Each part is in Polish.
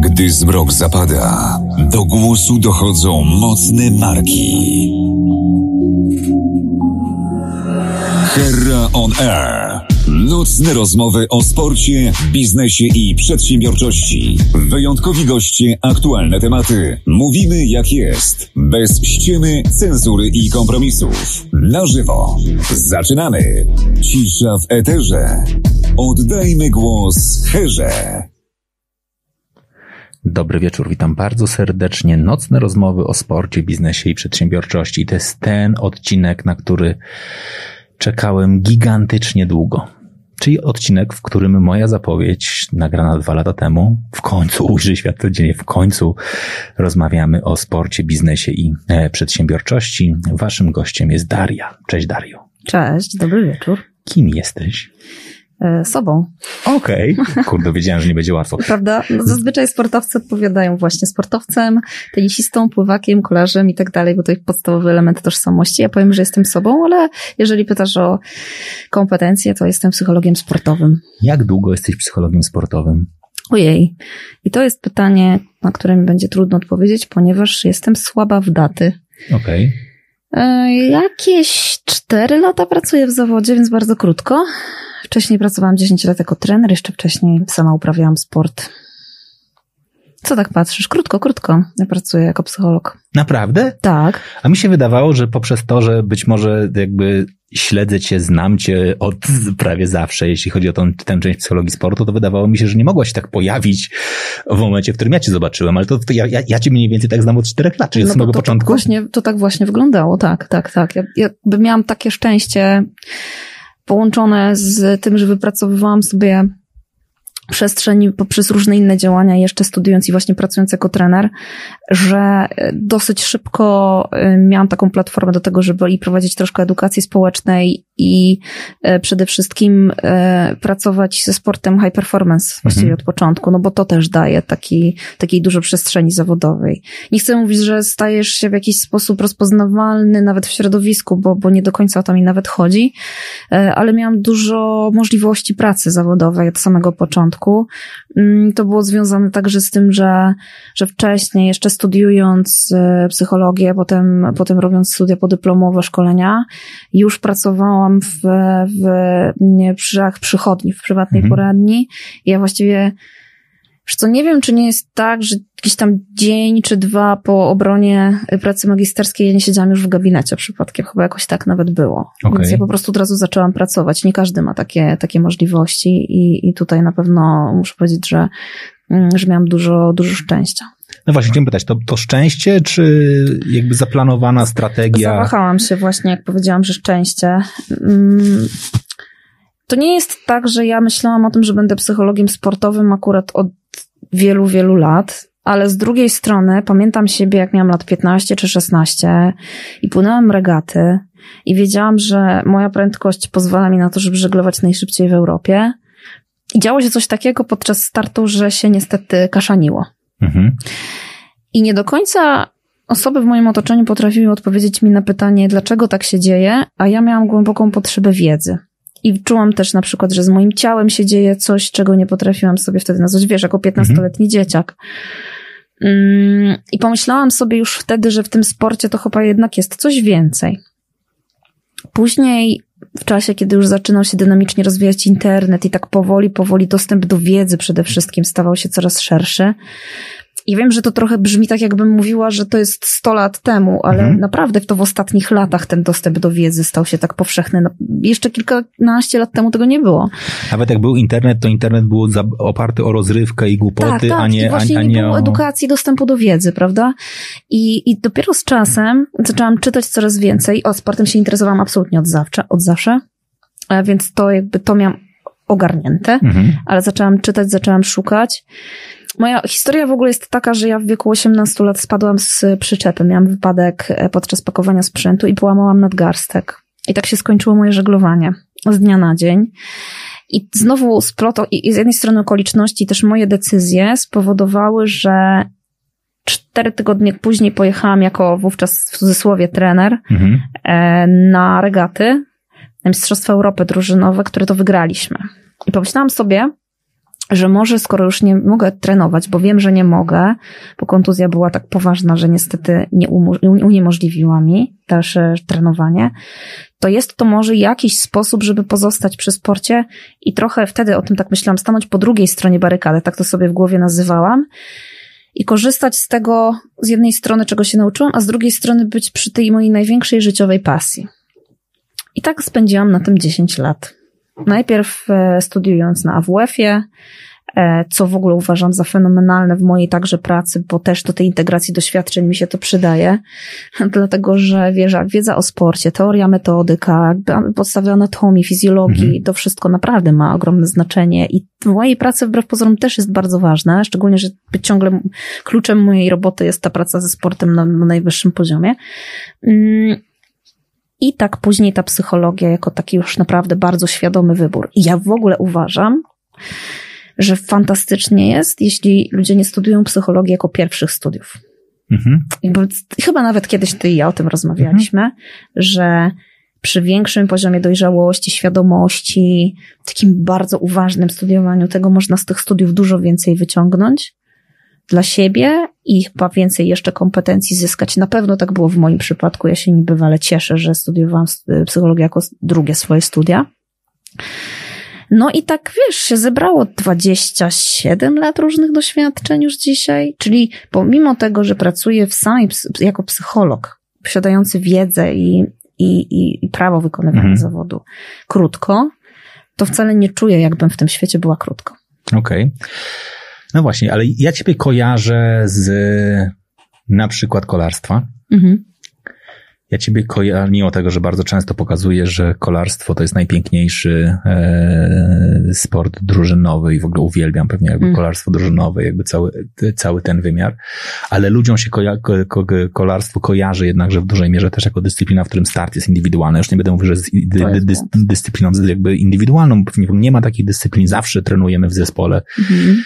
Gdy zmrok zapada, do głosu dochodzą mocne marki. Herra on Air. Nocne rozmowy o sporcie, biznesie i przedsiębiorczości. Wyjątkowi goście, aktualne tematy. Mówimy jak jest. Bez ściemy, cenzury i kompromisów. Na żywo. Zaczynamy. Cisza w eterze. Oddajmy głos Herze. Dobry wieczór, witam bardzo serdecznie. Nocne rozmowy o sporcie, biznesie i przedsiębiorczości. To jest ten odcinek, na który czekałem gigantycznie długo. Czyli odcinek, w którym moja zapowiedź, nagrana dwa lata temu, w końcu ujrzy światło dziennie, w końcu rozmawiamy o sporcie, biznesie i e, przedsiębiorczości. Waszym gościem jest Daria. Cześć Dario. Cześć, dobry wieczór. Kim jesteś? E, sobą. Okej. Okay. Kurde, wiedziałem, że nie będzie łatwo. Prawda? No, zazwyczaj sportowcy odpowiadają właśnie sportowcem, tenisistą, pływakiem, kolarzem i tak dalej, bo to ich podstawowy element tożsamości. Ja powiem, że jestem sobą, ale jeżeli pytasz o kompetencje, to jestem psychologiem sportowym. Jak długo jesteś psychologiem sportowym? Ojej. I to jest pytanie, na które mi będzie trudno odpowiedzieć, ponieważ jestem słaba w daty. Okej. Okay. Jakieś cztery lata pracuję w zawodzie, więc bardzo krótko. Wcześniej pracowałam 10 lat jako trener, jeszcze wcześniej sama uprawiałam sport. Co tak patrzysz? Krótko, krótko. Ja pracuję jako psycholog. Naprawdę? Tak. A mi się wydawało, że poprzez to, że być może jakby śledzę cię, znam cię od prawie zawsze, jeśli chodzi o tą, tę część psychologii sportu, to wydawało mi się, że nie mogłaś tak pojawić w momencie, w którym ja cię zobaczyłem, ale to, to ja, ja, ja cię mniej więcej tak znam od czterech lat, czyli no od samego to, początku. To, właśnie, to tak właśnie wyglądało, tak, tak, tak. Ja, ja miałam takie szczęście, połączone z tym, że wypracowywałam sobie przestrzeń poprzez różne inne działania, jeszcze studiując i właśnie pracując jako trener, że e, dosyć szybko e, miałam taką platformę do tego, żeby i prowadzić troszkę edukacji społecznej i e, przede wszystkim pracować ze sportem high performance właściwie mhm. od początku, no bo to też daje taki, takiej dużo przestrzeni zawodowej. Nie chcę mówić, że stajesz się w jakiś sposób rozpoznawalny nawet w środowisku, bo, bo nie do końca o to mi nawet chodzi, ale miałam dużo możliwości pracy zawodowej od samego początku. Mm, to było związane także z tym, że, że wcześniej jeszcze studiując e, psychologię, potem, potem robiąc studia podyplomowe, szkolenia, już pracowałam w, w, przy przychodni, w prywatnej mhm. poradni. I ja właściwie Wiesz co, nie wiem, czy nie jest tak, że jakiś tam dzień czy dwa po obronie pracy magisterskiej ja nie siedziałam już w gabinecie przypadkiem. Chyba jakoś tak nawet było. Okay. Więc ja po prostu od razu zaczęłam pracować. Nie każdy ma takie, takie możliwości i, i tutaj na pewno muszę powiedzieć, że, mm, że miałam dużo, dużo szczęścia. No właśnie, chciałem pytać, to, to szczęście, czy jakby zaplanowana strategia? Zawahałam się właśnie, jak powiedziałam, że szczęście. Mm, to nie jest tak, że ja myślałam o tym, że będę psychologiem sportowym akurat od wielu, wielu lat, ale z drugiej strony pamiętam siebie, jak miałam lat 15 czy 16 i płynęłam regaty i wiedziałam, że moja prędkość pozwala mi na to, żeby żeglować najszybciej w Europie. I działo się coś takiego podczas startu, że się niestety kaszaniło. Mhm. I nie do końca osoby w moim otoczeniu potrafiły odpowiedzieć mi na pytanie, dlaczego tak się dzieje, a ja miałam głęboką potrzebę wiedzy. I czułam też na przykład, że z moim ciałem się dzieje coś, czego nie potrafiłam sobie wtedy nazwać, wiesz, jako 15-letni mhm. dzieciak. Mm, I pomyślałam sobie już wtedy, że w tym sporcie to chyba jednak jest coś więcej. Później, w czasie, kiedy już zaczynał się dynamicznie rozwijać internet i tak powoli, powoli dostęp do wiedzy przede wszystkim stawał się coraz szerszy, i wiem, że to trochę brzmi tak, jakbym mówiła, że to jest 100 lat temu, ale mhm. naprawdę to w ostatnich latach ten dostęp do wiedzy stał się tak powszechny. No, jeszcze kilkanaście lat temu tego nie było. Nawet jak był internet, to internet był oparty o rozrywkę i głupoty, tak, tak. a nie, I właśnie a, nie, nie było o... edukacji, dostępu do wiedzy, prawda? I, I dopiero z czasem zaczęłam czytać coraz więcej. O, sportem się interesowałam absolutnie od zawsze, od zawsze. Więc to jakby to miałam ogarnięte, mhm. ale zaczęłam czytać, zaczęłam szukać. Moja historia w ogóle jest taka, że ja w wieku 18 lat spadłam z przyczepy. Miałam wypadek e, podczas pakowania sprzętu i połamałam nadgarstek. I tak się skończyło moje żeglowanie z dnia na dzień. I znowu sploto, i z jednej strony okoliczności, też moje decyzje spowodowały, że cztery tygodnie później pojechałam jako wówczas w cudzysłowie trener mhm. E, na regaty, na Mistrzostwa Europy drużynowe, które to wygraliśmy. I pomyślałam sobie, że może skoro już nie mogę trenować, bo wiem, że nie mogę, bo kontuzja była tak poważna, że niestety nie uniemożliwiła mi dalsze trenowanie, to jest to może jakiś sposób, żeby pozostać przy sporcie i trochę wtedy o tym tak myślałam, stanąć po drugiej stronie barykady, tak to sobie w głowie nazywałam i korzystać z tego z jednej strony, czego się nauczyłam, a z drugiej strony być przy tej mojej największej życiowej pasji. I tak spędziłam na tym 10 lat. Najpierw e, studiując na AWF-ie, e, co w ogóle uważam za fenomenalne w mojej także pracy, bo też do tej integracji doświadczeń mi się to przydaje, dlatego że wiedza, wiedza o sporcie, teoria, metodyka, podstawy anatomii, fizjologii, mhm. to wszystko naprawdę ma ogromne znaczenie i w mojej pracy wbrew pozorom też jest bardzo ważne, szczególnie, że ciągle kluczem mojej roboty jest ta praca ze sportem na, na najwyższym poziomie. I tak później ta psychologia jako taki już naprawdę bardzo świadomy wybór. I ja w ogóle uważam, że fantastycznie jest, jeśli ludzie nie studiują psychologii jako pierwszych studiów. Mhm. chyba nawet kiedyś ty i ja o tym rozmawialiśmy, mhm. że przy większym poziomie dojrzałości, świadomości, takim bardzo uważnym studiowaniu tego można z tych studiów dużo więcej wyciągnąć dla siebie i chyba więcej jeszcze kompetencji zyskać. Na pewno tak było w moim przypadku. Ja się niebywale cieszę, że studiowałam psychologię jako drugie swoje studia. No i tak wiesz, się zebrało 27 lat różnych doświadczeń już dzisiaj, czyli pomimo tego, że pracuję w samej, jako psycholog, posiadający wiedzę i, i, i, prawo wykonywania mhm. zawodu krótko, to wcale nie czuję, jakbym w tym świecie była krótko. Okej. Okay. No właśnie, ale ja ciebie kojarzę z na przykład kolarstwa. Mhm. Ja ciebie kojarzę, mimo tego, że bardzo często pokazuję, że kolarstwo to jest najpiękniejszy e, sport drużynowy i w ogóle uwielbiam pewnie jakby mm. kolarstwo drużynowe, jakby cały, cały ten wymiar, ale ludziom się koja, ko, ko, kolarstwo kojarzy jednakże w dużej mierze też jako dyscyplina, w którym start jest indywidualny. Już nie będę mówił, że jest, dy, dy, dyscypliną jakby indywidualną, nie, nie ma takiej dyscypliny, zawsze trenujemy w zespole. Mm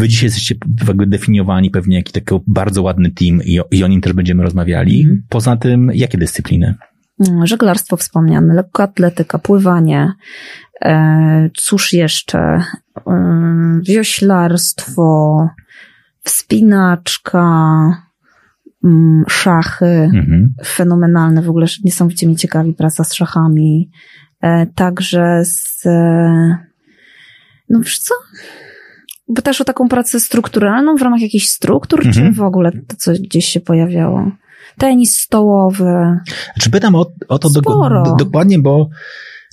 Wy dzisiaj jesteście jakby definiowani pewnie jako taki bardzo ładny team i o, i o nim też będziemy rozmawiali. Mm. Poza tym, jakie dyscypliny? Mm, żeglarstwo wspomniane, lekkoatletyka, pływanie, e, cóż jeszcze, e, wioślarstwo, wspinaczka, mm, szachy, mhm. fenomenalne, w ogóle niesamowicie mi ciekawi praca z szachami, e, także z, e, no wiesz co, Pytasz o taką pracę strukturalną w ramach jakichś struktur, mhm. czy w ogóle to, co gdzieś się pojawiało? Tenis stołowy. Czy pytam o, o to do, do, dokładnie, bo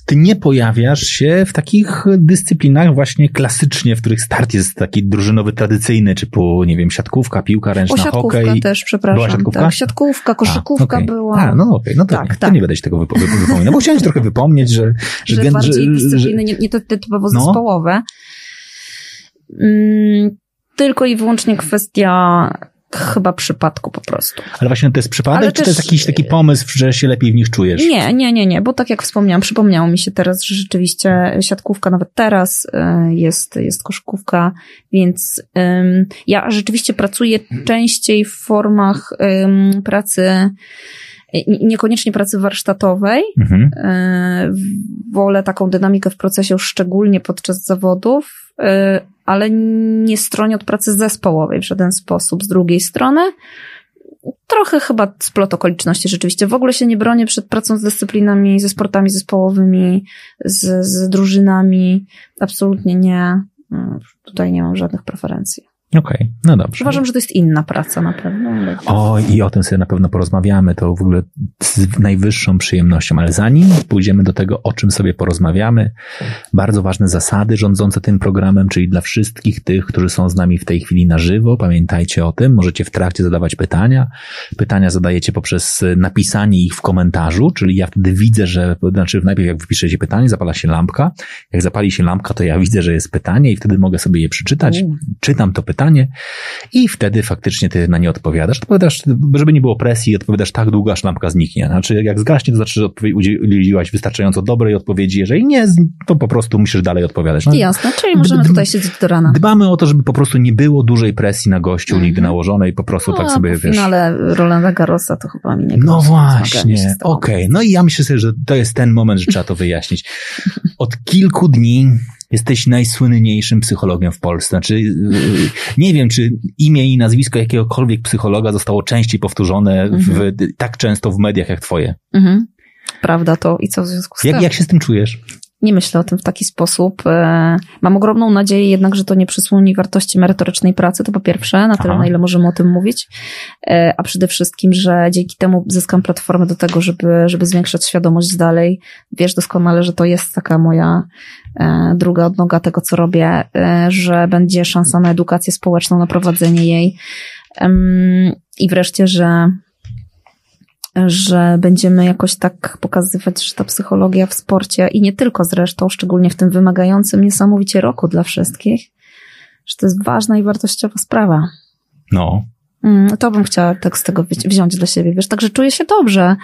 ty nie pojawiasz się w takich dyscyplinach właśnie klasycznie, w których start jest taki drużynowy, tradycyjny, typu, nie wiem, siatkówka, piłka ręczna, o, siatkówka hokej. też, przepraszam. Była siatkówka? Tak, siatkówka, koszykówka A, okay. była. A, no okej, okay. no to, tak, nie, tak. to nie będę ci tego wypominał, bo chciałem ci trochę wypomnieć, że... Że, że bardziej że, dyscypliny, że, nie, nie te typowo no. zespołowe. Mm, tylko i wyłącznie kwestia chyba przypadku po prostu. Ale właśnie to jest przypadek, Ale czy też... to jest jakiś taki pomysł, że się lepiej w nich czujesz? Nie, nie, nie, nie, bo tak jak wspomniałam, przypomniało mi się teraz, że rzeczywiście siatkówka nawet teraz y, jest, jest koszykówka, więc um, ja rzeczywiście pracuję częściej w formach um, pracy niekoniecznie pracy warsztatowej. Mhm. Y, wolę taką dynamikę w procesie szczególnie podczas zawodów, y, ale nie stronię od pracy zespołowej w żaden sposób. Z drugiej strony, trochę chyba splot okoliczności rzeczywiście. W ogóle się nie bronię przed pracą z dyscyplinami, ze sportami zespołowymi, z, z drużynami. Absolutnie nie. Tutaj nie mam żadnych preferencji. Okej, okay, no dobrze. Uważam, że to jest inna praca na pewno. O, i o tym sobie na pewno porozmawiamy, to w ogóle z najwyższą przyjemnością, ale zanim pójdziemy do tego, o czym sobie porozmawiamy, bardzo ważne zasady rządzące tym programem, czyli dla wszystkich tych, którzy są z nami w tej chwili na żywo, pamiętajcie o tym, możecie w trakcie zadawać pytania. Pytania zadajecie poprzez napisanie ich w komentarzu, czyli ja wtedy widzę, że, znaczy najpierw jak wypiszecie pytanie, zapala się lampka. Jak zapali się lampka, to ja widzę, że jest pytanie i wtedy mogę sobie je przeczytać. Czytam to pytanie pytanie i wtedy faktycznie ty na nie odpowiadasz. Odpowiadasz, żeby nie było presji, odpowiadasz tak długo, aż lampka zniknie. Znaczy, jak zgaśnie, to znaczy, że udzieliłaś wystarczająco dobrej odpowiedzi. Jeżeli nie, to po prostu musisz dalej odpowiadać. No, Jasne, czyli możemy tutaj siedzieć do rana. Dbamy o to, żeby po prostu nie było dużej presji na gościu mhm. nigdy nałożonej, po prostu tak no, tak sobie, wiesz... No, ale Rolanda Garrosa to chyba mi nie No właśnie, okej. Okay. No i ja myślę sobie, że to jest ten moment, że trzeba to wyjaśnić. Od kilku dni Jesteś najsłynniejszym psychologiem w Polsce. Znaczy, yy, nie wiem, czy imię i nazwisko jakiegokolwiek psychologa zostało częściej powtórzone w, Mhm. tak często w mediach jak twoje. Mhm. Prawda to i co w związku z Jak, tym? jak się z tym czujesz? Nie myślę o tym w taki sposób. E, Mam ogromną nadzieję jednak, że to nie przysłoni wartości merytorycznej pracy, to po pierwsze, na tyle, Aha. na ile możemy o tym mówić, E, a przede wszystkim, że dzięki temu zyskam platformę do tego, żeby, żeby zwiększać świadomość dalej. Wiesz doskonale, że to jest taka moja e, druga odnoga tego, co robię, że będzie szansa na edukację społeczną, na prowadzenie jej. I wreszcie, że że będziemy jakoś tak pokazywać, że ta psychologia w sporcie i nie tylko zresztą, szczególnie w tym wymagającym niesamowicie roku dla wszystkich, że to jest ważna i wartościowa sprawa. No. Mm, To bym chciała tak z tego wzi- wziąć dla siebie, wiesz, także czuję się dobrze.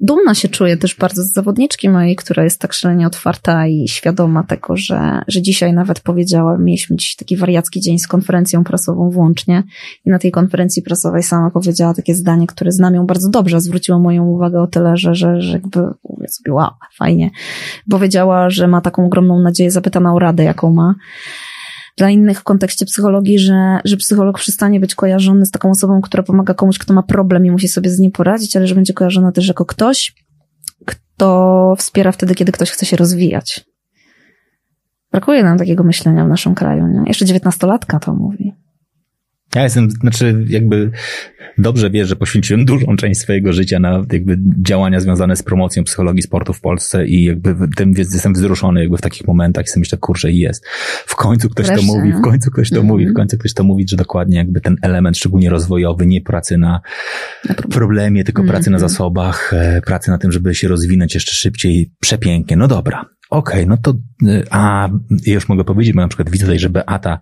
Dumna się czuję też bardzo z zawodniczki mojej, która jest tak szalenie otwarta i świadoma tego, że, że dzisiaj nawet powiedziała, mieliśmy dziś taki wariacki dzień z konferencją prasową włącznie i na tej konferencji prasowej sama powiedziała takie zdanie, które znam ją bardzo dobrze, zwróciło moją uwagę o tyle, że, że, że jakby mówię sobie, wow, fajnie. Powiedziała, że ma taką ogromną nadzieję, zapytana o radę, jaką ma dla innych w kontekście psychologii, że, że psycholog przestanie być kojarzony z taką osobą, która pomaga komuś, kto ma problem i musi sobie z nim poradzić, ale że będzie kojarzona też jako ktoś, kto wspiera wtedy, kiedy ktoś chce się rozwijać. Brakuje nam takiego myślenia w naszym kraju. Nie? Jeszcze dziewiętnastolatka to mówi. Ja jestem, znaczy jakby dobrze wiesz, że poświęciłem dużą część swojego życia na jakby działania związane z promocją psychologii sportu w Polsce i jakby w tym więc jestem wzruszony jakby w takich momentach i sobie myślę, kurczę, jest. W końcu ktoś Wreszcie, to mówi, w końcu ktoś to Mhm. mówi, w końcu ktoś to mówi, że dokładnie jakby ten element szczególnie rozwojowy, nie pracy na Na problem. problemie, tylko pracy na Mhm. zasobach, e, pracy na tym, żeby się rozwinąć jeszcze szybciej, przepięknie. No dobra. Okej, no to, y, a ja już mogę powiedzieć, bo na przykład widzę tutaj, że Beata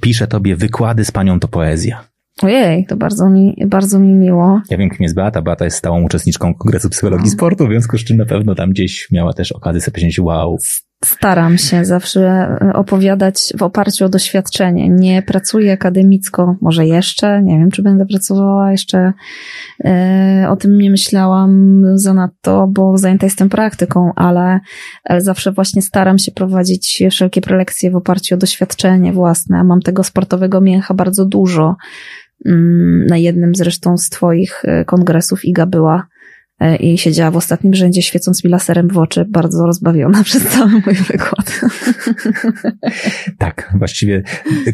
pisze tobie wykłady z panią to poezja. Ojej, to bardzo mi, bardzo mi miło. Ja wiem, kim jest Beata. Beata jest stałą uczestniczką Kongresu Psychologii No. Sportu, w związku z czym na pewno tam gdzieś miała też okazję sobie powiedzieć, wow, Staram się zawsze e, opowiadać w oparciu o doświadczenie. Nie pracuję akademicko, może jeszcze, nie wiem, czy będę pracowała jeszcze. e, O tym nie myślałam zanadto, bo zajęta jestem praktyką, ale, ale zawsze właśnie staram się prowadzić wszelkie prelekcje w oparciu o doświadczenie własne. Mam tego sportowego mięcha bardzo dużo. Mm, Na jednym zresztą z Twoich e, kongresów Iga była e, i siedziała w ostatnim rzędzie, świecąc mi laserem w oczy, bardzo rozbawiona przez cały mój wykład. tak, właściwie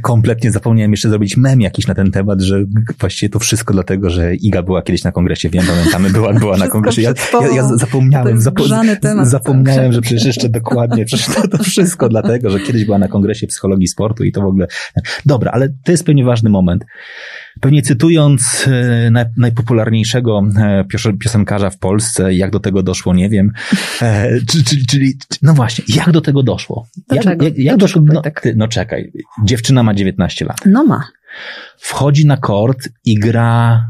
kompletnie zapomniałem jeszcze zrobić mem jakiś na ten temat, że właściwie to wszystko dlatego, że Iga była kiedyś na kongresie, wiem, pamiętamy, była, była na kongresie. Ja, ja, ja zapomniałem, zapo- temat, zapomniałem, tak. że przecież jeszcze dokładnie, przecież to, to wszystko dlatego, że kiedyś była na kongresie psychologii sportu i to w ogóle. Dobra, ale to jest pewnie ważny moment. Pewnie cytując e, naj, najpopularniejszego e, pios- piosenkarza w Polsce, jak do tego doszło, nie wiem. E, czy- Czyli, czyli, no właśnie, jak do tego doszło? Do jak, jak, jak Do doszło? No, ty, no czekaj, dziewczyna ma 19 lat. No ma. Wchodzi na kort i gra.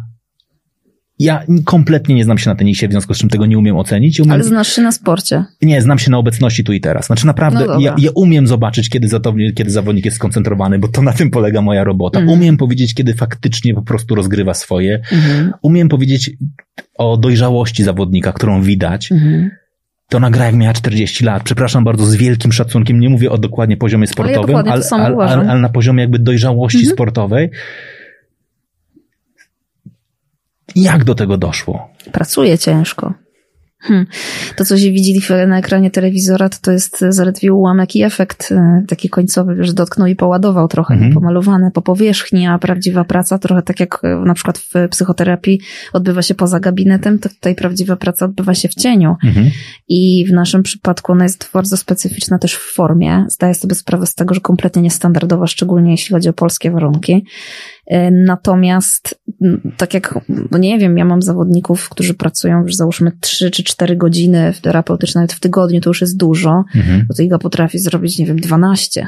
Ja kompletnie nie znam się na tenisie, w związku z czym tego nie umiem ocenić. Umiem... Ale znasz się na sporcie. Nie, znam się na obecności tu i teraz. Znaczy naprawdę, No ja, ja umiem zobaczyć, kiedy, zatowni- kiedy zawodnik jest skoncentrowany, bo to na tym polega moja robota. Mhm. Umiem powiedzieć, kiedy faktycznie po prostu rozgrywa swoje. Mhm. Umiem powiedzieć o dojrzałości zawodnika, którą widać. Mhm. To nagra jak miała 40 lat. Przepraszam bardzo, z wielkim szacunkiem. Nie mówię o dokładnie poziomie sportowym, ale, samo ale, ale, ale na poziomie jakby dojrzałości Mhm. sportowej. Jak do tego doszło? Pracuje ciężko. Hmm. To, co się widzi na ekranie telewizora, to, to jest zaledwie ułamek i efekt e, taki końcowy, że dotknął i poładował trochę, Mhm. pomalowane po powierzchni, a prawdziwa praca, trochę tak jak e, na przykład w psychoterapii odbywa się poza gabinetem, to tutaj prawdziwa praca odbywa się w cieniu. Mhm. I w naszym przypadku ona jest bardzo specyficzna też w formie. Zdaję sobie sprawę z tego, że kompletnie niestandardowa, szczególnie jeśli chodzi o polskie warunki. E, Natomiast, m, tak jak, no nie wiem, ja mam zawodników, którzy pracują już załóżmy 3 czy 4 godziny w terapeutyczne, nawet w tygodniu, to już jest dużo, Mhm. bo to Iga potrafi zrobić, nie wiem, 12.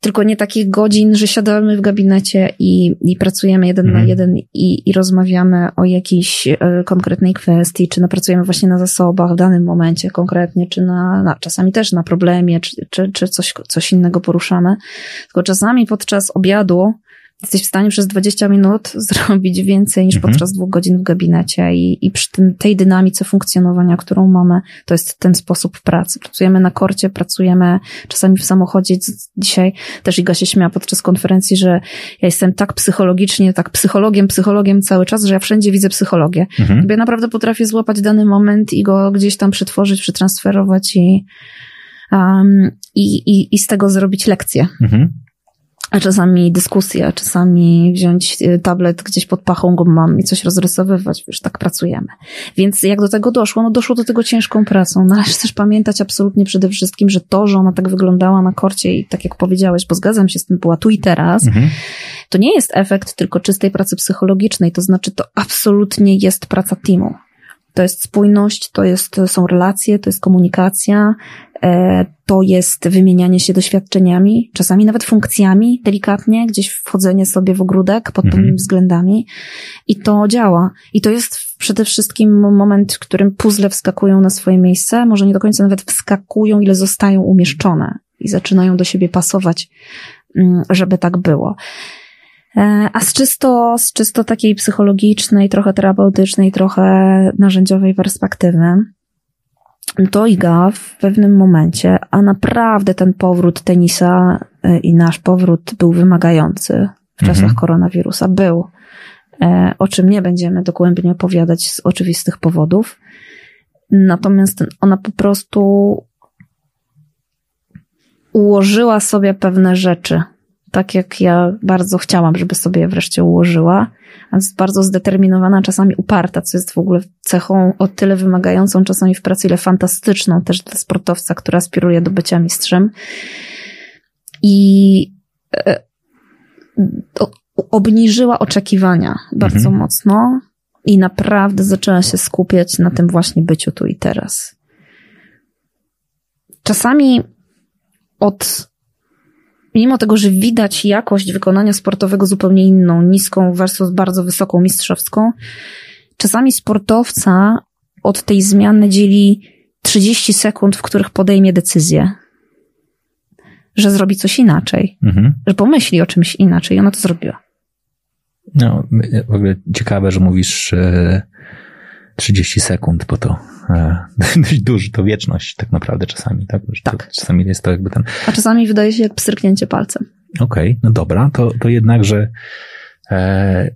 Tylko nie takich godzin, że siadamy w gabinecie i, i pracujemy jeden Mhm. na jeden i, i rozmawiamy o jakiejś e, konkretnej kwestii, czy napracujemy właśnie na zasobach w danym momencie konkretnie, czy na, na czasami też na problemie, czy, czy, czy coś, coś innego poruszamy. Tylko czasami podczas obiadu jesteś w stanie przez 20 minut zrobić więcej niż Mhm. podczas dwóch godzin w gabinecie i, i przy tym, tej dynamice funkcjonowania, którą mamy, to jest ten sposób pracy. Pracujemy na korcie, pracujemy czasami w samochodzie. Dzisiaj też Iga się śmiała podczas konferencji, że ja jestem tak psychologicznie, tak psychologiem, psychologiem cały czas, że ja wszędzie widzę psychologię. Mhm. Bo ja naprawdę potrafię złapać dany moment i go gdzieś tam przetworzyć, przetransferować i, um, i, i, i z tego zrobić lekcję. Mhm. A czasami dyskusję, a czasami wziąć y, tablet gdzieś pod pachą go mam i coś rozrysowywać, wiesz, tak pracujemy. Więc jak do tego doszło? No doszło do tego ciężką pracą. Należy też pamiętać absolutnie przede wszystkim, że to, że ona tak wyglądała na korcie i tak jak powiedziałeś, bo zgadzam się z tym, była tu i teraz, Mhm. to nie jest efekt tylko czystej pracy psychologicznej, to znaczy to absolutnie jest praca teamu. To jest spójność, to, jest, są relacje, to jest komunikacja, e, to jest wymienianie się doświadczeniami, czasami nawet funkcjami, delikatnie, gdzieś wchodzenie sobie w ogródek pod Mhm. pewnymi względami i to działa. I to jest przede wszystkim moment, w którym puzzle wskakują na swoje miejsce, może nie do końca nawet wskakują, ile zostają umieszczone i zaczynają do siebie pasować, mm, żeby tak było. E, A z czysto, z czysto takiej psychologicznej, trochę terapeutycznej, trochę narzędziowej perspektywy, to Iga w pewnym momencie, a naprawdę ten powrót tenisa e, i nasz powrót był wymagający w czasach Mhm. koronawirusa. Był. E, O czym nie będziemy dogłębnie opowiadać z oczywistych powodów. Natomiast ona po prostu ułożyła sobie pewne rzeczy, tak jak ja bardzo chciałam, żeby sobie wreszcie ułożyła. Jest bardzo zdeterminowana, czasami uparta, co jest w ogóle cechą o tyle wymagającą czasami w pracy, ile fantastyczną też dla sportowca, który aspiruje do bycia mistrzem. I e, obniżyła oczekiwania bardzo Mhm. mocno i naprawdę zaczęła się skupiać na tym właśnie byciu tu i teraz. Czasami od, mimo tego, że widać jakość wykonania sportowego zupełnie inną, niską versus bardzo wysoką mistrzowską, czasami sportowca od tej zmiany dzieli 30 sekund, w których podejmie decyzję, że zrobi coś inaczej, Mhm. że pomyśli o czymś inaczej i ona to zrobiła. No, w ogóle ciekawe, że mówisz 30 sekund, bo to e, dość duży, to wieczność tak naprawdę czasami, tak? Tak. czasami jest to jakby ten, A czasami wydaje się jak pstryknięcie palcem. okej, no dobra, to, to jednakże e,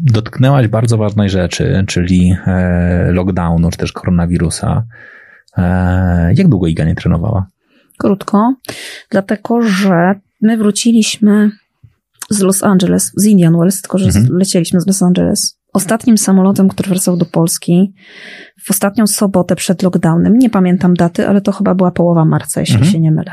dotknęłaś bardzo ważnej rzeczy, czyli e, lockdownu, czy też koronawirusa. E, jak długo Iga nie trenowała? Krótko, dlatego że my wróciliśmy z Los Angeles, z Indian Wells, tylko że Mhm. lecieliśmy z Los Angeles. Ostatnim samolotem, który wracał do Polski, w ostatnią sobotę przed lockdownem, nie pamiętam daty, ale to chyba była połowa marca, jeśli Mhm. się nie mylę.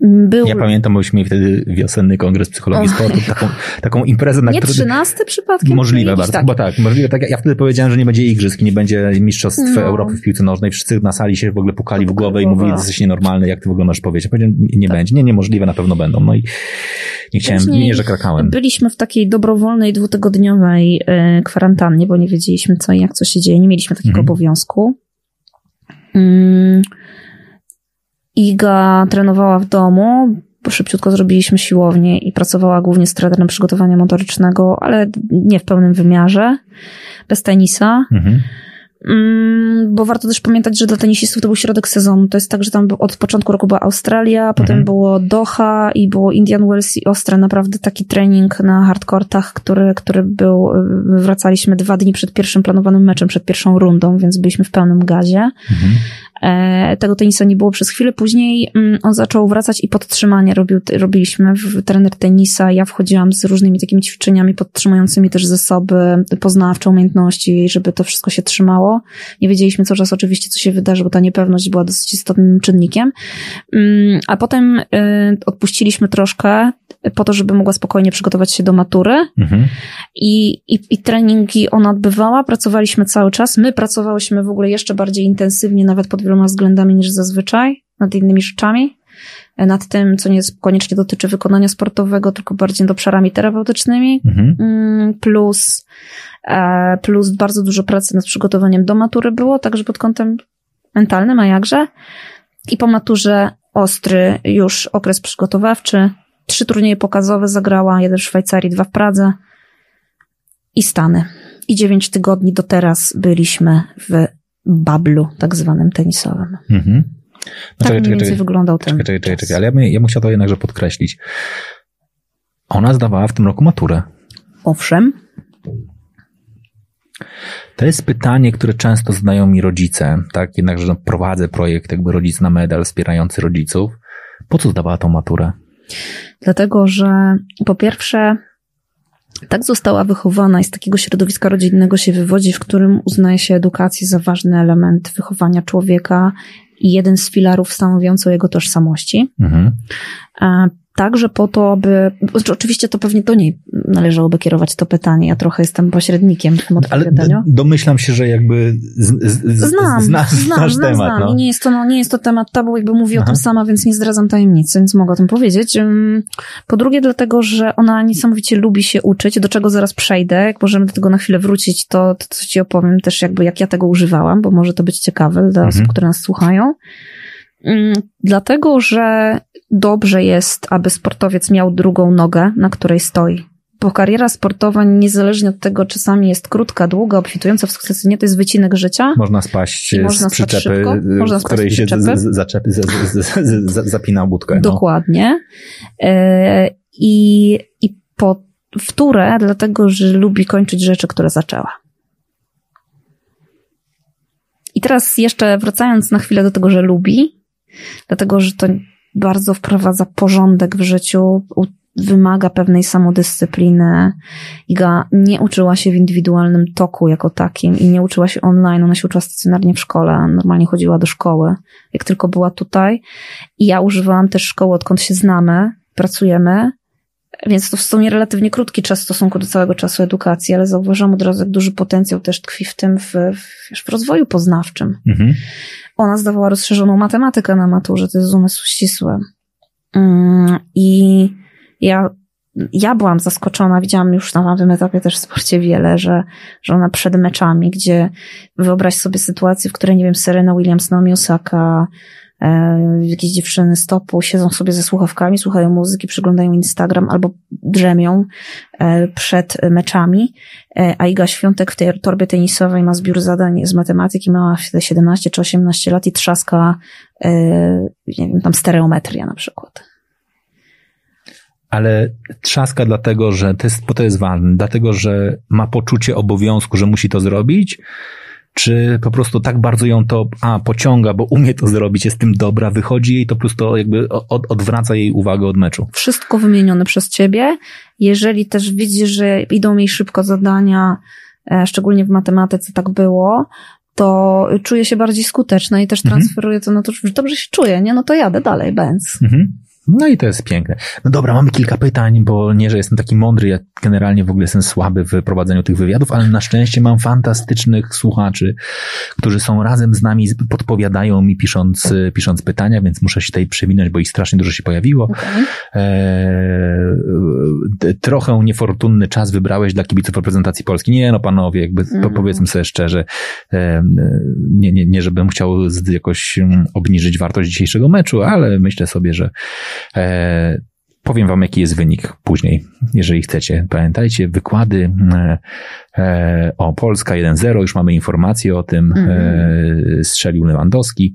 Był Ja pamiętam, bo mieli wtedy wiosenny kongres psychologii O. sportu, taką, taką imprezę, na nie której... trzynasty przypadkiem? Możliwe bardzo, taki. chyba tak, możliwe tak. Ja wtedy powiedziałem, że nie będzie igrzysk, nie będzie mistrzostw No. Europy w piłce nożnej. Wszyscy na sali się w ogóle pukali w głowę i mówili, że jesteś nienormalny, jak ty w ogóle możesz powiedzieć. Ja powiedziałem, nie, Tak. będzie. Nie, niemożliwe, na pewno będą. No i nie chciałem, Później nie, że krakałem. Byliśmy w takiej dobrowolnej, dwutygodniowej e, kwarantannie, bo nie wiedzieliśmy co i jak co się dzieje. Nie mieliśmy takiego Mhm. obowiązku. Mm. Iga trenowała w domu, bo szybciutko zrobiliśmy siłownię i pracowała głównie z trenerem przygotowania motorycznego, ale nie w pełnym wymiarze, bez tenisa. Mhm. Mm, bo warto też pamiętać, że dla tenisistów to był środek sezonu. To jest tak, że tam od początku roku była Australia, potem Mhm. było Doha i było Indian Wells i Ostre. Naprawdę taki trening na hardkortach, który, który był, wracaliśmy dwa dni przed pierwszym planowanym meczem, przed pierwszą rundą, więc byliśmy w pełnym gazie. Mhm. E, tego tenisa nie było przez chwilę. Później mm, on zaczął wracać i podtrzymanie robił, robiliśmy trener tenisa. Ja wchodziłam z różnymi takimi ćwiczeniami podtrzymującymi też zasoby poznawcze, umiejętności, żeby to wszystko się trzymało. Nie wiedzieliśmy cały czas oczywiście, co się wydarzy, bo ta niepewność była dosyć istotnym czynnikiem. Mm, A potem y, odpuściliśmy troszkę po to, żeby mogła spokojnie przygotować się do matury Mhm. i, i, i treningi ona odbywała, pracowaliśmy cały czas. My pracowałyśmy w ogóle jeszcze bardziej intensywnie, nawet pod wieloma względami niż zazwyczaj, nad innymi rzeczami. Nad tym, co nie koniecznie dotyczy wykonania sportowego, tylko bardziej nad obszarami terapeutycznymi. Mhm. Mm, Plus, e, plus bardzo dużo pracy nad przygotowaniem do matury było, także pod kątem mentalnym, a jakże. I po maturze ostry już okres przygotowawczy trzy turnieje pokazowe zagrała, jeden w Szwajcarii, dwa w Pradze i Stany. I dziewięć tygodni do teraz byliśmy w bablu tak zwanym tenisowym. Mhm. No, tak czekaj, mniej więcej wyglądał ten czekaj, czekaj, czekaj, czekaj, ale ja bym, ja bym chciał to jednakże podkreślić. Ona zdawała w tym roku maturę. Owszem. To jest pytanie, które często zadają mi rodzice, tak? Jednakże no, prowadzę projekt jakby rodzic na medal wspierający rodziców. Po co zdawała tą maturę? Dlatego, że po pierwsze tak została wychowana i z takiego środowiska rodzinnego się wywodzi, w którym uznaje się edukację za ważny element wychowania człowieka i jeden z filarów stanowiący o jego tożsamości. Mhm. Także po to, aby. Znaczy oczywiście to pewnie do niej należałoby kierować to pytanie. Ja trochę jestem pośrednikiem w tym odpowiadaniu. Ale domyślam się, że jakby z, z, znam, zna, znam, znam, temat. Znam. No. I nie jest, to, no, nie jest to temat tabu, jakby mówi Aha. o tym sama, więc nie zdradzam tajemnicy, więc mogę o tym powiedzieć. Po drugie, dlatego, że ona niesamowicie lubi się uczyć, do czego zaraz przejdę. Jak możemy do tego na chwilę wrócić, to, to ci opowiem też jakby jak ja tego używałam, bo może to być ciekawe dla mhm. osób, które nas słuchają. Dlatego, że dobrze jest, aby sportowiec miał drugą nogę, na której stoi. Bo kariera sportowa, niezależnie od tego, czasami jest krótka, długa, obfitująca w sukcesy, nie to jest wycinek życia. Można spaść można z przyczepy, można w której się zapina budkę. No. Dokładnie. E, I, I po wtórę, dlatego, że lubi kończyć rzeczy, które zaczęła. I teraz jeszcze wracając na chwilę do tego, że lubi, dlatego, że to bardzo wprowadza porządek w życiu, wymaga pewnej samodyscypliny. Iga nie uczyła się w indywidualnym toku jako takim i nie uczyła się online, ona się uczyła stacjonarnie w szkole, normalnie chodziła do szkoły, jak tylko była tutaj. I ja używałam też szkoły, odkąd się znamy, pracujemy, więc to w sumie relatywnie krótki czas w stosunku do całego czasu edukacji, ale zauważam od razu, jak duży potencjał też tkwi w tym, w, w, w rozwoju poznawczym. Mhm. Ona zdawała rozszerzoną matematykę na maturze, to jest umysł ścisły. Mm, I ja, ja byłam zaskoczona, widziałam już na tym etapie też w sporcie wiele, że, że ona przed meczami, gdzie wyobraź sobie sytuację, w której, nie wiem, Serena Williams, Naomi Osaka, jakieś dziewczyny stopu siedzą sobie ze słuchawkami, słuchają muzyki, przyglądają Instagram albo drzemią e, przed meczami, e, a Iga Świątek w tej torbie tenisowej ma zbiór zadań z matematyki, miała 17 czy 18 lat i trzaska, nie wiem, tam stereometria na przykład. Ale trzaska dlatego, że to jest, bo to jest ważne, dlatego, że ma poczucie obowiązku, że musi to zrobić, czy po prostu tak bardzo ją to, a, pociąga, bo umie to zrobić, jest tym dobra, wychodzi jej to po prostu jakby od, odwraca jej uwagę od meczu. Wszystko wymienione przez ciebie. Jeżeli też widzisz, że idą jej szybko zadania, e, szczególnie w matematyce tak było, to czuje się bardziej skuteczna i też mhm. transferuje to na to, że dobrze się czuje, nie? No to jadę dalej, Benz. Mhm. No i to jest piękne. No dobra, mamy kilka pytań, bo nie, że jestem taki mądry, ja generalnie w ogóle jestem słaby w prowadzeniu tych wywiadów, ale na szczęście mam fantastycznych słuchaczy, którzy są razem z nami, podpowiadają mi pisząc, pisząc pytania, więc muszę się tutaj przewinąć, bo ich strasznie dużo się pojawiło. Okay. Eee, trochę niefortunny czas wybrałeś dla kibiców reprezentacji Polski. Nie, no panowie, jakby mm. powiedzmy sobie szczerze, e, nie, nie, nie żebym chciał jakoś mm, obniżyć wartość dzisiejszego meczu, ale myślę sobie, że E, powiem wam, jaki jest wynik później, jeżeli chcecie. Pamiętajcie, wykłady e, e, o Polska 1-0, już mamy informacje o tym, mm. strzelił Lewandowski.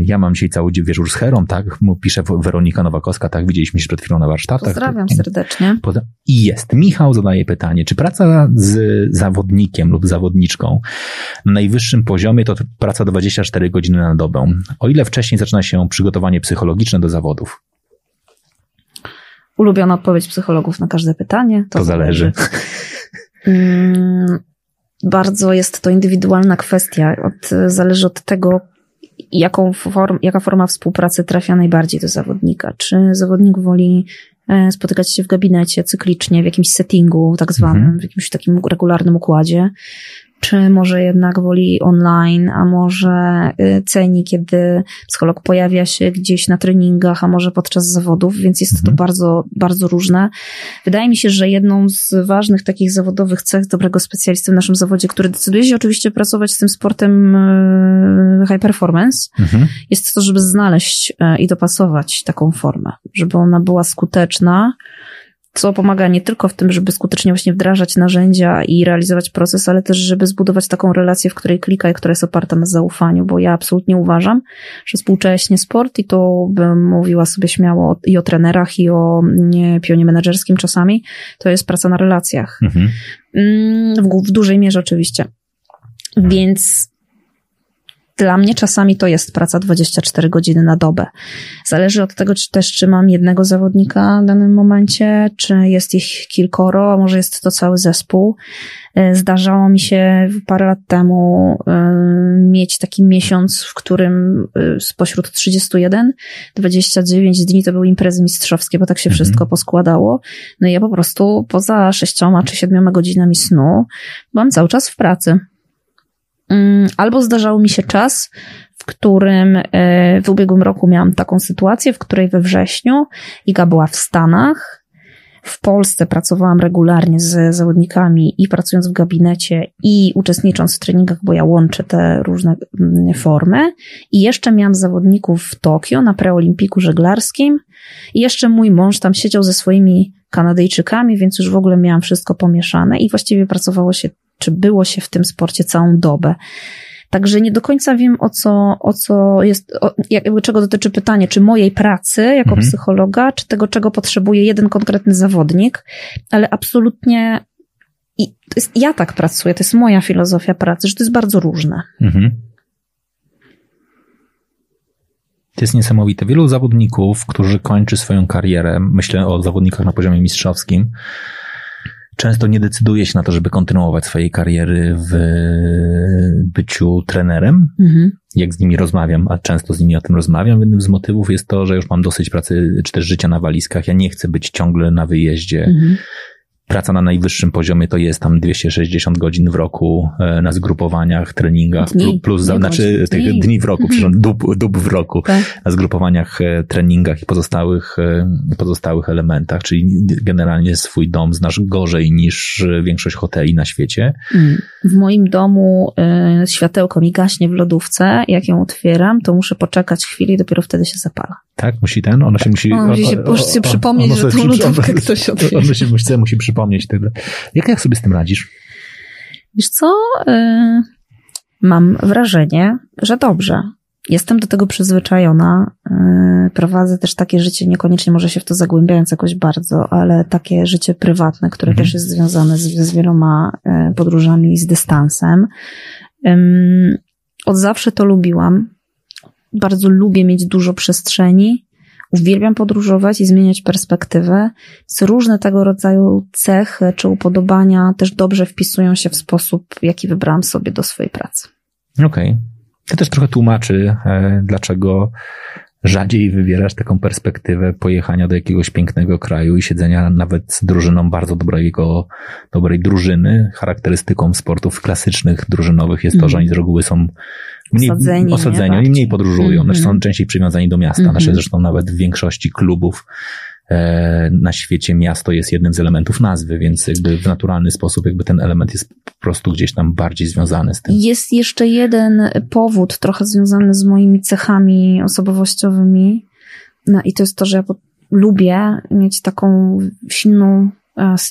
Ja mam dzisiaj cały wieczór z Herą, tak? Pisze Weronika Nowakowska, tak? Widzieliśmy się przed chwilą na warsztatach. Pozdrawiam serdecznie. I jest. Michał zadaje pytanie, czy praca z zawodnikiem lub zawodniczką na najwyższym poziomie to praca 24 godziny na dobę? O ile wcześniej zaczyna się przygotowanie psychologiczne do zawodów? Ulubiona odpowiedź psychologów na każde pytanie. To, to zależy. Mm, bardzo jest to indywidualna kwestia. Od, zależy od tego, jaką form, jaka forma współpracy trafia najbardziej do zawodnika. Czy zawodnik woli e, spotykać się w gabinecie cyklicznie, w jakimś settingu tak zwanym, mhm. w jakimś takim regularnym układzie, czy może jednak woli online, a może y, ceni, kiedy psycholog pojawia się gdzieś na treningach, a może podczas zawodów, więc jest to Mhm. bardzo, bardzo różne. Wydaje mi się, że jedną z ważnych takich zawodowych cech dobrego specjalisty w naszym zawodzie, który decyduje się oczywiście pracować z tym sportem y, high performance, Mhm. jest to, żeby znaleźć e, i dopasować taką formę, żeby ona była skuteczna, co pomaga nie tylko w tym, żeby skutecznie właśnie wdrażać narzędzia i realizować proces, ale też, żeby zbudować taką relację, w której klika i która jest oparta na zaufaniu, bo ja absolutnie uważam, że współcześnie sport, i to bym mówiła sobie śmiało i o trenerach, i o nie, pionie menedżerskim czasami, to jest praca na relacjach. Mhm. Mm, W, w dużej mierze oczywiście. Więc dla mnie czasami to jest praca 24 godziny na dobę. Zależy od tego, czy też, czy mam jednego zawodnika w danym momencie, czy jest ich kilkoro, a może jest to cały zespół. E, Zdarzało mi się parę lat temu e, mieć taki miesiąc, w którym e, spośród 31, 29 dni to były imprezy mistrzowskie, bo tak się Mhm. wszystko poskładało. No i ja po prostu poza sześcioma czy siedmioma godzinami snu byłam cały czas w pracy. Mm, Albo zdarzał mi się czas, w którym e, w ubiegłym roku miałam taką sytuację, w której we wrześniu Iga była w Stanach. W Polsce pracowałam regularnie z zawodnikami i pracując w gabinecie i uczestnicząc w treningach, bo ja łączę te różne mm, formy. I jeszcze miałam zawodników w Tokio na preolimpiku żeglarskim. I jeszcze mój mąż tam siedział ze swoimi Kanadyjczykami, więc już w ogóle miałam wszystko pomieszane i właściwie pracowało się, czy było się w tym sporcie całą dobę. Także nie do końca wiem, o co, o co jest, o, jakby czego dotyczy pytanie, czy mojej pracy jako Mhm. psychologa, czy tego, czego potrzebuje jeden konkretny zawodnik, ale absolutnie i to jest, ja tak pracuję, to jest moja filozofia pracy, że to jest bardzo różne. Mhm. To jest niesamowite. Wielu zawodników, którzy kończy swoją karierę, myślę o zawodnikach na poziomie mistrzowskim, często nie decyduje się na to, żeby kontynuować swojej kariery w byciu trenerem. Mhm. Jak z nimi rozmawiam, a często z nimi o tym rozmawiam, jednym z motywów jest to, że już mam dosyć pracy, czy też życia na walizkach. Ja nie chcę być ciągle na wyjeździe. Mhm. Praca na najwyższym poziomie to jest tam 260 godzin w roku e, na zgrupowaniach, treningach, Dni, plu- plus, nie znaczy godzin, tych dni. dni w roku, przepraszam, dób, dób w roku, Tak. na zgrupowaniach, e, treningach i pozostałych, e, pozostałych elementach, czyli generalnie swój dom znasz gorzej niż większość hoteli na świecie. Mm. W moim domu światełko mi gaśnie w lodówce. Jak ją otwieram, to muszę poczekać chwilę i dopiero wtedy się zapala. Tak, musi ten, ona się musi... Ona musi się- musi sobie przypomnieć, ono że sobie tą lodówkę ktoś otwiera. Ono się musi, musi przypomnieć tyle. Jak, jak sobie z tym radzisz? Wiesz co? Y, mam wrażenie, że dobrze. Jestem do tego przyzwyczajona. Y, prowadzę też takie życie, niekoniecznie może się w to zagłębiając jakoś bardzo, ale takie życie prywatne, które Mhm. też jest związane z, z wieloma y, podróżami i z dystansem. Od zawsze to lubiłam. Bardzo lubię mieć dużo przestrzeni. Uwielbiam podróżować i zmieniać perspektywę. Więc różne tego rodzaju cechy czy upodobania też dobrze wpisują się w sposób, jaki wybrałam sobie do swojej pracy. Okej. To też trochę tłumaczy, e, dlaczego rzadziej wybierasz taką perspektywę pojechania do jakiegoś pięknego kraju i siedzenia nawet z drużyną bardzo dobrego, dobrej drużyny. Charakterystyką sportów klasycznych, drużynowych jest to, Mhm. że oni z reguły są mniej Osadzeni, nie? osadzeni oni Bardziej. mniej podróżują, Mhm. znaczy są częściej przywiązani do miasta. Mhm. Nasze zresztą nawet w większości klubów e, na świecie miasto jest jednym z elementów nazwy, więc jakby w naturalny sposób jakby ten element jest po prostu gdzieś tam bardziej związany z tym. Jest jeszcze jeden powód, trochę związany z moimi cechami osobowościowymi. No i to jest to, że ja lubię mieć taką silną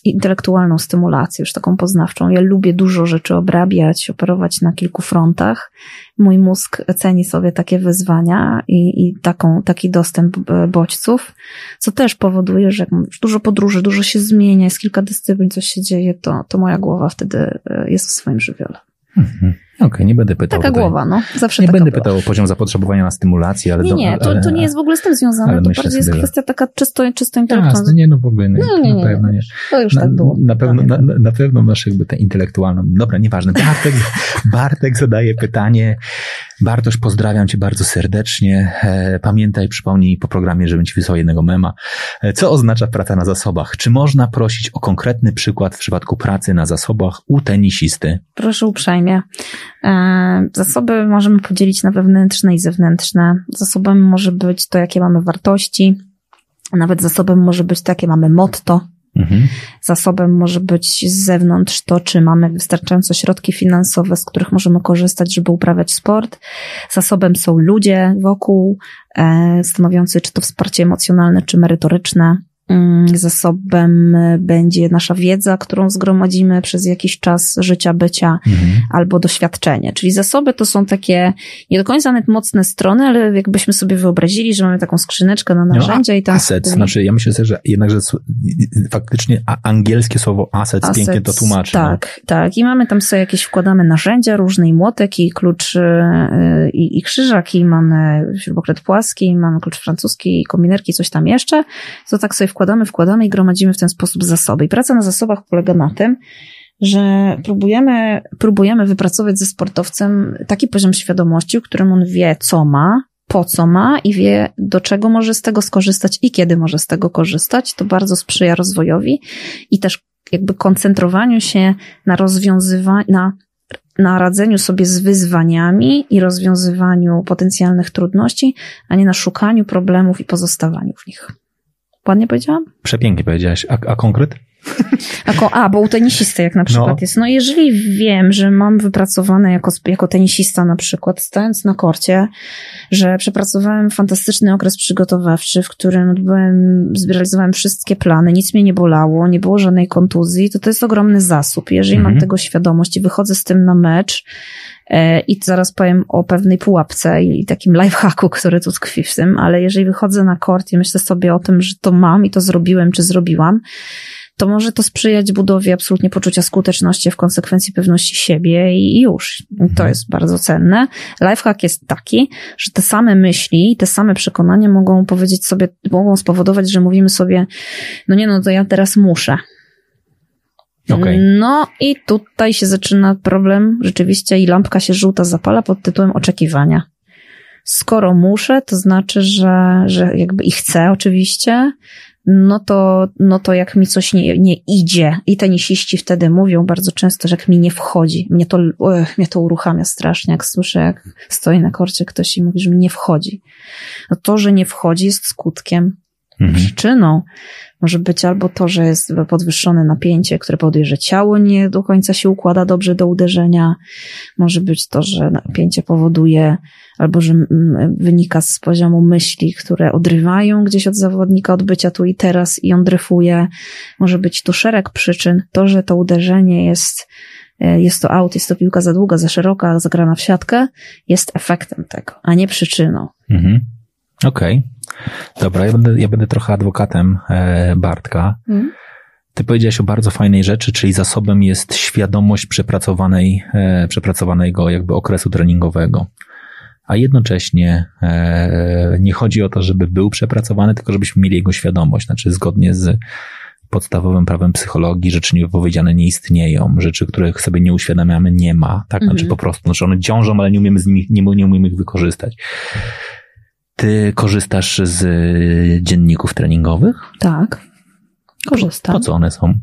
intelektualną stymulację, już taką poznawczą. Ja lubię dużo rzeczy obrabiać, operować na kilku frontach. Mój mózg ceni sobie takie wyzwania i, i taką, taki dostęp e, bodźców, co też powoduje, że jak dużo podróży, dużo się zmienia, jest kilka dyscyplin, coś się dzieje, to, to moja głowa wtedy e, jest w swoim żywiole. Mhm. Okej, okay, nie będę pytał. Taka tutaj. głowa, no. Zawsze Nie będę była. pytał o poziom zapotrzebowania na stymulację, ale... Nie, do, nie, to, to nie jest w ogóle z tym związane. ale To bardziej jest sobie, że- kwestia taka czysto, czysto intelektualna. Nie, no w ogóle nie, No, nie, na pewno nie. To już Na, tak było. na pewno, na, na- na pewno masz jakby tę intelektualną. Dobra, nieważne. Bartek, Bartek zadaje pytanie. Bartosz, pozdrawiam cię bardzo serdecznie. E, pamiętaj, przypomnij po programie, żebym ci wysłał jednego mema. E, co oznacza praca na zasobach? Czy można prosić o konkretny przykład w przypadku pracy na zasobach u tenisisty? Proszę uprzejmie. E, Zasoby możemy podzielić na wewnętrzne i zewnętrzne. Zasobem może być to, jakie mamy wartości. Nawet zasobem może być to, jakie mamy motto. Mhm. Zasobem może być z zewnątrz to, czy mamy wystarczająco środki finansowe, z których możemy korzystać, żeby uprawiać sport. Zasobem są ludzie wokół, e, stanowiący czy to wsparcie emocjonalne, czy merytoryczne. Mm, Zasobem e, będzie nasza wiedza, którą zgromadzimy przez jakiś czas życia, bycia, Mhm. albo doświadczenie. Czyli zasoby to są takie nie do końca nawet mocne strony, ale jakbyśmy sobie wyobrazili, że mamy taką skrzyneczkę na narzędzia i tam Asset, znaczy ja myślę, sobie, że jednakże faktycznie angielskie słowo asset, pięknie to tłumaczy. no. Tak, tak. I mamy tam sobie jakieś, wkładamy narzędzia różne i młotek i klucz yy, i, i krzyżak i mamy śrubokręt płaski, i mamy klucz francuski i kominerki, coś tam jeszcze. To tak sobie wkładamy, wkładamy i gromadzimy w ten sposób zasoby. I praca na zasobach polega na tym, że próbujemy, próbujemy wypracować ze sportowcem taki poziom świadomości, w którym on wie, co ma, po co ma i wie, do czego może z tego skorzystać i kiedy może z tego korzystać. To bardzo sprzyja rozwojowi i też jakby koncentrowaniu się na rozwiązywaniu, na, na radzeniu sobie z wyzwaniami i rozwiązywaniu potencjalnych trudności, a nie na szukaniu problemów i pozostawaniu w nich. Ładnie powiedziałam? Przepięknie powiedziałaś. A, a konkret? Jako, a, bo u tenisisty jak na przykład No. jest. No jeżeli wiem, że mam wypracowane jako, jako tenisista na przykład, stając na korcie, że przepracowałem fantastyczny okres przygotowawczy, w którym odbyłem, zrealizowałem wszystkie plany, nic mnie nie bolało, nie było żadnej kontuzji, to to jest ogromny zasób. Jeżeli Mhm. mam tego świadomość i wychodzę z tym na mecz, i zaraz powiem o pewnej pułapce i takim lifehacku, który tu tkwi w tym, ale jeżeli wychodzę na kort i myślę sobie o tym, że to mam i to zrobiłem, czy zrobiłam, to może to sprzyjać budowie absolutnie poczucia skuteczności, w konsekwencji pewności siebie i już. I To Mhm. jest bardzo cenne. Lifehack jest taki, że te same myśli, te same przekonania mogą powiedzieć sobie, mogą spowodować, że mówimy sobie, no nie no, to ja teraz muszę. Okej. No i tutaj się zaczyna problem rzeczywiście i lampka się żółta zapala pod tytułem oczekiwania. Skoro muszę, to znaczy, że, że jakby i chcę oczywiście, no to, no to jak mi coś nie, nie idzie i tenisiści wtedy mówią bardzo często, że jak mi nie wchodzi, mnie to, ech, mnie to uruchamia strasznie, jak słyszę, jak stoi na korcie ktoś i mówi, że mi nie wchodzi. No to, że nie wchodzi jest skutkiem Mhm. Przyczyną może być albo to, że jest podwyższone napięcie, które powoduje, że ciało nie do końca się układa dobrze do uderzenia. Może być to, że napięcie powoduje, albo że wynika z poziomu myśli, które odrywają gdzieś od zawodnika od bycia tu i teraz i on dryfuje. Może być tu szereg przyczyn. To, że to uderzenie jest e, jest to aut, jest to piłka za długa, za szeroka, zagrana w siatkę, jest efektem tego, a nie przyczyną. Mhm. Okej. Dobra, ja będę, ja będę trochę adwokatem e, Bartka. Ty powiedziałeś o bardzo fajnej rzeczy, czyli zasobem jest świadomość przepracowanej, e, przepracowanego jakby okresu treningowego. A jednocześnie e, nie chodzi o to, żeby był przepracowany, tylko żebyśmy mieli jego świadomość. Znaczy zgodnie z podstawowym prawem psychologii rzeczy niewypowiedziane nie istnieją, rzeczy, których sobie nie uświadamiamy, nie ma. Tak, Mhm. znaczy po prostu, znaczy one ciążą, ale nie umiemy z nimi, nie, nie umiemy ich wykorzystać. Ty korzystasz z y, dzienników treningowych? Tak. Korzystam. Po co one są?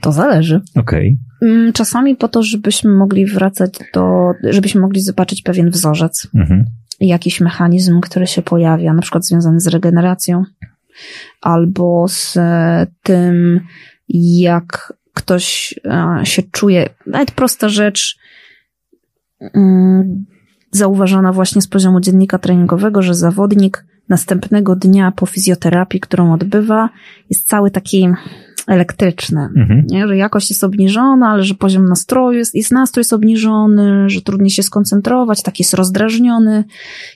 To zależy. Okej. Mm, Czasami po to, żebyśmy mogli wracać do, żebyśmy mogli zobaczyć pewien wzorzec, Mhm. jakiś mechanizm, który się pojawia, na przykład związany z regeneracją, albo z e, tym, jak ktoś e, się czuje. Nawet prosta rzecz, zauważona właśnie z poziomu dziennika treningowego, że zawodnik następnego dnia po fizjoterapii, którą odbywa, jest cały taki elektryczny, mhm. nie? że jakość jest obniżona, ale że poziom nastroju jest, jest nastrój jest obniżony, że trudniej się skoncentrować, tak jest rozdrażniony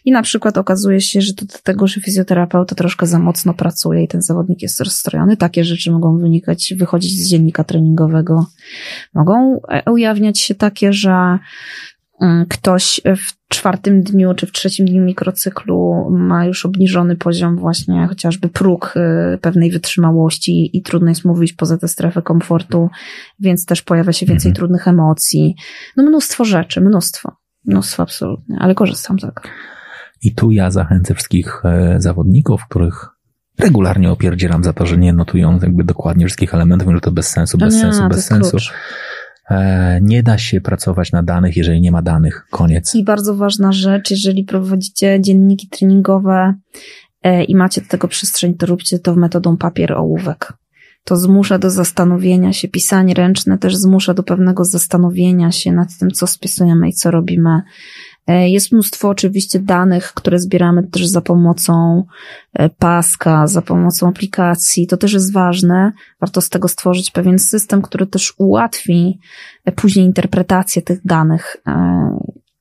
i na przykład okazuje się, że to do tego, że fizjoterapeuta troszkę za mocno pracuje i ten zawodnik jest rozstrojony. Takie rzeczy mogą wynikać, wychodzić z dziennika treningowego. Mogą e, ujawniać się takie, że ktoś w czwartym dniu czy w trzecim dniu mikrocyklu ma już obniżony poziom właśnie chociażby próg y, pewnej wytrzymałości i trudno jest mówić poza tę strefę komfortu, więc też pojawia się więcej mhm. trudnych emocji. No mnóstwo rzeczy, mnóstwo. Mnóstwo absolutnie, ale korzystam z tego. I tu ja zachęcę wszystkich e, zawodników, których regularnie opierdzielam za to, że nie notują jakby dokładnie wszystkich elementów, że to bez sensu, bez nie, sensu, bez sensu. Klucz. E, nie da się pracować na danych, jeżeli nie ma danych. Koniec. I bardzo ważna rzecz, jeżeli prowadzicie dzienniki treningowe e, i macie do tego przestrzeń, to róbcie to metodą papier-ołówek. To zmusza do zastanowienia się. Pisanie ręczne też zmusza do pewnego zastanowienia się nad tym, co spisujemy i co robimy jest mnóstwo oczywiście danych, które zbieramy też za pomocą e, paska, za pomocą aplikacji. To też jest ważne. Warto z tego stworzyć pewien system, który też ułatwi e, później interpretację tych danych.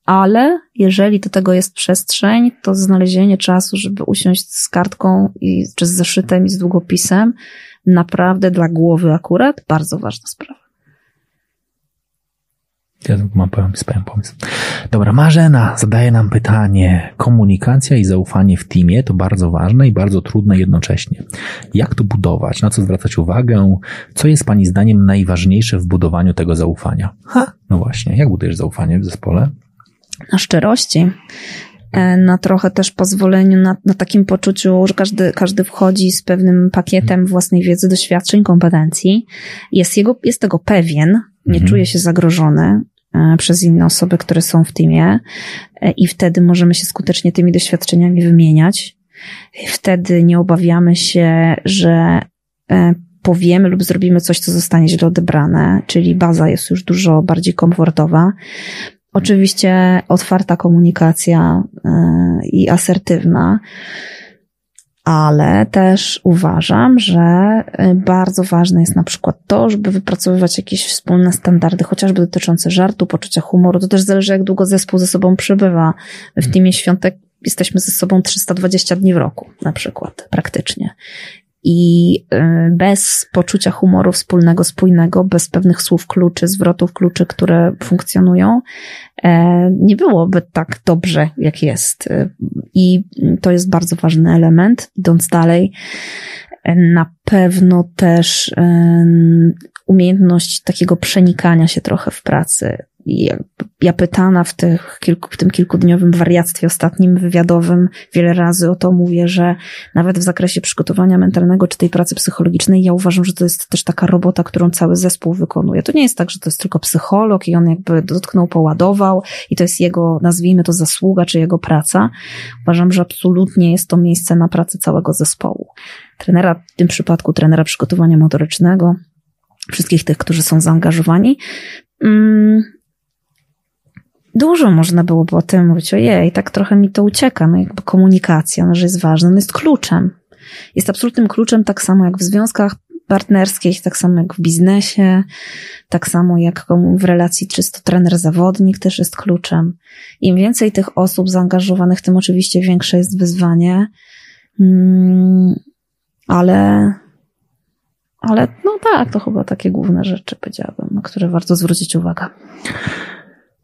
Ale jeżeli do tego jest przestrzeń, to znalezienie czasu, żeby usiąść z kartką i, czy z zeszytem i z długopisem, naprawdę dla głowy akurat bardzo ważna sprawa. Ja mam pomysł, pełen pomysł. Dobra, Marzena zadaje nam pytanie. Komunikacja i zaufanie w teamie to bardzo ważne i bardzo trudne jednocześnie. Jak to budować? Na co zwracać uwagę? Co jest Pani zdaniem najważniejsze w budowaniu tego zaufania? Ha, no właśnie. Jak budujesz zaufanie w zespole? Na szczerości e, na trochę też pozwoleniu, na, na takim poczuciu, że każdy, każdy wchodzi z pewnym pakietem własnej wiedzy, doświadczeń, kompetencji, jest, jego, jest tego pewien, nie mhm. czuje się zagrożony e, przez inne osoby, które są w teamie e, i wtedy możemy się skutecznie tymi doświadczeniami wymieniać. Wtedy nie obawiamy się, że e, powiemy lub zrobimy coś, co zostanie źle odebrane, czyli baza jest już dużo bardziej komfortowa. Oczywiście otwarta komunikacja i asertywna ale też uważam, że y, bardzo ważne jest na przykład to, żeby wypracowywać jakieś wspólne standardy, chociażby dotyczące żartu, poczucia humoru. To też zależy, jak długo zespół ze sobą przebywa. W mm. teamie świątek jesteśmy ze sobą 320 dni w roku, na przykład, praktycznie i y, bez poczucia humoru wspólnego, spójnego, bez pewnych słów kluczy, zwrotów kluczy, które funkcjonują, e, nie byłoby tak dobrze, jak jest. I to jest bardzo ważny element. Idąc dalej, e, na pewno też umiejętność takiego przenikania się trochę w pracy, ja pytana w, tych kilku, w tym kilkudniowym wariactwie ostatnim wywiadowym wiele razy o to mówię, że nawet w zakresie przygotowania mentalnego czy tej pracy psychologicznej, ja uważam, że to jest też taka robota, którą cały zespół wykonuje. To nie jest tak, że to jest tylko psycholog i on jakby dotknął, poładował i to jest jego, nazwijmy to zasługa czy jego praca. Uważam, że absolutnie jest to miejsce na pracę całego zespołu. Trenera, w tym przypadku trenera przygotowania motorycznego, wszystkich tych, którzy są zaangażowani. Mm, dużo można byłoby o tym mówić. Ojej, tak trochę mi to ucieka. No jakby komunikacja, no, że jest ważna, no jest kluczem. Jest absolutnym kluczem tak samo jak w związkach partnerskich, tak samo jak w biznesie, tak samo jak w relacji czysto trener-zawodnik też jest kluczem. Im więcej tych osób zaangażowanych, tym oczywiście większe jest wyzwanie. Mm, ale, ale no tak, to chyba takie główne rzeczy powiedziałabym, na które warto zwrócić uwagę.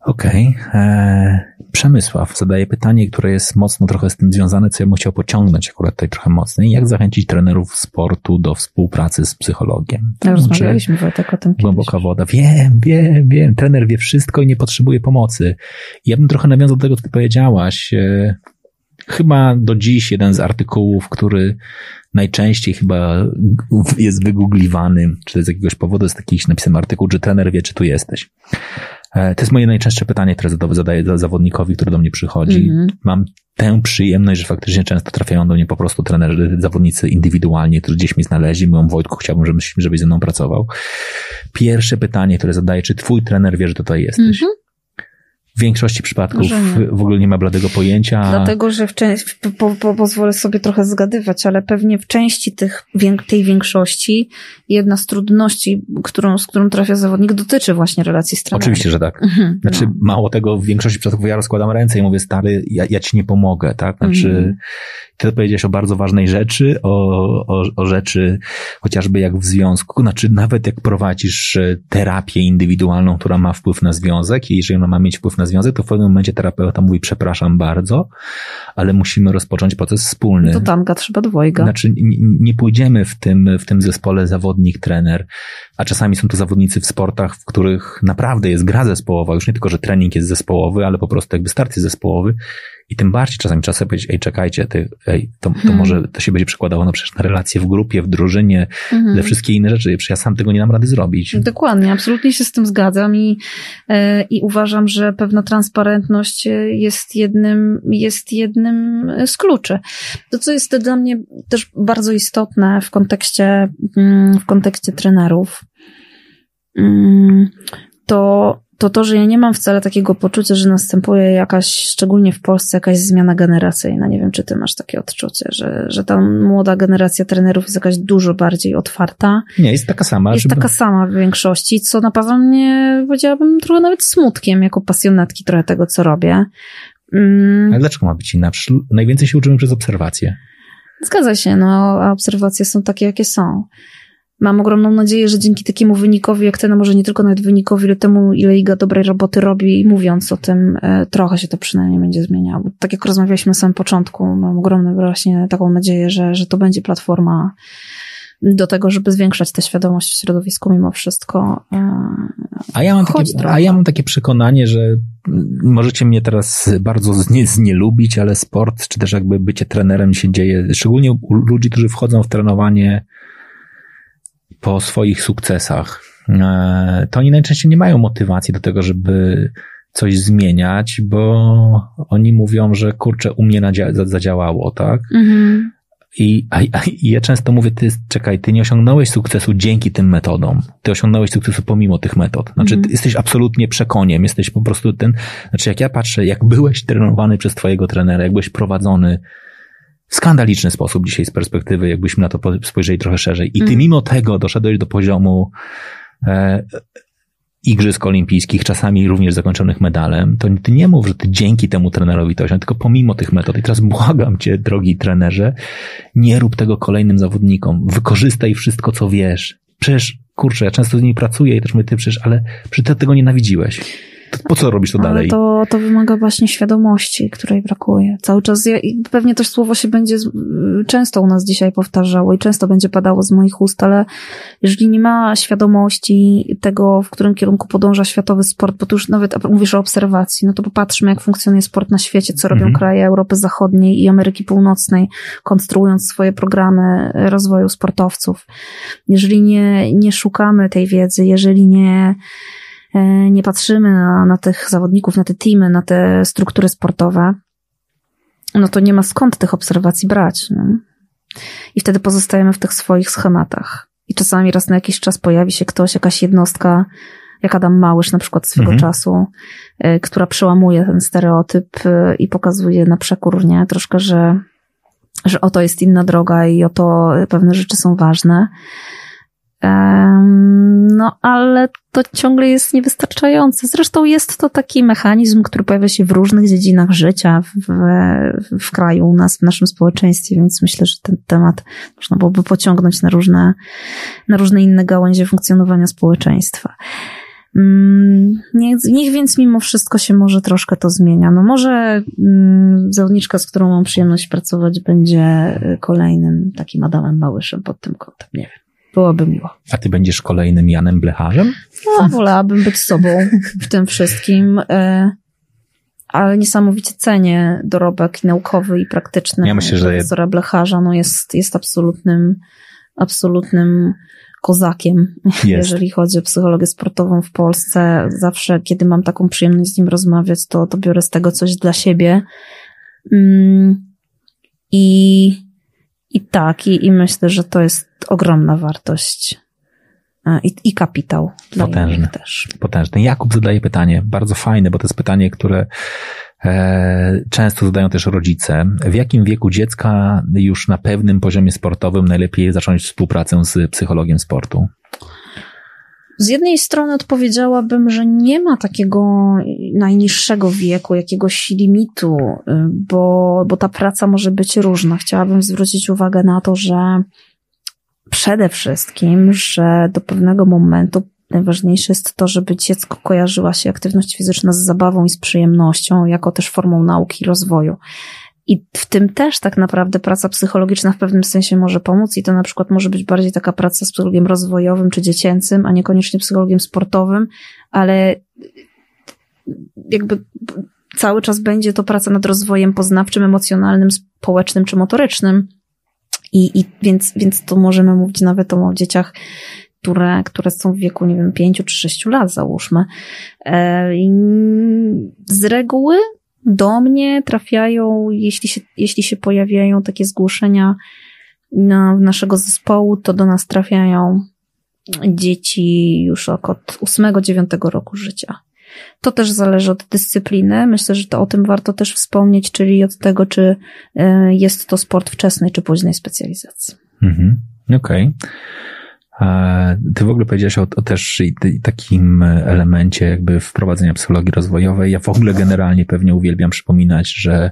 Okej. Okay. E, Przemysław zadaje pytanie, które jest mocno trochę z tym związane, co ja bym chciał pociągnąć akurat tutaj trochę mocniej. Jak zachęcić trenerów sportu do współpracy z psychologiem? To ja rozmawialiśmy Wojtek o tym Głęboka kiedyś. woda. Wiem, wiem, wiem. Trener wie wszystko i nie potrzebuje pomocy. Ja bym trochę nawiązał do tego, co ty powiedziałaś. E, chyba do dziś jeden z artykułów, który najczęściej chyba jest wygoogliwany, czy z jakiegoś powodu jest jakiś napisany artykuł, czy trener wie, czy tu jesteś. E, to jest moje najczęstsze pytanie, które zadaję zawodnikowi, który do mnie przychodzi. Mm-hmm. Mam tę przyjemność, że faktycznie często trafiają do mnie po prostu trenerzy, zawodnicy indywidualnie, którzy gdzieś mi znaleźli, mówią Wojtku, chciałbym, żebyś, żebyś ze mną pracował. Pierwsze pytanie, które zadaję, czy twój trener wie, że tutaj jesteś? Mm-hmm. W większości przypadków w ogóle nie ma bladego pojęcia. Dlatego, że w części, po, po, pozwolę sobie trochę zgadywać, ale pewnie w części tych, tej większości jedna z trudności, którą, z którą trafia zawodnik, dotyczy właśnie relacji z trenerem. Oczywiście, że tak. Mhm, znaczy, no. mało tego, w większości przypadków ja rozkładam ręce i mówię, stary, ja, ja ci nie pomogę, tak? Znaczy, mhm. ty powiedziałeś o bardzo ważnej rzeczy, o, o, o rzeczy chociażby jak w związku, znaczy nawet jak prowadzisz e, terapię indywidualną, która ma wpływ na związek i jeżeli ona ma mieć wpływ na związek, to w pewnym momencie terapeuta mówi, przepraszam bardzo, ale musimy rozpocząć proces wspólny. To tanga trzeba dwojga. Znaczy nie, nie pójdziemy w tym, w tym zespole zawodnik, trener, a czasami są to zawodnicy w sportach, w których naprawdę jest gra zespołowa, już nie tylko, że trening jest zespołowy, ale po prostu jakby start jest zespołowy i tym bardziej czasami czasem powiedzieć, ej, czekajcie, ty, ej, to, to hmm. może to się będzie przekładało no przecież na relacje w grupie, w drużynie, hmm. wszystkie inne rzeczy. Przecież ja sam tego nie dam rady zrobić. Dokładnie, absolutnie się z tym zgadzam i, e, i uważam, że pewna transparentność jest jednym, jest jednym z kluczy. To, co jest dla mnie też bardzo istotne w kontekście, mm, w kontekście trenerów, mm, to to to, że ja nie mam wcale takiego poczucia, że następuje jakaś, szczególnie w Polsce, jakaś zmiana generacyjna. Nie wiem, czy ty masz takie odczucie, że, że ta młoda generacja trenerów jest jakaś dużo bardziej otwarta. Nie, jest taka sama. Jest żeby... taka sama w większości, co napawa mnie, powiedziałabym, trochę nawet smutkiem, jako pasjonatki trochę tego, co robię. Mm. Ale dlaczego ma być inna? Najwięcej się uczymy przez obserwacje. Zgadza się, no, a obserwacje są takie, jakie są. Mam ogromną nadzieję, że dzięki takiemu wynikowi jak ten, a może nie tylko nawet wynikowi, ale temu, ile Iga dobrej roboty robi i mówiąc o tym, e, trochę się to przynajmniej będzie zmieniało. Tak jak rozmawialiśmy na samym początku, mam ogromną właśnie taką nadzieję, że, że to będzie platforma do tego, żeby zwiększać tę świadomość w środowisku mimo wszystko. E, a ja mam, takie, a ja mam takie przekonanie, że możecie mnie teraz bardzo znie, znielubić, ale sport, czy też jakby bycie trenerem się dzieje, szczególnie u ludzi, którzy wchodzą w trenowanie po swoich sukcesach, e, to oni najczęściej nie mają motywacji do tego, żeby coś zmieniać, bo oni mówią, że kurczę, u mnie zadziałało, tak? Mhm. I, a, a, I ja często mówię, ty, czekaj, ty nie osiągnąłeś sukcesu dzięki tym metodom. Ty osiągnąłeś sukcesu pomimo tych metod. Znaczy, mm. jesteś absolutnie przekoniem, jesteś po prostu ten, znaczy jak ja patrzę, jak byłeś trenowany przez twojego trenera, jak byłeś prowadzony, skandaliczny sposób dzisiaj z perspektywy, jakbyśmy na to spojrzeli trochę szerzej. I ty mm. mimo tego doszedłeś do poziomu e, Igrzysk Olimpijskich, czasami również zakończonych medalem, to ty nie mów, że ty dzięki temu trenerowi to osiągnąłeś, tylko pomimo tych metod. I teraz błagam cię, drogi trenerze, nie rób tego kolejnym zawodnikom. Wykorzystaj wszystko, co wiesz. Przecież, kurczę, ja często z nimi pracuję i też my ty przecież, ale przecież ty tego nienawidziłeś po co robisz to dalej? Ale to, to wymaga właśnie świadomości, której brakuje. Cały czas, ja, pewnie też słowo się będzie często u nas dzisiaj powtarzało i często będzie padało z moich ust, ale jeżeli nie ma świadomości tego, w którym kierunku podąża światowy sport, bo tu już nawet mówisz o obserwacji, no to popatrzmy, jak funkcjonuje sport na świecie, co robią mhm. kraje Europy Zachodniej i Ameryki Północnej, konstruując swoje programy rozwoju sportowców. Jeżeli nie, nie szukamy tej wiedzy, jeżeli nie, nie patrzymy na, na tych zawodników, na te teamy, na te struktury sportowe, no to nie ma skąd tych obserwacji brać. No. I wtedy pozostajemy w tych swoich schematach. I czasami raz na jakiś czas pojawi się ktoś, jakaś jednostka, jak Adam Małysz na przykład swego mhm. czasu, y, która przełamuje ten stereotyp y, i pokazuje na przekór, nie? Troszkę, że, że oto jest inna droga i oto pewne rzeczy są ważne. No, ale to ciągle jest niewystarczające. Zresztą jest to taki mechanizm, który pojawia się w różnych dziedzinach życia w, w kraju, u nas, w naszym społeczeństwie, więc myślę, że ten temat można byłoby pociągnąć na różne, na różne inne gałęzie funkcjonowania społeczeństwa. Mm, niech, niech więc mimo wszystko się może troszkę to zmienia. No może mm, zawodniczka, z którą mam przyjemność pracować, będzie kolejnym takim Adamem Małyszem pod tym kątem. Nie wiem. Byłoby miło. A ty będziesz kolejnym Janem Blecharzem? No, wolałabym być sobą w tym wszystkim. E, ale niesamowicie cenię dorobek naukowy i praktyczny ja myślę, że profesora Blecharza. No jest, jest absolutnym, absolutnym kozakiem, jest. jeżeli chodzi o psychologię sportową w Polsce. Zawsze, kiedy mam taką przyjemność z nim rozmawiać, to, to biorę z tego coś dla siebie. Mm, I, i tak, i, i myślę, że to jest ogromna wartość e, i, i kapitał dla Potężny. też. Potężny. Jakub zadaje pytanie, bardzo fajne, bo to jest pytanie, które e, często zadają też rodzice. W jakim wieku dziecka już na pewnym poziomie sportowym najlepiej zacząć współpracę z psychologiem sportu? Z jednej strony odpowiedziałabym, że nie ma takiego najniższego wieku, jakiegoś limitu, y, bo, bo ta praca może być różna. Chciałabym zwrócić uwagę na to, że przede wszystkim, że do pewnego momentu najważniejsze jest to, żeby dziecko kojarzyła się aktywność fizyczna z zabawą i z przyjemnością, jako też formą nauki i rozwoju. I w tym też tak naprawdę praca psychologiczna w pewnym sensie może pomóc i to na przykład może być bardziej taka praca z psychologiem rozwojowym czy dziecięcym, a niekoniecznie psychologiem sportowym, ale jakby cały czas będzie to praca nad rozwojem poznawczym, emocjonalnym, społecznym czy motorycznym. I, i więc, więc to możemy mówić nawet o dzieciach, które, które są w wieku, nie wiem, pięciu czy sześciu lat, załóżmy. E, z reguły do mnie trafiają, jeśli się, jeśli się pojawiają takie zgłoszenia na, naszego zespołu, to do nas trafiają dzieci już od 8-9 roku życia. To też zależy od dyscypliny. Myślę, że to o tym warto też wspomnieć, czyli od tego, czy e, jest to sport wczesnej czy późnej specjalizacji. Mhm. Okej. Okay. Ty w ogóle powiedziałeś o, o też takim elemencie jakby wprowadzenia psychologii rozwojowej. Ja w ogóle generalnie pewnie uwielbiam przypominać, że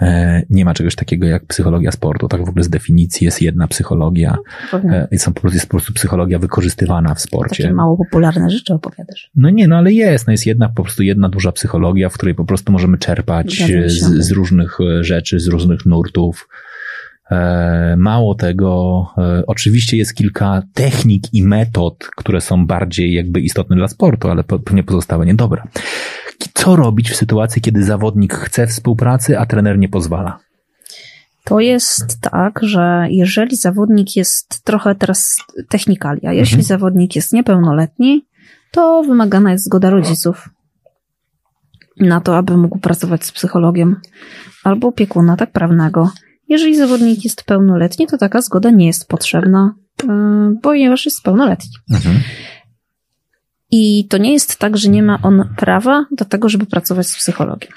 e, nie ma czegoś takiego jak psychologia sportu. Tak w ogóle z definicji jest jedna psychologia. No, jest po, prostu, jest po prostu psychologia wykorzystywana w sporcie. Takie mało popularne rzeczy opowiadasz. No nie, no ale jest. No jest jedna, po prostu jedna duża psychologia, w której po prostu możemy czerpać z, z różnych e, rzeczy, z różnych nurtów. E, mało tego, e, oczywiście jest kilka technik i metod, które są bardziej jakby istotne dla sportu, ale pewnie pozostałe nie. Dobra. Co robić w sytuacji, kiedy zawodnik chce współpracy, a trener nie pozwala? To jest tak, że jeżeli zawodnik jest trochę teraz technikalia, jeśli mhm. zawodnik jest niepełnoletni, to wymagana jest zgoda rodziców na to, aby mógł pracować z psychologiem albo opiekuna tak prawnego. Jeżeli zawodnik jest pełnoletni, to taka zgoda nie jest potrzebna, e, ponieważ jest pełnoletni. Mhm. I to nie jest tak, że nie ma on prawa do tego, żeby pracować z psychologiem.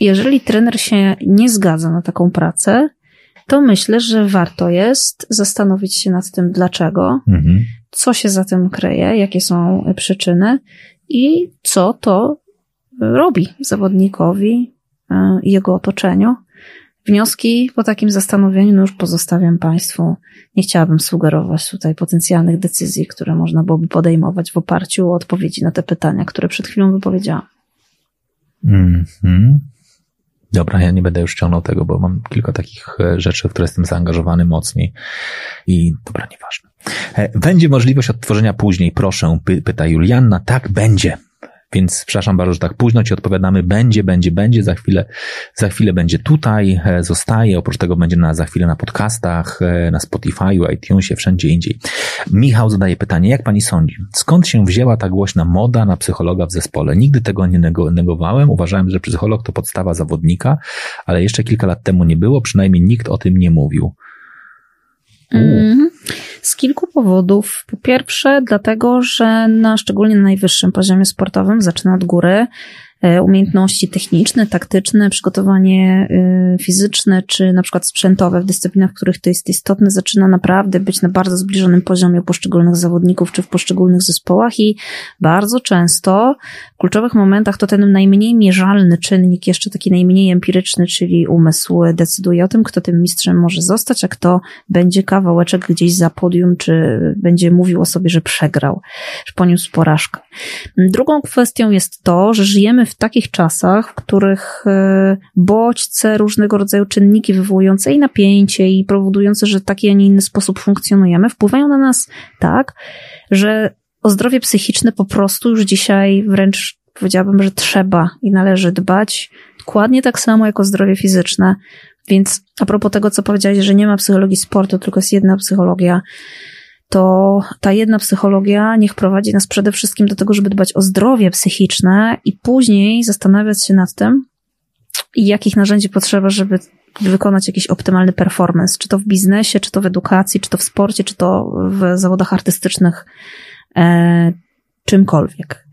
Jeżeli trener się nie zgadza na taką pracę, to myślę, że warto jest zastanowić się nad tym, dlaczego, mhm. co się za tym kryje, jakie są przyczyny i co to robi zawodnikowi e, jego otoczeniu, Wnioski po takim zastanowieniu no już pozostawiam Państwu. Nie chciałabym sugerować tutaj potencjalnych decyzji, które można byłoby podejmować w oparciu o odpowiedzi na te pytania, które przed chwilą wypowiedziałam. Mm-hmm. Dobra, ja nie będę już ciągnął tego, bo mam kilka takich e, rzeczy, w które jestem zaangażowany mocniej i dobra, nieważne. E, będzie możliwość odtworzenia później, proszę, pyta Julianna. Tak, będzie. Więc przepraszam bardzo, że tak późno ci odpowiadamy. Będzie, będzie, będzie. Za chwilę, za chwilę będzie tutaj, e, zostaje. Oprócz tego będzie na, za chwilę na podcastach, e, na Spotify'u, iTunesie, wszędzie indziej. Michał zadaje pytanie, jak pani sądzi, skąd się wzięła ta głośna moda na psychologa w zespole? Nigdy tego nie negowałem. Uważałem, że psycholog to podstawa zawodnika, ale jeszcze kilka lat temu nie było, przynajmniej nikt o tym nie mówił. Mm, z kilku powodów. Po pierwsze, dlatego, że na szczególnie na najwyższym poziomie sportowym zaczyna od góry umiejętności techniczne, taktyczne, przygotowanie e, fizyczne, czy na przykład sprzętowe w dyscyplinach, w których to jest istotne, zaczyna naprawdę być na bardzo zbliżonym poziomie poszczególnych zawodników, czy w poszczególnych zespołach i bardzo często w kluczowych momentach to ten najmniej mierzalny czynnik, jeszcze taki najmniej empiryczny, czyli umysł, decyduje o tym, kto tym mistrzem może zostać, a kto będzie kawałeczek gdzieś za podium, czy będzie mówił o sobie, że przegrał, że poniósł porażkę. Drugą kwestią jest to, że żyjemy w takich czasach, w których e, bodźce, różnego rodzaju czynniki wywołujące i napięcie, i powodujące, że w taki, a nie inny sposób funkcjonujemy, wpływają na nas tak, że o zdrowie psychiczne po prostu już dzisiaj wręcz powiedziałabym, że trzeba i należy dbać dokładnie tak samo jak o zdrowie fizyczne. Więc a propos tego, co powiedziałeś, że nie ma psychologii sportu, tylko jest jedna psychologia, to ta jedna psychologia niech prowadzi nas przede wszystkim do tego, żeby dbać o zdrowie psychiczne i później zastanawiać się nad tym, jakich narzędzi potrzeba, żeby wykonać jakiś optymalny performance, czy to w biznesie, czy to w edukacji, czy to w sporcie, czy to w zawodach artystycznych, e, czymkolwiek.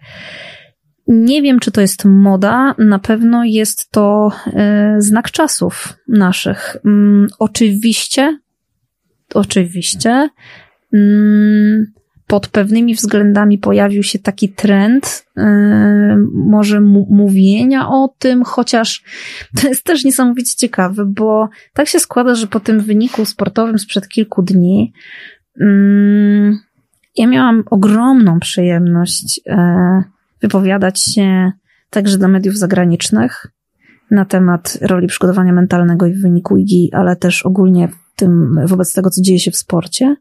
Nie wiem, czy to jest moda, na pewno jest to e, znak czasów naszych. Mm, oczywiście, oczywiście, pod pewnymi względami pojawił się taki trend, yy, może mówienia o tym, chociaż to jest też niesamowicie ciekawe, bo tak się składa, że po tym wyniku sportowym sprzed kilku dni yy, ja miałam ogromną przyjemność yy, wypowiadać się także do mediów zagranicznych na temat roli przygotowania mentalnego i w wyniku IGI, ale też ogólnie tym, wobec tego, co dzieje się w sporcie.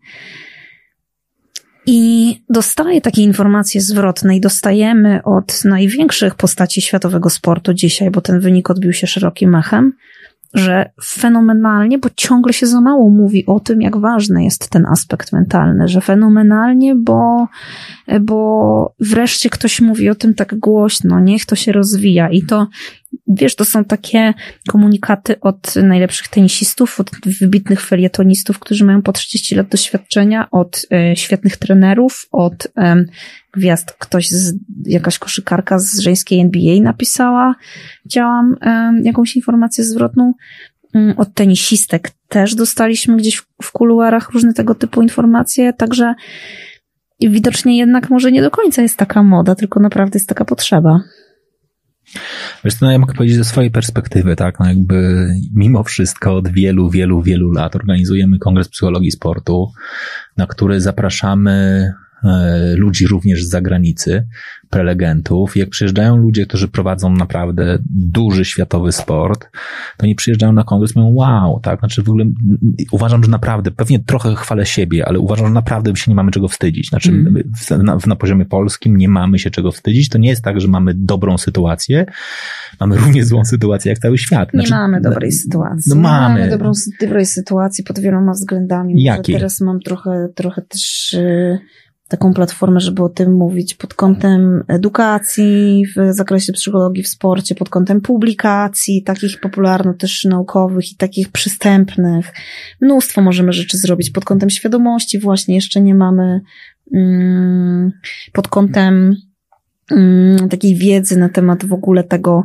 I dostaję takie informacje zwrotne i dostajemy od największych postaci światowego sportu dzisiaj, bo ten wynik odbił się szerokim mechem, że fenomenalnie, bo ciągle się za mało mówi o tym, jak ważny jest ten aspekt mentalny, że fenomenalnie, bo, bo wreszcie ktoś mówi o tym tak głośno, niech to się rozwija i to wiesz, to są takie komunikaty od najlepszych tenisistów, od wybitnych felietonistów, którzy mają po 30 lat doświadczenia, od e, świetnych trenerów, od e, gwiazd. Ktoś z, jakaś koszykarka z żeńskiej NBA napisała, widziałam e, jakąś informację zwrotną. Mm, od tenisistek też dostaliśmy gdzieś w kuluarach różne tego typu informacje, także widocznie jednak może nie do końca jest taka moda, tylko naprawdę jest taka potrzeba. Wiesz no ja mogę powiedzieć ze swojej perspektywy, tak, no jakby mimo wszystko od wielu, wielu, wielu lat organizujemy Kongres Psychologii Sportu, na który zapraszamy ludzi również z zagranicy, prelegentów. Jak przyjeżdżają ludzie, którzy prowadzą naprawdę duży światowy sport, to nie przyjeżdżają na kongres, mówią wow, tak? Znaczy w ogóle uważam, że naprawdę, pewnie trochę chwalę siebie, ale uważam, że naprawdę się nie mamy czego wstydzić. Znaczy mm. na, na poziomie polskim nie mamy się czego wstydzić. To nie jest tak, że mamy dobrą sytuację, mamy równie złą sytuację jak cały świat. Znaczy, nie mamy dobrej sytuacji. No mamy. mamy dobrą, dobrej sytuacji pod wieloma względami. Jakie? Teraz mam trochę, trochę też... Taką platformę, żeby o tym mówić pod kątem edukacji w zakresie psychologii w sporcie, pod kątem publikacji, takich popularno też naukowych i takich przystępnych. Mnóstwo możemy rzeczy zrobić pod kątem świadomości, właśnie jeszcze nie mamy mm, pod kątem mm, takiej wiedzy na temat w ogóle tego,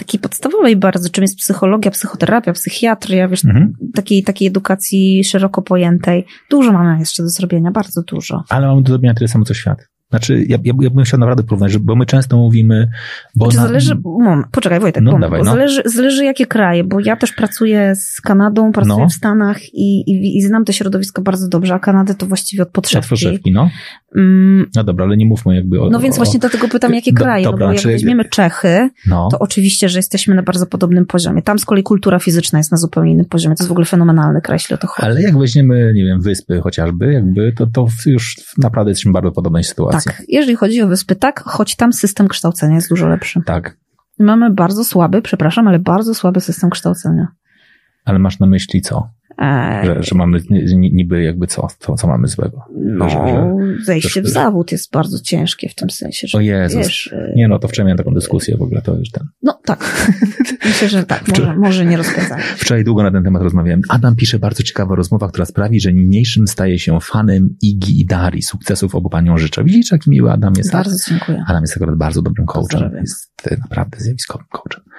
takiej podstawowej bardzo, czym jest psychologia, psychoterapia, psychiatria, wiesz, mhm. takiej, takiej edukacji szeroko pojętej. Dużo mamy jeszcze do zrobienia, bardzo dużo. Ale mamy do zrobienia tyle samo co świat. Znaczy, ja, ja, ja bym chciał naprawdę porównać, bo my często mówimy, bo... Znaczy, na... zależy, moment, poczekaj Wojtek, no, moment, dawaj, no. zależy, zależy jakie kraje, bo ja też pracuję z Kanadą, pracuję no. w Stanach i, i, i znam te środowiska bardzo dobrze, a Kanadę to właściwie od podszewki. Od podszewki, no. Mm. No dobra, ale nie mówmy jakby o... No więc o, właśnie dlatego pytam, jakie do, kraje, dobra, no bo jak weźmiemy Czechy, no. to oczywiście, że jesteśmy na bardzo podobnym poziomie. Tam z kolei kultura fizyczna jest na zupełnie innym poziomie, to jest w ogóle fenomenalny kraj, jeśli o to chodzi. Ale jak weźmiemy, nie wiem, wyspy chociażby, jakby, to, to już naprawdę jesteśmy w bardzo podobnej sytuacji. Tak, jeżeli chodzi o wyspy, tak, choć tam system kształcenia jest dużo lepszy. Tak. Mamy bardzo słaby, przepraszam, ale bardzo słaby system kształcenia. Ale masz na myśli co? Że, że mamy niby jakby co, co, co mamy złego. No, że, że, zejście w zawód jest bardzo ciężkie w tym sensie. Że, o Jezus. Wiesz, e, nie no, to wczoraj miałem taką dyskusję w ogóle, to już ten. No tak. Myślę, że tak, może, może nie rozpędzamy. Wczoraj długo na ten temat rozmawiałem. Adam pisze bardzo ciekawa rozmowa, która sprawi, że niniejszym staje się fanem Igi i Dari. Sukcesów obu panią życzę. Widzisz, jaki miły Adam jest? Bardzo dziękuję. Adam jest akurat bardzo dobrym coachem. Jest naprawdę zjawiskowym coachem.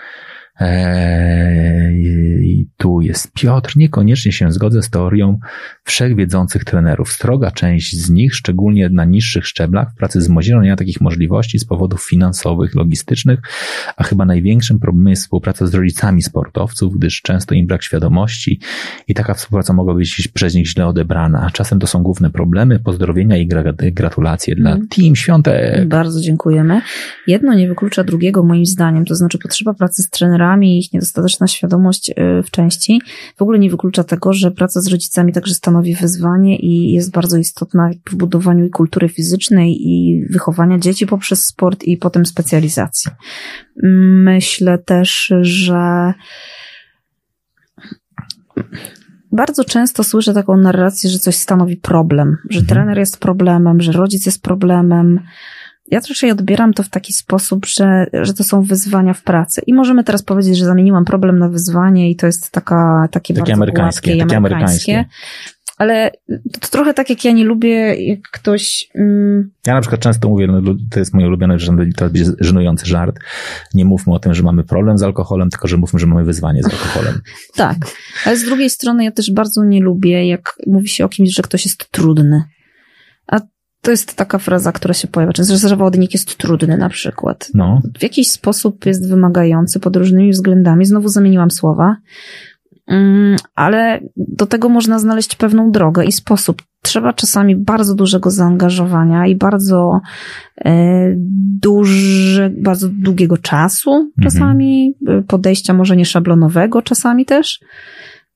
Eee, I tu jest Piotr. Niekoniecznie się zgodzę z teorią wszechwiedzących trenerów. Stroga część z nich, szczególnie na niższych szczeblach, w pracy z młodzieżą nie ma takich możliwości z powodów finansowych, logistycznych, a chyba największym problemem jest współpraca z rodzicami sportowców, gdyż często im brak świadomości i taka współpraca mogła być przez nich źle odebrana. Czasem to są główne problemy. Pozdrowienia i gratulacje dla mm. Team Świątek. Bardzo dziękujemy. Jedno nie wyklucza drugiego moim zdaniem, to znaczy potrzeba pracy z trenerami i ich niedostateczna świadomość y, w części w ogóle nie wyklucza tego, że praca z rodzicami także stanowi wyzwanie i jest bardzo istotna w budowaniu kultury fizycznej i wychowania dzieci poprzez sport i potem specjalizacji. Myślę też, że bardzo często słyszę taką narrację, że coś stanowi problem, że mhm. trener jest problemem, że rodzic jest problemem, ja raczej odbieram to w taki sposób, że, że to są wyzwania w pracy. I możemy teraz powiedzieć, że zamieniłam problem na wyzwanie i to jest taka, takie, Takie bardzo amerykańskie, takie amerykańskie. amerykańskie. Ale to, to trochę tak jak ja nie lubię, jak ktoś... Mm, Ja na przykład często mówię, no, to jest mój ulubiony, że to będzie żenujący żart. Nie mówmy o tym, że mamy problem z alkoholem, tylko że mówmy, że mamy wyzwanie z alkoholem. tak. Ale z drugiej strony ja też bardzo nie lubię, jak mówi się o kimś, że ktoś jest trudny. To jest taka fraza, która się pojawia że zawodnik jest trudny na przykład. No, w jakiś sposób jest wymagający pod różnymi względami. Znowu zamieniłam słowa, Mm, ale do tego można znaleźć pewną drogę i sposób. Trzeba czasami bardzo dużego zaangażowania i bardzo e, duży, bardzo długiego czasu czasami, e, podejścia może nie szablonowego czasami też.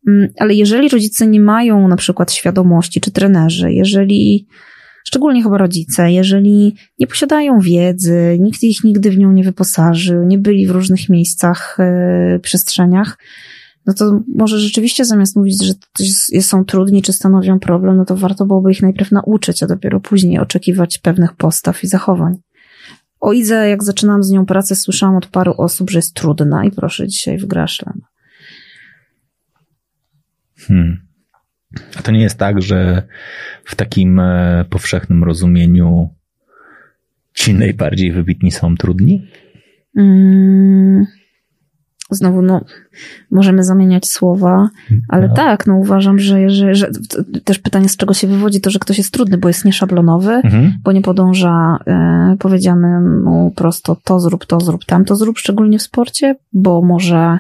Mm, Ale jeżeli rodzice nie mają na przykład świadomości, czy trenerzy, jeżeli szczególnie chyba rodzice, jeżeli nie posiadają wiedzy, nikt ich nigdy w nią nie wyposażył, nie byli w różnych miejscach, e, przestrzeniach, no to może rzeczywiście zamiast mówić, że są trudni czy stanowią problem, no to warto byłoby ich najpierw nauczyć, a dopiero później oczekiwać pewnych postaw i zachowań. O Idze, jak zaczynam z nią pracę, słyszałam od paru osób, że jest trudna i proszę dzisiaj w. Hmm. A to nie jest tak, że w takim e, powszechnym rozumieniu ci najbardziej wybitni są trudni? Mm. Znowu, no, możemy zamieniać słowa, ale No. tak, no uważam, że, jeżeli, że też pytanie, z czego się wywodzi to, że ktoś jest trudny, bo jest nieszablonowy, Mhm. bo nie podąża e, powiedzianemu prosto to zrób, to zrób, tamto zrób, szczególnie w sporcie, bo może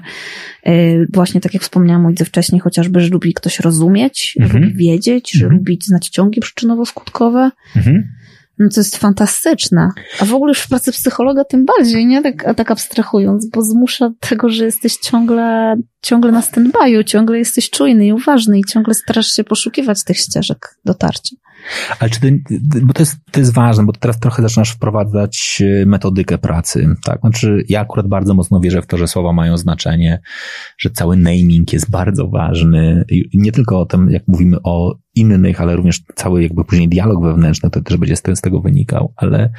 e, właśnie tak jak wspomniałam o wcześniej, chociażby, że lubi ktoś rozumieć, Mhm. lubi wiedzieć, że Mhm. lubi znać ciągi przyczynowo-skutkowe. Mhm. No to jest fantastyczne. A w ogóle już w pracy psychologa tym bardziej, nie? Tak, tak abstrahując, bo zmusza tego, że jesteś ciągle, ciągle na stand-by'u, ciągle jesteś czujny i uważny i ciągle starasz się poszukiwać tych ścieżek dotarcia. Ale czy ty, bo to jest, to jest ważne, bo teraz trochę zaczynasz wprowadzać e, metodykę pracy, tak? Znaczy, ja akurat bardzo mocno wierzę w to, że słowa mają znaczenie, że cały naming jest bardzo ważny. Nie tylko o tym, jak mówimy o innych, ale również cały jakby później dialog wewnętrzny, to też będzie z, tego wynikał. Ale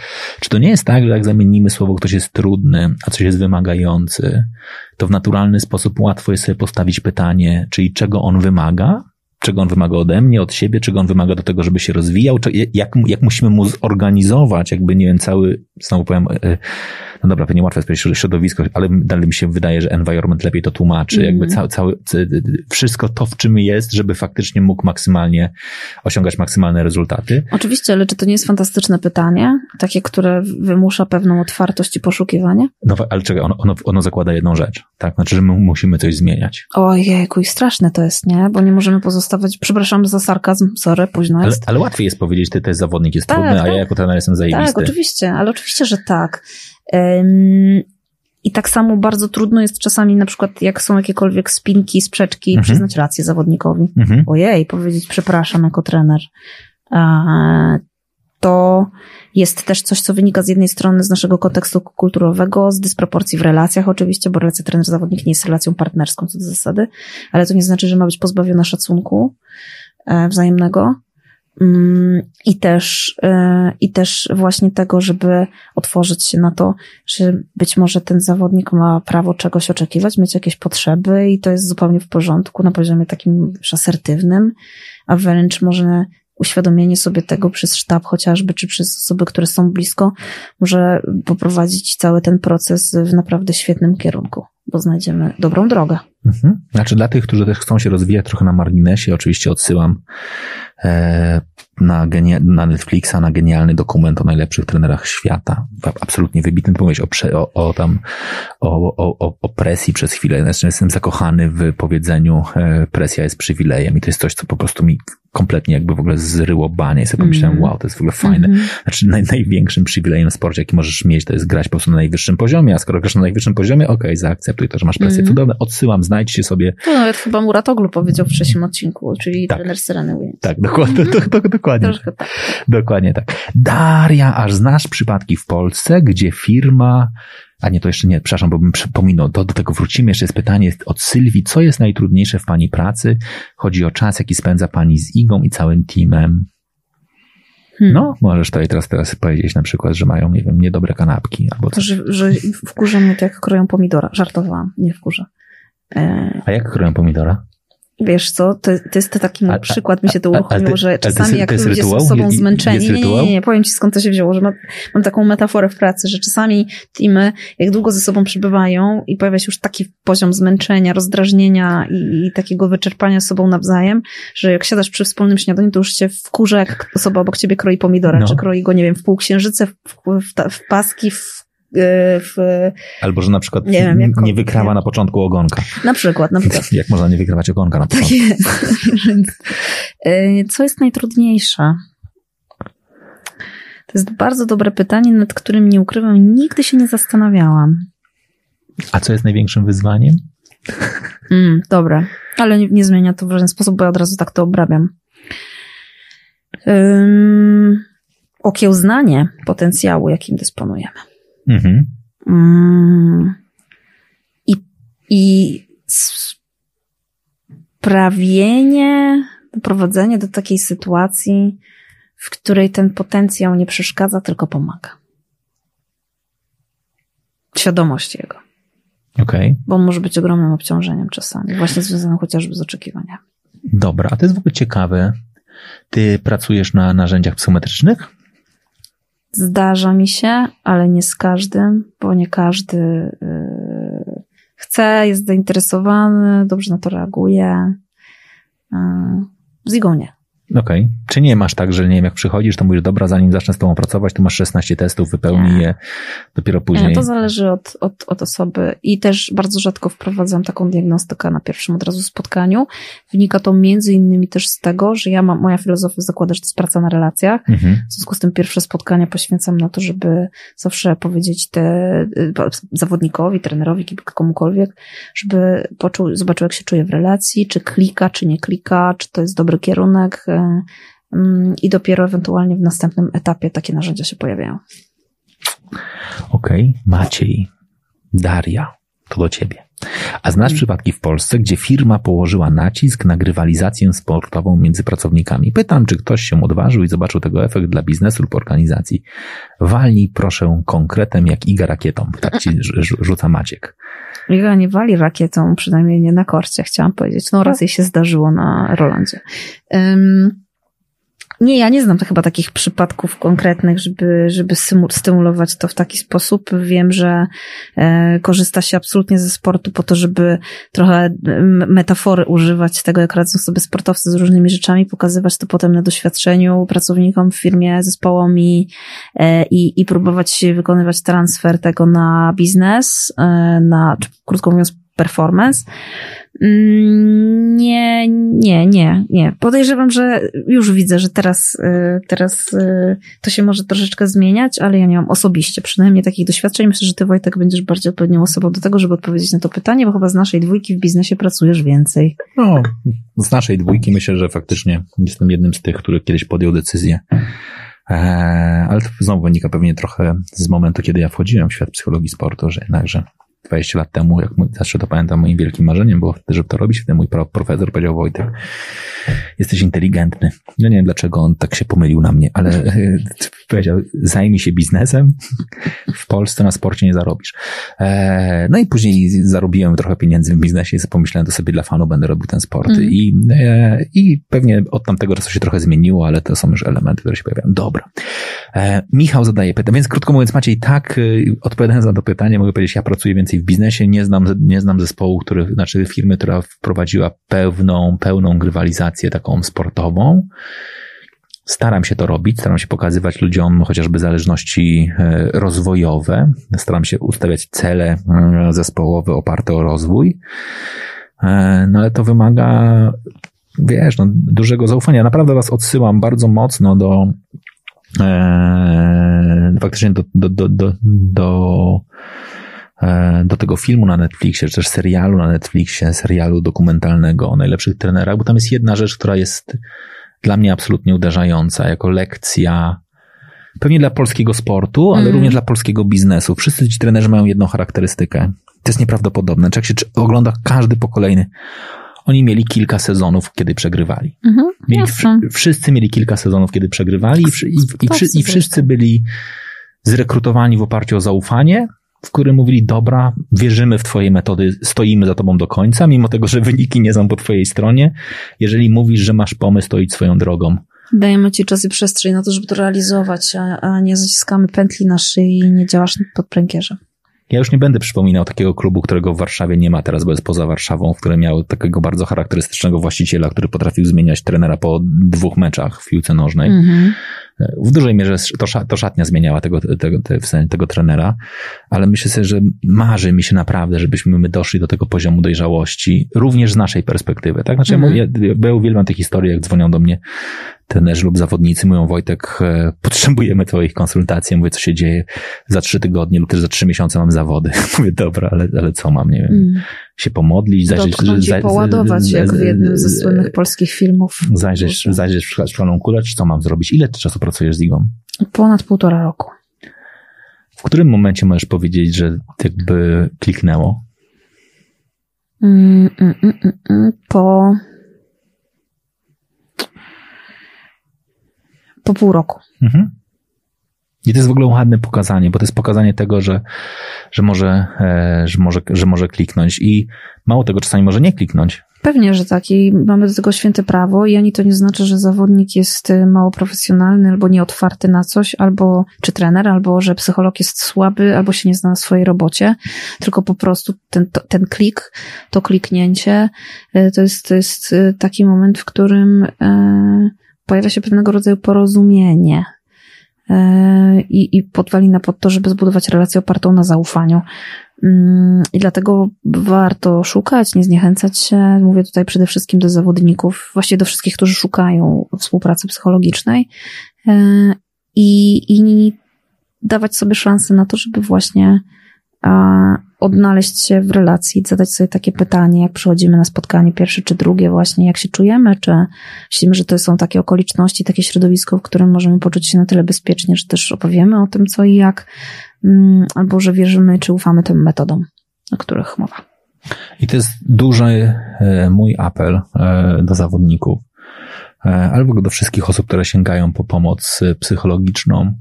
czy to nie jest tak, że jak zamienimy słowo, ktoś jest trudny, a coś jest wymagający, to w naturalny sposób łatwo jest sobie postawić pytanie, czyli czego on wymaga, czego on wymaga ode mnie, od siebie, czego on wymaga do tego, żeby się rozwijał, czy jak, jak musimy mu zorganizować, jakby, nie wiem, cały, znowu powiem, e, no dobra, pewnie łatwe jest powiedzieć środowisko, ale dalej mi się wydaje, że environment lepiej to tłumaczy, Mhm. jakby cały, cały, c- wszystko to, w czym jest, żeby faktycznie mógł maksymalnie osiągać maksymalne rezultaty. Oczywiście, ale czy to nie jest fantastyczne pytanie? Takie, które wymusza pewną otwartość i poszukiwanie? No, ale czekaj, ono, ono, ono zakłada jedną rzecz, tak? Znaczy, że my musimy coś zmieniać. Ojejku, i straszne to jest, nie? Bo nie możemy przepraszam za sarkazm, sorry, późno Ale, jest. ale łatwiej jest powiedzieć, ty, ten zawodnik jest Tak, trudny, a tak. ja jako trener jestem zajebisty. Tak, oczywiście, ale oczywiście, że tak. Ym, I tak samo bardzo trudno jest czasami, na przykład, jak są jakiekolwiek spinki, sprzeczki, Mhm. przyznać rację zawodnikowi. Mhm. Ojej, powiedzieć przepraszam jako trener. To jest też coś, co wynika z jednej strony z naszego kontekstu kulturowego, z dysproporcji w relacjach oczywiście, bo relacja trener-zawodnik nie jest relacją partnerską co do zasady, ale to nie znaczy, że ma być pozbawiona szacunku e, wzajemnego. Mm, I też, e, I też właśnie tego, żeby otworzyć się na to, że być może ten zawodnik ma prawo czegoś oczekiwać, mieć jakieś potrzeby i to jest zupełnie w porządku na poziomie takim asertywnym, a wręcz może uświadomienie sobie tego przez sztab chociażby, czy przez osoby, które są blisko, może poprowadzić cały ten proces w naprawdę świetnym kierunku, bo znajdziemy dobrą drogę. Mhm. Znaczy dla tych, którzy też chcą się rozwijać trochę na marginesie, oczywiście odsyłam e, na, genia- na Netflixa, na genialny dokument o najlepszych trenerach świata. Absolutnie wybitny pomysł o, prze- o, o tam, o, o, o, presji przez chwilę. Znaczy jestem zakochany w powiedzeniu e, presja jest przywilejem i to jest coś, co po prostu mi kompletnie jakby w ogóle zryło banie. I sobie pomyślałem, Mhm. wow, to jest w ogóle fajne. Mhm. Znaczy naj, największym przywilejem w sporcie, jaki możesz mieć, to jest grać po prostu na najwyższym poziomie, a skoro grasz na najwyższym poziomie, okej, zaakceptuj to, że masz presję. Mhm. Cudowne, odsyłam, znajdźcie sobie, To nawet chyba Muratoglu powiedział w trzecim odcinku, czyli Tak. trener Sereny Williams. tak, dokładnie, do, do, dokładnie, Troszkę tak. dokładnie tak. Daria, aż znasz przypadki w Polsce, gdzie firma, a nie, to jeszcze nie, przepraszam, bo bym przypominał, do, do tego wrócimy, jeszcze jest pytanie od Sylwii, co jest najtrudniejsze w Pani pracy? Chodzi o czas, jaki spędza Pani z Igą i całym teamem. Hmm. No, możesz tutaj teraz, teraz powiedzieć na przykład, że mają, nie wiem, niedobre kanapki albo coś. Że, że wkurza mnie to, jak kroją pomidora. Żartowałam, nie wkurza. E, A jak kroją pomidora? Wiesz co, to, to jest to taki mój przykład, mi się to uruchomiło, ty- że czasami jest- jak ludzie rytuał? są sobą zmęczeni, nie, nie, nie, nie, powiem ci skąd to się wzięło, że mam, mam taką metaforę w pracy, że czasami teamy, jak długo ze sobą przebywają i pojawia się już taki poziom zmęczenia, rozdrażnienia i, i takiego wyczerpania sobą nawzajem, że jak siadasz przy wspólnym śniadaniu, to już cię wkurza, jak osoba obok ciebie kroi pomidora, No. czy kroi go, nie wiem, w półksiężyce, w, w, w, w paski, w, w, Albo, że na przykład Nie wiem, jak- nie wykrawa na początku ogonka. na przykład, na przykład. Jak można nie wykrawać ogonka na Tak początku? jest. Więc, y, Co jest najtrudniejsze? To jest bardzo dobre pytanie, nad którym nie ukrywam, nigdy się nie zastanawiałam. A co jest największym wyzwaniem? Mm, dobra, ale nie, nie zmienia to w żaden sposób, bo ja od razu tak to obrabiam. Ym, okiełznanie potencjału, jakim dysponujemy. Mhm. Mm, I, i sprawienie, doprowadzenie do takiej sytuacji, w której ten potencjał nie przeszkadza, tylko pomaga. Świadomość jego, Okej. bo on może być ogromnym obciążeniem czasami, właśnie związanym chociażby z oczekiwaniami. Dobra, a to jest w ogóle ciekawe. Ty pracujesz na narzędziach psychometrycznych? Zdarza mi się, ale nie z każdym, bo nie każdy yy, chce, jest zainteresowany, dobrze na to reaguje. Yy, z igą nie. Okej. Czy nie masz tak, że nie wiem, jak przychodzisz, to mówisz, dobra, zanim zacznę z tobą pracować, tu masz 16 testów, wypełnij je, dopiero później. Nie, to zależy od, od, od osoby i też bardzo rzadko wprowadzam taką diagnostykę na pierwszym od razu spotkaniu. Wynika to między innymi też z tego, że ja mam, moja filozofia zakłada, że to jest praca na relacjach. Mhm. W związku z tym pierwsze spotkania poświęcam na to, żeby zawsze powiedzieć te, y, zawodnikowi, trenerowi, komukolwiek, żeby poczuł, zobaczył, jak się czuje w relacji, czy klika, czy nie klika, czy to jest dobry kierunek. Y, mm, I dopiero ewentualnie w następnym etapie takie narzędzia się pojawiają. Okej. Maciej, Daria, to do ciebie. A znasz przypadki w Polsce, gdzie firma położyła nacisk na grywalizację sportową między pracownikami? Pytam, czy ktoś się odważył i zobaczył tego efekt dla biznesu lub organizacji. Walnij proszę konkretem jak Iga rakietą. Tak ci rz- rz- rzuca Maciek. Iga nie wali rakietą, przynajmniej nie na korcie, chciałam powiedzieć. No raz jej się zdarzyło na Rolandzie. Ym, nie, ja nie znam chyba takich przypadków konkretnych, żeby, żeby stymulować to w taki sposób. Wiem, że e, korzysta się absolutnie ze sportu po to, żeby trochę metafory używać tego, jak radzą sobie sportowcy z różnymi rzeczami, pokazywać to potem na doświadczeniu pracownikom w firmie, zespołomi e, i, i próbować wykonywać transfer tego na biznes, e, na, krótko mówiąc, performance. Mm, Nie, nie, nie, nie. Podejrzewam, że już widzę, że teraz, y, teraz y, to się może troszeczkę zmieniać, ale ja nie mam osobiście przynajmniej takich doświadczeń. Myślę, że ty Wojtek będziesz bardziej odpowiednią osobą do tego, żeby odpowiedzieć na to pytanie, bo chyba z naszej dwójki w biznesie pracujesz więcej. No, z naszej dwójki myślę, że faktycznie jestem jednym z tych, który kiedyś podjął decyzję. Eee, ale to znowu wynika pewnie trochę z momentu, kiedy ja wchodziłem w świat psychologii sportu, że jednakże 20 lat temu, jak zawsze to pamiętam, moim wielkim marzeniem było wtedy, żeby to robić. Wtedy mój pro- profesor powiedział, Wojtek, jesteś inteligentny. Ja nie wiem, dlaczego on tak się pomylił na mnie, ale powiedział, zajmij się biznesem, w Polsce na sporcie nie zarobisz. E, no i później zarobiłem trochę pieniędzy w biznesie i pomyślałem, to sobie dla fanu będę robił ten sport. Mhm. I, e, I pewnie od tamtego czasu się trochę zmieniło, ale to są już elementy, które się pojawiają. Dobra. E, Michał zadaje pytanie, więc krótko mówiąc, Maciej, tak, y, odpowiadając na to pytanie, mogę powiedzieć, ja pracuję więcej w biznesie, nie znam, nie znam zespołu, który, znaczy firmy, która wprowadziła pełną, pełną grywalizację taką sportową. Staram się to robić, staram się pokazywać ludziom chociażby zależności e, rozwojowe, staram się ustawiać cele e, zespołowe oparte o rozwój, E, no ale to wymaga, wiesz, no, dużego zaufania. Naprawdę was odsyłam bardzo mocno do e, faktycznie do, do, do, do, do do tego filmu na Netflixie, czy też serialu na Netflixie, serialu dokumentalnego o najlepszych trenerach, bo tam jest jedna rzecz, która jest dla mnie absolutnie uderzająca, jako lekcja pewnie dla polskiego sportu, ale Mhm. również dla polskiego biznesu. Wszyscy ci trenerzy mają jedną charakterystykę. To jest nieprawdopodobne. Czy jak się czy ogląda każdy po kolejny, Oni mieli kilka sezonów, kiedy przegrywali. Mhm, Mieli, wszyscy mieli kilka sezonów, kiedy przegrywali i, i, i, i wszyscy byli zrekrutowani w oparciu o zaufanie, w którym mówili, dobra, wierzymy w twoje metody, stoimy za tobą do końca, mimo tego, że wyniki nie są po twojej stronie. Jeżeli mówisz, że masz pomysł, to idź swoją drogą. Dajemy ci czas i przestrzeń na to, żeby to realizować, a, a nie zaciskamy pętli na szyi i nie działasz pod pręgierzem. Ja już nie będę przypominał takiego klubu, którego w Warszawie nie ma teraz, bo jest poza Warszawą, w którym miał takiego bardzo charakterystycznego właściciela, który potrafił zmieniać trenera po dwóch meczach w piłce nożnej. Mhm. W dużej mierze to, to szatnia zmieniała tego, tego, te- w sensie tego trenera, ale myślę sobie, że marzy mi się naprawdę, żebyśmy my doszli do tego poziomu dojrzałości, również z naszej perspektywy. Tak? Znaczy, Mhm. ja, mówię, ja uwielbiam te historie, jak dzwonią do mnie trenerzy lub zawodnicy, mówią Wojtek, e, potrzebujemy twoich konsultacji, mówię, co się dzieje za trzy tygodnie lub też za trzy miesiące mam zawody. Mówię, dobra, ale, ale co mam, nie wiem, Mm. się pomodlić, zajrzeć, Dotknąć za- i poładować, jak w jednym ze słynnych polskich filmów. Zajrzeć, zajrzeć w szklaną kulę, czy co mam zrobić? Ile ty czasu pracujesz z Igą? Ponad półtora roku. W którym momencie możesz powiedzieć, że jakby kliknęło? Mm, mm, mm, mm, mm. Po. Po pół roku. Mhm. I to jest w ogóle ładne pokazanie, bo to jest pokazanie tego, że, że, może, e, że, może, że może kliknąć i mało tego czasami może nie kliknąć. Pewnie, że tak. I mamy do tego święte prawo i ani to nie znaczy, że zawodnik jest y, mało profesjonalny albo nieotwarty na coś, albo czy trener, albo że psycholog jest słaby, albo się nie zna na swojej robocie, tylko po prostu ten, ten klik, to kliknięcie, y, to jest, to jest taki moment, w którym pojawia się pewnego rodzaju porozumienie i, i podwalina pod to, żeby zbudować relację opartą na zaufaniu. Mm, I dlatego warto szukać, nie zniechęcać się. Mówię tutaj przede wszystkim do zawodników, właściwie do wszystkich, którzy szukają współpracy psychologicznej e, i, i dawać sobie szansę na to, żeby właśnie odnaleźć się w relacji, zadać sobie takie pytanie, jak przychodzimy na spotkanie pierwsze czy drugie, właśnie jak się czujemy, czy myślimy, że to są takie okoliczności, takie środowisko, w którym możemy poczuć się na tyle bezpiecznie, że też opowiemy o tym, co i jak, mm, albo że wierzymy, czy ufamy tym metodom, o których mowa. I to jest duży e, mój apel e, do zawodników, e, albo do wszystkich osób, które sięgają po pomoc psychologiczną.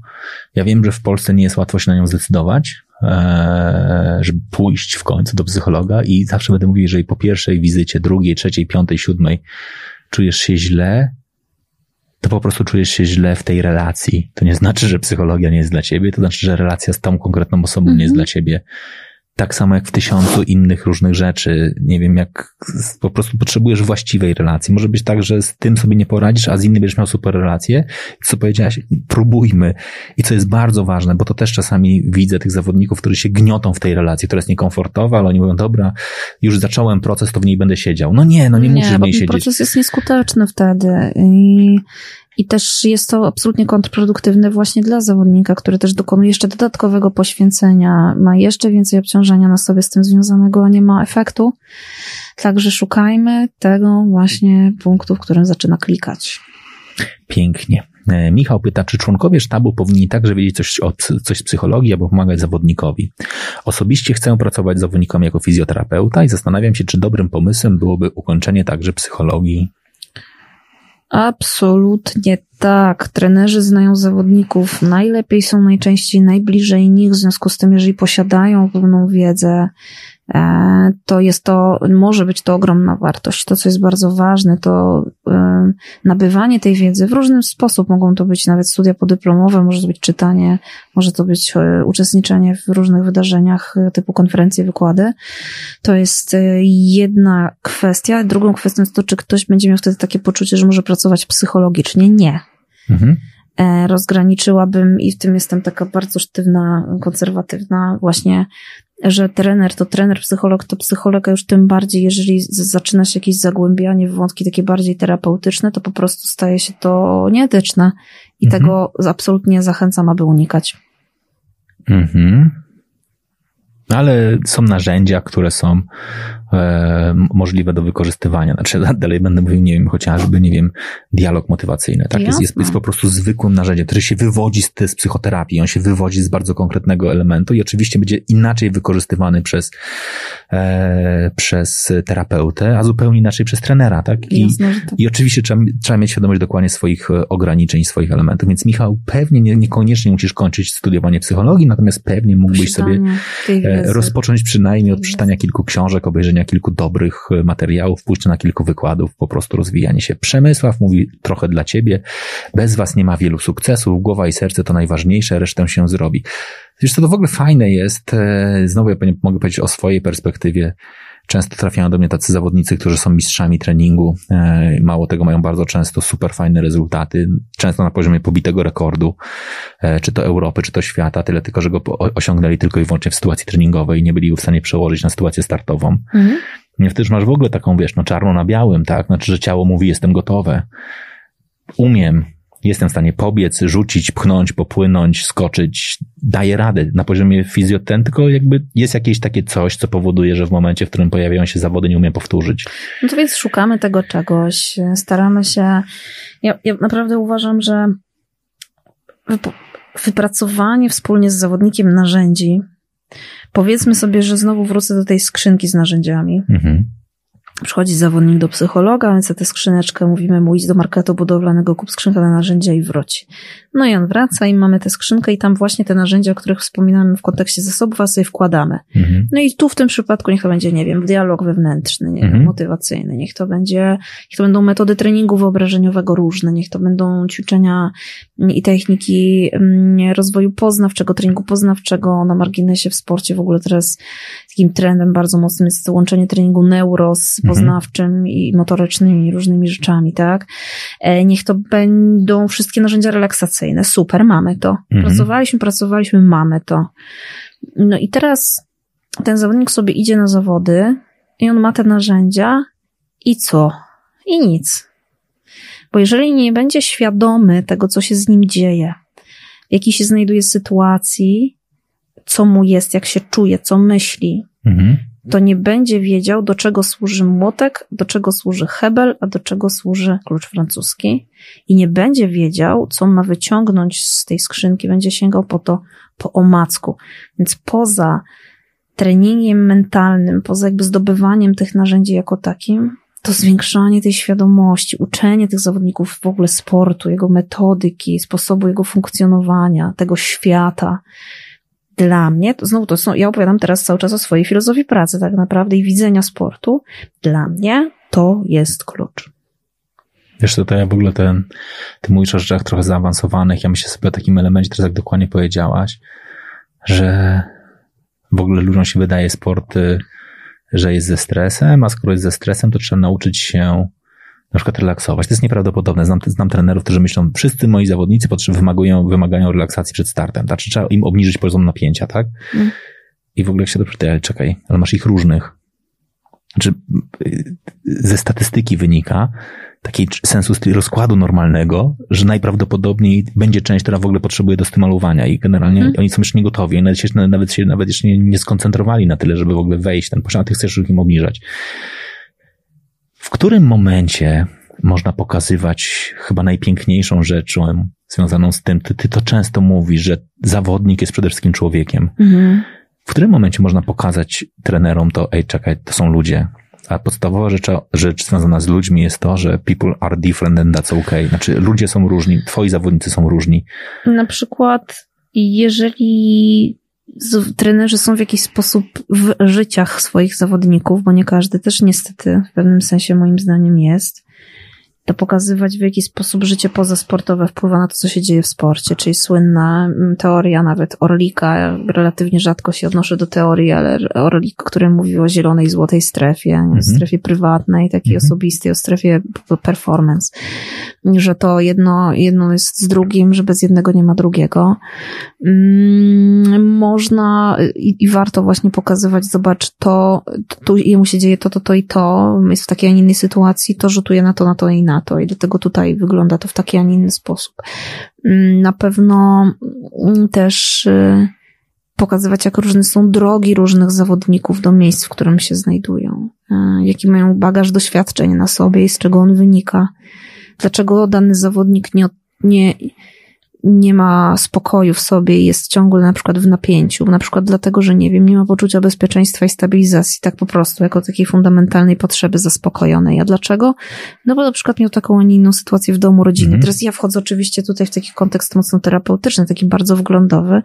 Ja wiem, że w Polsce nie jest łatwo się na nią zdecydować, żeby pójść w końcu do psychologa i zawsze będę mówił, jeżeli po pierwszej wizycie, drugiej, trzeciej, piątej, siódmej czujesz się źle, to po prostu czujesz się źle w tej relacji. To nie znaczy, że psychologia nie jest dla ciebie, to znaczy, że relacja z tą konkretną osobą nie jest Mhm. dla ciebie. Tak samo jak w tysiącu innych różnych rzeczy. Nie wiem, jak po prostu potrzebujesz właściwej relacji. Może być tak, że z tym sobie nie poradzisz, a z innym będziesz miał super relację. Co powiedziałaś, próbujmy. I co jest bardzo ważne, bo to też czasami widzę tych zawodników, którzy się gniotą w tej relacji, która jest niekomfortowa, ale oni mówią, dobra, już zacząłem proces, to w niej będę siedział. No nie, no nie, musisz w niej siedzieć. proces jest nieskuteczny wtedy i, i też jest to absolutnie kontrproduktywne właśnie dla zawodnika, który też dokonuje jeszcze dodatkowego poświęcenia, ma jeszcze więcej obciążenia na sobie z tym związanego, a nie ma efektu. Także szukajmy tego właśnie punktu, w którym zaczyna klikać. Pięknie. E, Michał pyta, czy członkowie sztabu powinni także wiedzieć coś, o, coś z psychologii albo pomagać zawodnikowi. Osobiście chcę pracować z zawodnikami jako fizjoterapeuta i zastanawiam się, czy dobrym pomysłem byłoby ukończenie także psychologii. Absolutnie tak. Trenerzy znają zawodników najlepiej, są najczęściej najbliżej nich, w związku z tym, jeżeli posiadają pewną wiedzę, to jest to, może być to ogromna wartość. To, co jest bardzo ważne, to e, nabywanie tej wiedzy w różny sposób. Mogą to być nawet studia podyplomowe, może to być czytanie, może to być e, uczestniczenie w różnych wydarzeniach e, typu konferencje, wykłady. To jest e, jedna kwestia. Drugą kwestią jest to, czy ktoś będzie miał wtedy takie poczucie, że może pracować psychologicznie. Nie. Mhm. E, Rozgraniczyłabym i w tym jestem taka bardzo sztywna, konserwatywna właśnie, że trener to trener, psycholog to psycholog, a już tym bardziej, jeżeli zaczyna się jakieś zagłębianie w wątki takie bardziej terapeutyczne, to po prostu staje się to nieetyczne i Mhm. tego absolutnie zachęcam, aby unikać. Mhm. Ale są narzędzia, które są e, możliwe do wykorzystywania. Znaczy, dalej będę mówił, nie wiem, chociażby, nie wiem, dialog motywacyjny. Tak? Jest, jest, jest po prostu zwykłym narzędziem, które się wywodzi z, z psychoterapii. On się wywodzi z bardzo konkretnego elementu i oczywiście będzie inaczej wykorzystywany przez, e, przez terapeutę, a zupełnie inaczej przez trenera. Tak? I, Jasne, tak. i oczywiście trzeba, trzeba mieć świadomość dokładnie swoich e, ograniczeń, swoich elementów. Więc Michał, pewnie nie, niekoniecznie musisz kończyć studiowanie psychologii, natomiast pewnie mógłbyś sobie e, rozpocząć przynajmniej od przeczytania kilku książek, obejrzenia kilku dobrych e, materiałów, pójść na kilku wykładów, po prostu rozwijanie się. Przemysław mówi trochę dla ciebie, bez was nie ma wielu sukcesów, głowa i serce to najważniejsze, resztę się zrobi. Wiesz co, to w ogóle fajne jest, e, znowu ja mogę powiedzieć o swojej perspektywie, Często trafiają do mnie tacy zawodnicy, którzy są mistrzami treningu. E, mało tego, mają bardzo często super fajne rezultaty, często na poziomie pobitego rekordu, e, czy to Europy, czy to świata, tyle tylko, że go osiągnęli tylko i wyłącznie w sytuacji treningowej i nie byli w stanie przełożyć na sytuację startową. Mhm. Nie wtedy masz w ogóle taką, wiesz, no czarno na białym, tak? Znaczy, że ciało mówi, jestem gotowe. Umiem, jestem w stanie pobiec, rzucić, pchnąć, popłynąć, skoczyć, daję radę na poziomie fizjoten, tylko jakby jest jakieś takie coś, co powoduje, że w momencie, w którym pojawiają się zawody, nie umiem powtórzyć. No to więc szukamy tego czegoś, staramy się. Ja, ja naprawdę uważam, że wypracowanie wspólnie z zawodnikiem narzędzi, powiedzmy sobie, że znowu wrócę do tej skrzynki z narzędziami. Mhm Przychodzi zawodnik do psychologa, więc za tę skrzyneczkę mówimy mu idź do marketu budowlanego, kup skrzynkę na narzędzia i wróci. No i on wraca i mamy tę skrzynkę i tam właśnie te narzędzia, o których wspominamy w kontekście zasobów, a sobie wkładamy. Mhm. No i tu w tym przypadku niech to będzie, nie wiem, dialog wewnętrzny, nie mhm. wiem, motywacyjny, niech to będzie, niech to będą metody treningu wyobrażeniowego różne, niech to będą ćwiczenia i techniki mm, rozwoju poznawczego, treningu poznawczego na marginesie w sporcie. W ogóle teraz takim trendem bardzo mocnym jest łączenie treningu neuro z mhm. poznawczym i motorycznymi różnymi rzeczami, tak? E, niech to będą wszystkie narzędzia relaksacyjne. Super, mamy to. Mhm. Pracowaliśmy, pracowaliśmy, mamy to. No i teraz ten zawodnik sobie idzie na zawody i on ma te narzędzia i co? I nic. Bo jeżeli nie będzie świadomy tego, co się z nim dzieje, w jakiej się znajduje sytuacji, co mu jest, jak się czuje, co myśli, mhm. to nie będzie wiedział, do czego służy młotek, do czego służy hebel, a do czego służy klucz francuski. I nie będzie wiedział, co ma wyciągnąć z tej skrzynki, będzie sięgał po to po omacku. Więc poza treningiem mentalnym, poza jakby zdobywaniem tych narzędzi jako takim, to zwiększanie tej świadomości, uczenie tych zawodników w ogóle sportu, jego metodyki, sposobu jego funkcjonowania, tego świata. Dla mnie, to znowu to są, ja opowiadam teraz cały czas o swojej filozofii pracy, tak naprawdę i widzenia sportu. Dla mnie to jest klucz. Wiesz, to, ja w ogóle ten, ty mówisz o rzeczach trochę zaawansowanych. Ja myślę sobie o takim elemencie, teraz jak dokładnie powiedziałaś, że w ogóle ludziom się wydaje sport że jest ze stresem, a skoro jest ze stresem, to trzeba nauczyć się na przykład relaksować. To jest nieprawdopodobne. Znam, znam trenerów, którzy myślą, wszyscy moi zawodnicy wymagają, wymagają relaksacji przed startem. Znaczy trzeba im obniżyć poziom napięcia, tak? Mm. I w ogóle jak się to ale czekaj, ale masz ich różnych. Znaczy, ze statystyki wynika, takiej sensu rozkładu normalnego, że najprawdopodobniej będzie część, która w ogóle potrzebuje dostymulowania i generalnie hmm. oni są jeszcze nie gotowi, nawet się, nawet się nawet jeszcze nie, nie skoncentrowali na tyle, żeby w ogóle wejść ten poziom, a ty chcesz im obniżać. W którym momencie można pokazywać chyba najpiękniejszą rzeczą związaną z tym, ty, ty to często mówisz, że zawodnik jest przede wszystkim człowiekiem. Hmm. W którym momencie można pokazać trenerom to, ej, czekaj, to są ludzie, a podstawowa rzecz, rzecz związana z ludźmi jest to, że people are different and that's okay. Znaczy, ludzie są różni, twoi zawodnicy są różni. Na przykład, jeżeli trenerzy są w jakiś sposób w życiach swoich zawodników, bo nie każdy też niestety w pewnym sensie moim zdaniem jest, to pokazywać w jaki sposób życie pozasportowe wpływa na to, co się dzieje w sporcie, czyli słynna mm, teoria nawet Orlika, relatywnie rzadko się odnoszę do teorii, ale Orlik, który mówił o zielonej, złotej strefie? Mhm. strefie prywatnej, takiej mhm. osobistej, o strefie performance, że to jedno, jedno jest z drugim, że bez jednego nie ma drugiego. Mm, można i, i warto właśnie pokazywać, zobacz, to, tu jemu się dzieje to, to, to i to, jest w takiej, a nie innej sytuacji, to rzutuje na to, na to i na to i dlatego tutaj wygląda to w taki, a nie inny sposób. Mm, na pewno mm, też y, pokazywać, jak różne są drogi różnych zawodników do miejsc, w którym się znajdują, e, jaki mają bagaż doświadczeń na sobie i z czego on wynika, dlaczego dany zawodnik nie, nie, nie ma spokoju w sobie i jest ciągle na przykład w napięciu, na przykład dlatego, że nie wiem, nie ma poczucia bezpieczeństwa i stabilizacji, tak po prostu, jako takiej fundamentalnej potrzeby zaspokojonej. A dlaczego? No bo na przykład miał taką, a nie inną sytuację w domu rodziny. Mhm. Teraz ja wchodzę oczywiście tutaj w taki kontekst mocno terapeutyczny, taki bardzo wglądowy,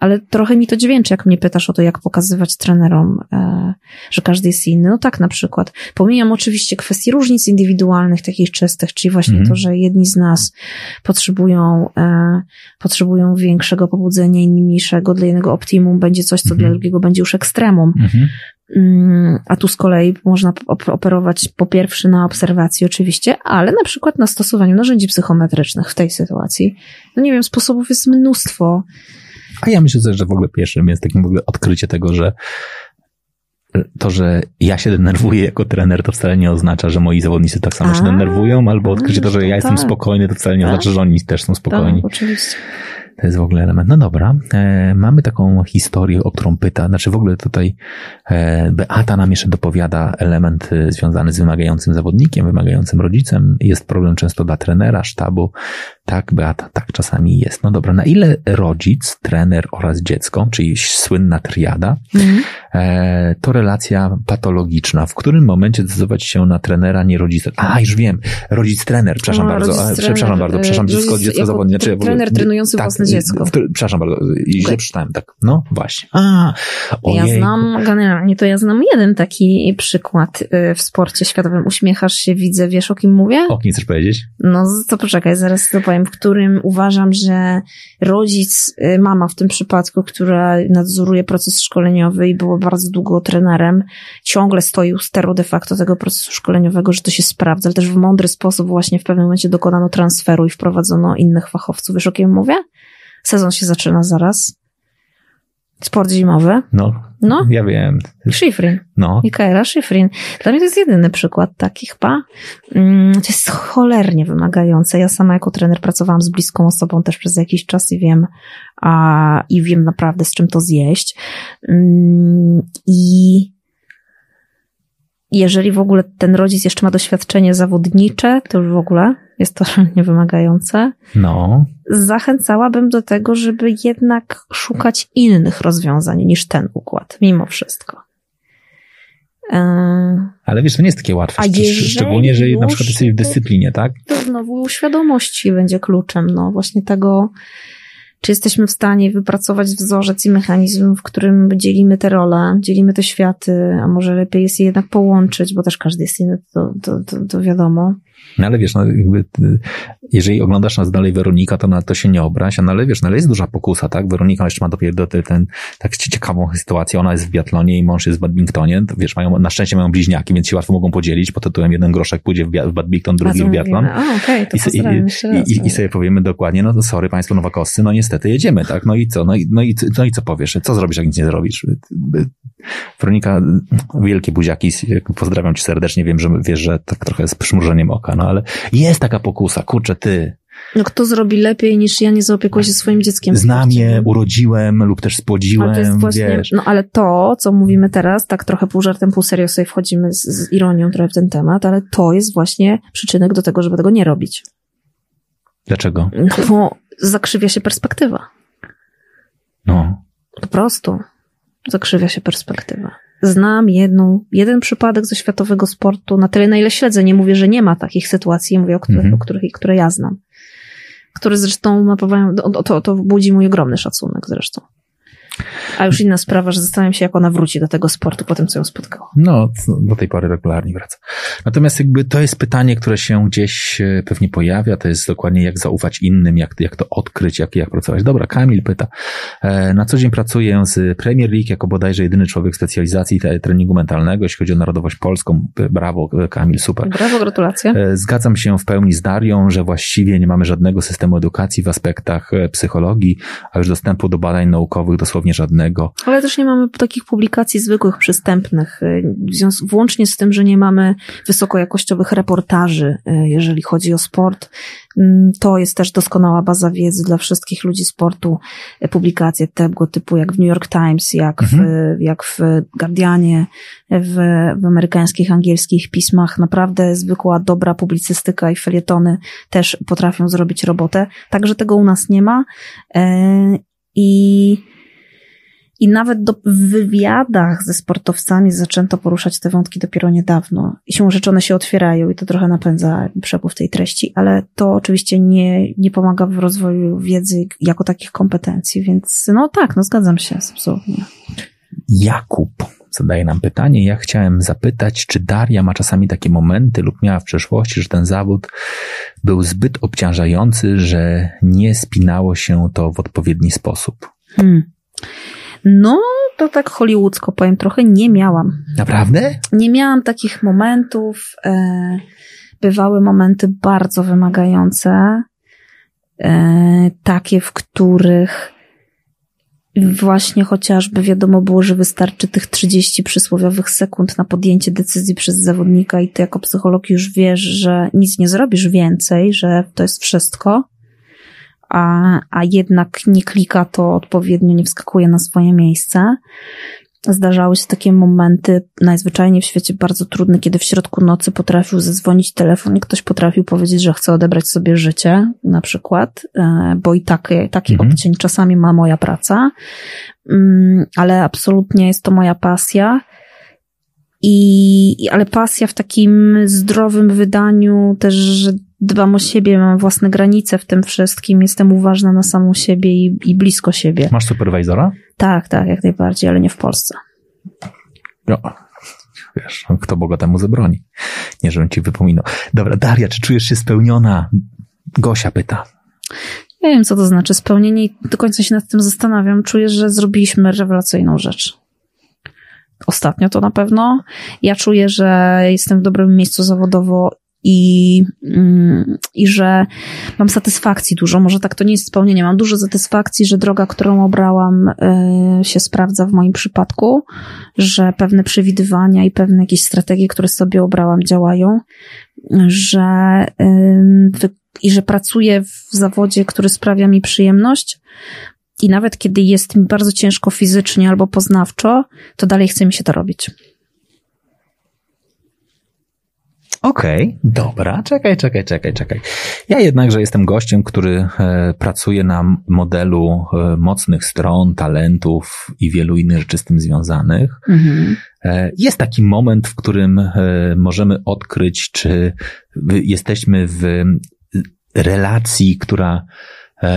ale trochę mi to dźwięczy, jak mnie pytasz o to, jak pokazywać trenerom, e, że każdy jest inny. No tak na przykład. Pomijam oczywiście kwestii różnic indywidualnych, takich czystych, czyli właśnie Mhm. to, że jedni z nas potrzebują, e, potrzebują większego pobudzenia, inni mniejszego. Dla jednego optimum będzie coś, co Mhm. dla drugiego będzie już ekstremum. Mhm. Mm, A tu z kolei można op- operować po pierwsze na obserwacji oczywiście, ale na przykład na stosowaniu narzędzi psychometrycznych w tej sytuacji. No nie wiem, sposobów jest mnóstwo. A ja myślę, że w ogóle pierwszym jest takim w ogóle odkrycie tego, że to, że ja się denerwuję jako trener, to wcale nie oznacza, że moi zawodnicy tak samo się A, denerwują, albo odkrycie to, że ja jestem tak. spokojny, to wcale nie Tak. oznacza, że oni też są spokojni. Tak, oczywiście. To jest w ogóle element. No dobra, e, mamy taką historię, o którą pyta, znaczy w ogóle tutaj e, Beata nam jeszcze dopowiada element e, związany z wymagającym zawodnikiem, wymagającym rodzicem. Jest problem często dla trenera, sztabu. Tak, Beata, tak czasami jest. No dobra, na ile rodzic, trener oraz dziecko, czyli słynna triada, Mhm. e, to relacja patologiczna. W którym momencie zdecydować się na trenera, nie rodzica? A, już wiem. Rodzic-trener, przepraszam No, bardzo. rodzic, A, trener, przepraszam bardzo, e, przepraszam, dziecko, dziecko zawodnie. Znaczy, w ogóle- trener trenujący własne dziecko. w- Przepraszam bardzo, źle Okej. przeczytałem, tak. No, właśnie. A, Ja ojejku. znam, generalnie to ja znam jeden taki przykład y, w sporcie światowym. Uśmiechasz się, widzę, wiesz o kim mówię? O kim chcesz powiedzieć? No to poczekaj, zaraz to powiem, w którym uważam, że rodzic, y, mama w tym przypadku, która nadzoruje proces szkoleniowy i była bardzo długo trenerem, ciągle stoi u steru de facto tego procesu szkoleniowego, że to się sprawdza, ale też w mądry sposób właśnie w pewnym momencie dokonano transferu i wprowadzono innych fachowców. Wiesz o kim mówię? Sezon się zaczyna zaraz. Sport zimowy. No, No, ja wiem. Schifrin. No, Mikaela Schifrin. Dla mnie to jest jedyny przykład taki chyba. Mm, To jest cholernie wymagające. Ja sama jako trener pracowałam z bliską osobą też przez jakiś czas i wiem, a, i wiem naprawdę z czym to zjeść. Mm, I jeżeli w ogóle ten rodzic jeszcze ma doświadczenie zawodnicze, to już w ogóle jest to niewymagające. no. Zachęcałabym do tego, żeby jednak szukać innych rozwiązań niż ten układ, mimo wszystko. Yy, Ale wiesz, to nie jest takie łatwe. A jeżeli Szczególnie, że na przykład jesteś w dyscyplinie, tak? to znowu świadomości będzie kluczem, no właśnie tego, czy jesteśmy w stanie wypracować wzorzec i mechanizm, w którym dzielimy te role, dzielimy te światy, a może lepiej jest je jednak połączyć, bo też każdy jest inny, to, to, to, to wiadomo. No ale wiesz, no jakby, y, jeżeli oglądasz nas dalej Weronika, to na to się nie obraź, a no ale wiesz, no ale jest duża pokusa, tak? Weronika jeszcze ma dopiero ten, ten tak ciekawą sytuację, ona jest w biatlonie i mąż jest w badmintonie, to wiesz, mają, na szczęście mają bliźniaki, więc się łatwo mogą podzielić, pod tytułem jeden groszek pójdzie w, badminton, drugi w biatlon. A, okej, to I, i, i, I sobie powiemy dokładnie, no to sorry Państwo Nowakowscy, no niestety jedziemy, tak? No i co? No i, no i, no i co powiesz? Co zrobisz, jak nic nie zrobisz? Weronika, wielkie buziaki, pozdrawiam Cię serdecznie, wiem, że wiesz, że tak trochę z przymrużeniem oka, no ale jest taka pokusa, kurczę, Ty, No kto zrobi lepiej niż ja nie zaopiekuję się swoim dzieckiem? znam je, urodziłem lub też spłodziłem, Ale to jest właśnie, wiesz. no ale to, co mówimy teraz, tak trochę pół żartem, pół serio sobie wchodzimy z, z ironią trochę w ten temat, ale to jest właśnie przyczynek do tego, żeby tego nie robić. Dlaczego? Bo zakrzywia się perspektywa. No. Po prostu zakrzywia się perspektywa. Znam jedną, jeden przypadek ze światowego sportu, na tyle na ile śledzę. Nie mówię, że nie ma takich sytuacji, mówię o których, Mhm. o których które ja znam. Które zresztą napawają, to, to, to budzi mój ogromny szacunek zresztą. A już inna sprawa, że zastanawiam się, jak ona wróci do tego sportu po tym, co ją spotkało. No, do tej pory regularnie wraca. Natomiast jakby to jest pytanie, które się gdzieś e, pewnie pojawia, to jest dokładnie jak zaufać innym, jak, jak to odkryć, jak, jak pracować. Dobra, Kamil pyta. E, Na co dzień pracuję z Premier League jako bodajże jedyny człowiek specjalizacji treningu mentalnego, jeśli chodzi o narodowość polską. Brawo, e, Kamil, super. Brawo, gratulacje. Zgadzam się w pełni z Darią, że właściwie nie mamy żadnego systemu edukacji w aspektach psychologii, a już dostępu do badań naukowych dosłownie absolutnie żadnego. Ale też nie mamy takich publikacji zwykłych, przystępnych, y, włącznie z tym, że nie mamy wysokojakościowych reportaży, y, jeżeli chodzi o sport. Mm, to jest też doskonała baza wiedzy dla wszystkich ludzi sportu. Y, publikacje tego typu jak w New York Times, jak, mhm. w, jak w Guardianie, w, w amerykańskich, angielskich pismach. Naprawdę zwykła, dobra publicystyka i felietony też potrafią zrobić robotę. Także tego u nas nie ma. I i nawet do, w wywiadach ze sportowcami zaczęto poruszać te wątki dopiero niedawno. I się rzeczy one się otwierają i to trochę napędza przepływ tej treści, ale to oczywiście nie, nie pomaga w rozwoju wiedzy jako takich kompetencji, więc no tak, no zgadzam się absolutnie. Jakub zadaje nam pytanie. Ja chciałem zapytać, czy Daria ma czasami takie momenty lub miała w przeszłości, że ten zawód był zbyt obciążający, że nie spinało się to w odpowiedni sposób. Hmm. No, to tak hollywoodzko powiem trochę, nie miałam. Naprawdę? Nie miałam takich momentów. E, bywały momenty bardzo wymagające, e, takie, w których właśnie chociażby wiadomo było, że wystarczy tych 30 przysłowiowych sekund na podjęcie decyzji przez zawodnika i ty jako psycholog już wiesz, że nic nie zrobisz więcej, że to jest wszystko a, a jednak nie klika to odpowiednio, nie wskakuje na swoje miejsce. Zdarzały się takie momenty, najzwyczajniej w świecie bardzo trudne, kiedy w środku nocy potrafił zadzwonić telefon i ktoś potrafił powiedzieć, że chce odebrać sobie życie, na przykład, e, bo i takie, taki mhm. obcień czasami ma moja praca, mm, ale absolutnie jest to moja pasja. I, ale pasja w takim zdrowym wydaniu też, że dbam o siebie, mam własne granice w tym wszystkim, jestem uważna na samą siebie i, i blisko siebie. Masz superwizora? Tak, tak, jak najbardziej, ale nie w Polsce. No, wiesz, kto Boga temu zabroni. Nie, żebym ci wypominał. Dobra, Daria, czy czujesz się spełniona? Gosia pyta. Nie wiem, co to znaczy spełnienie i do końca się nad tym zastanawiam. Czuję, że zrobiliśmy rewelacyjną rzecz. Ostatnio to na pewno. Ja czuję, że jestem w dobrym miejscu zawodowo i, mm, i że mam satysfakcji dużo. Może tak to nie jest spełnienie. Mam dużo satysfakcji, że droga, którą obrałam, y, się sprawdza w moim przypadku, że pewne przewidywania i pewne jakieś strategie, które sobie obrałam, działają, że i że pracuję w zawodzie, który sprawia mi przyjemność. I nawet kiedy jest mi bardzo ciężko fizycznie albo poznawczo, to dalej chce mi się to robić. Okej, okay, dobra, czekaj, czekaj, czekaj, czekaj. Ja jednakże jestem gościem, który e, pracuje na modelu e, mocnych stron, talentów i wielu innych rzeczy z tym związanych. Mhm. E, jest taki moment, w którym możemy odkryć, czy jesteśmy w relacji, która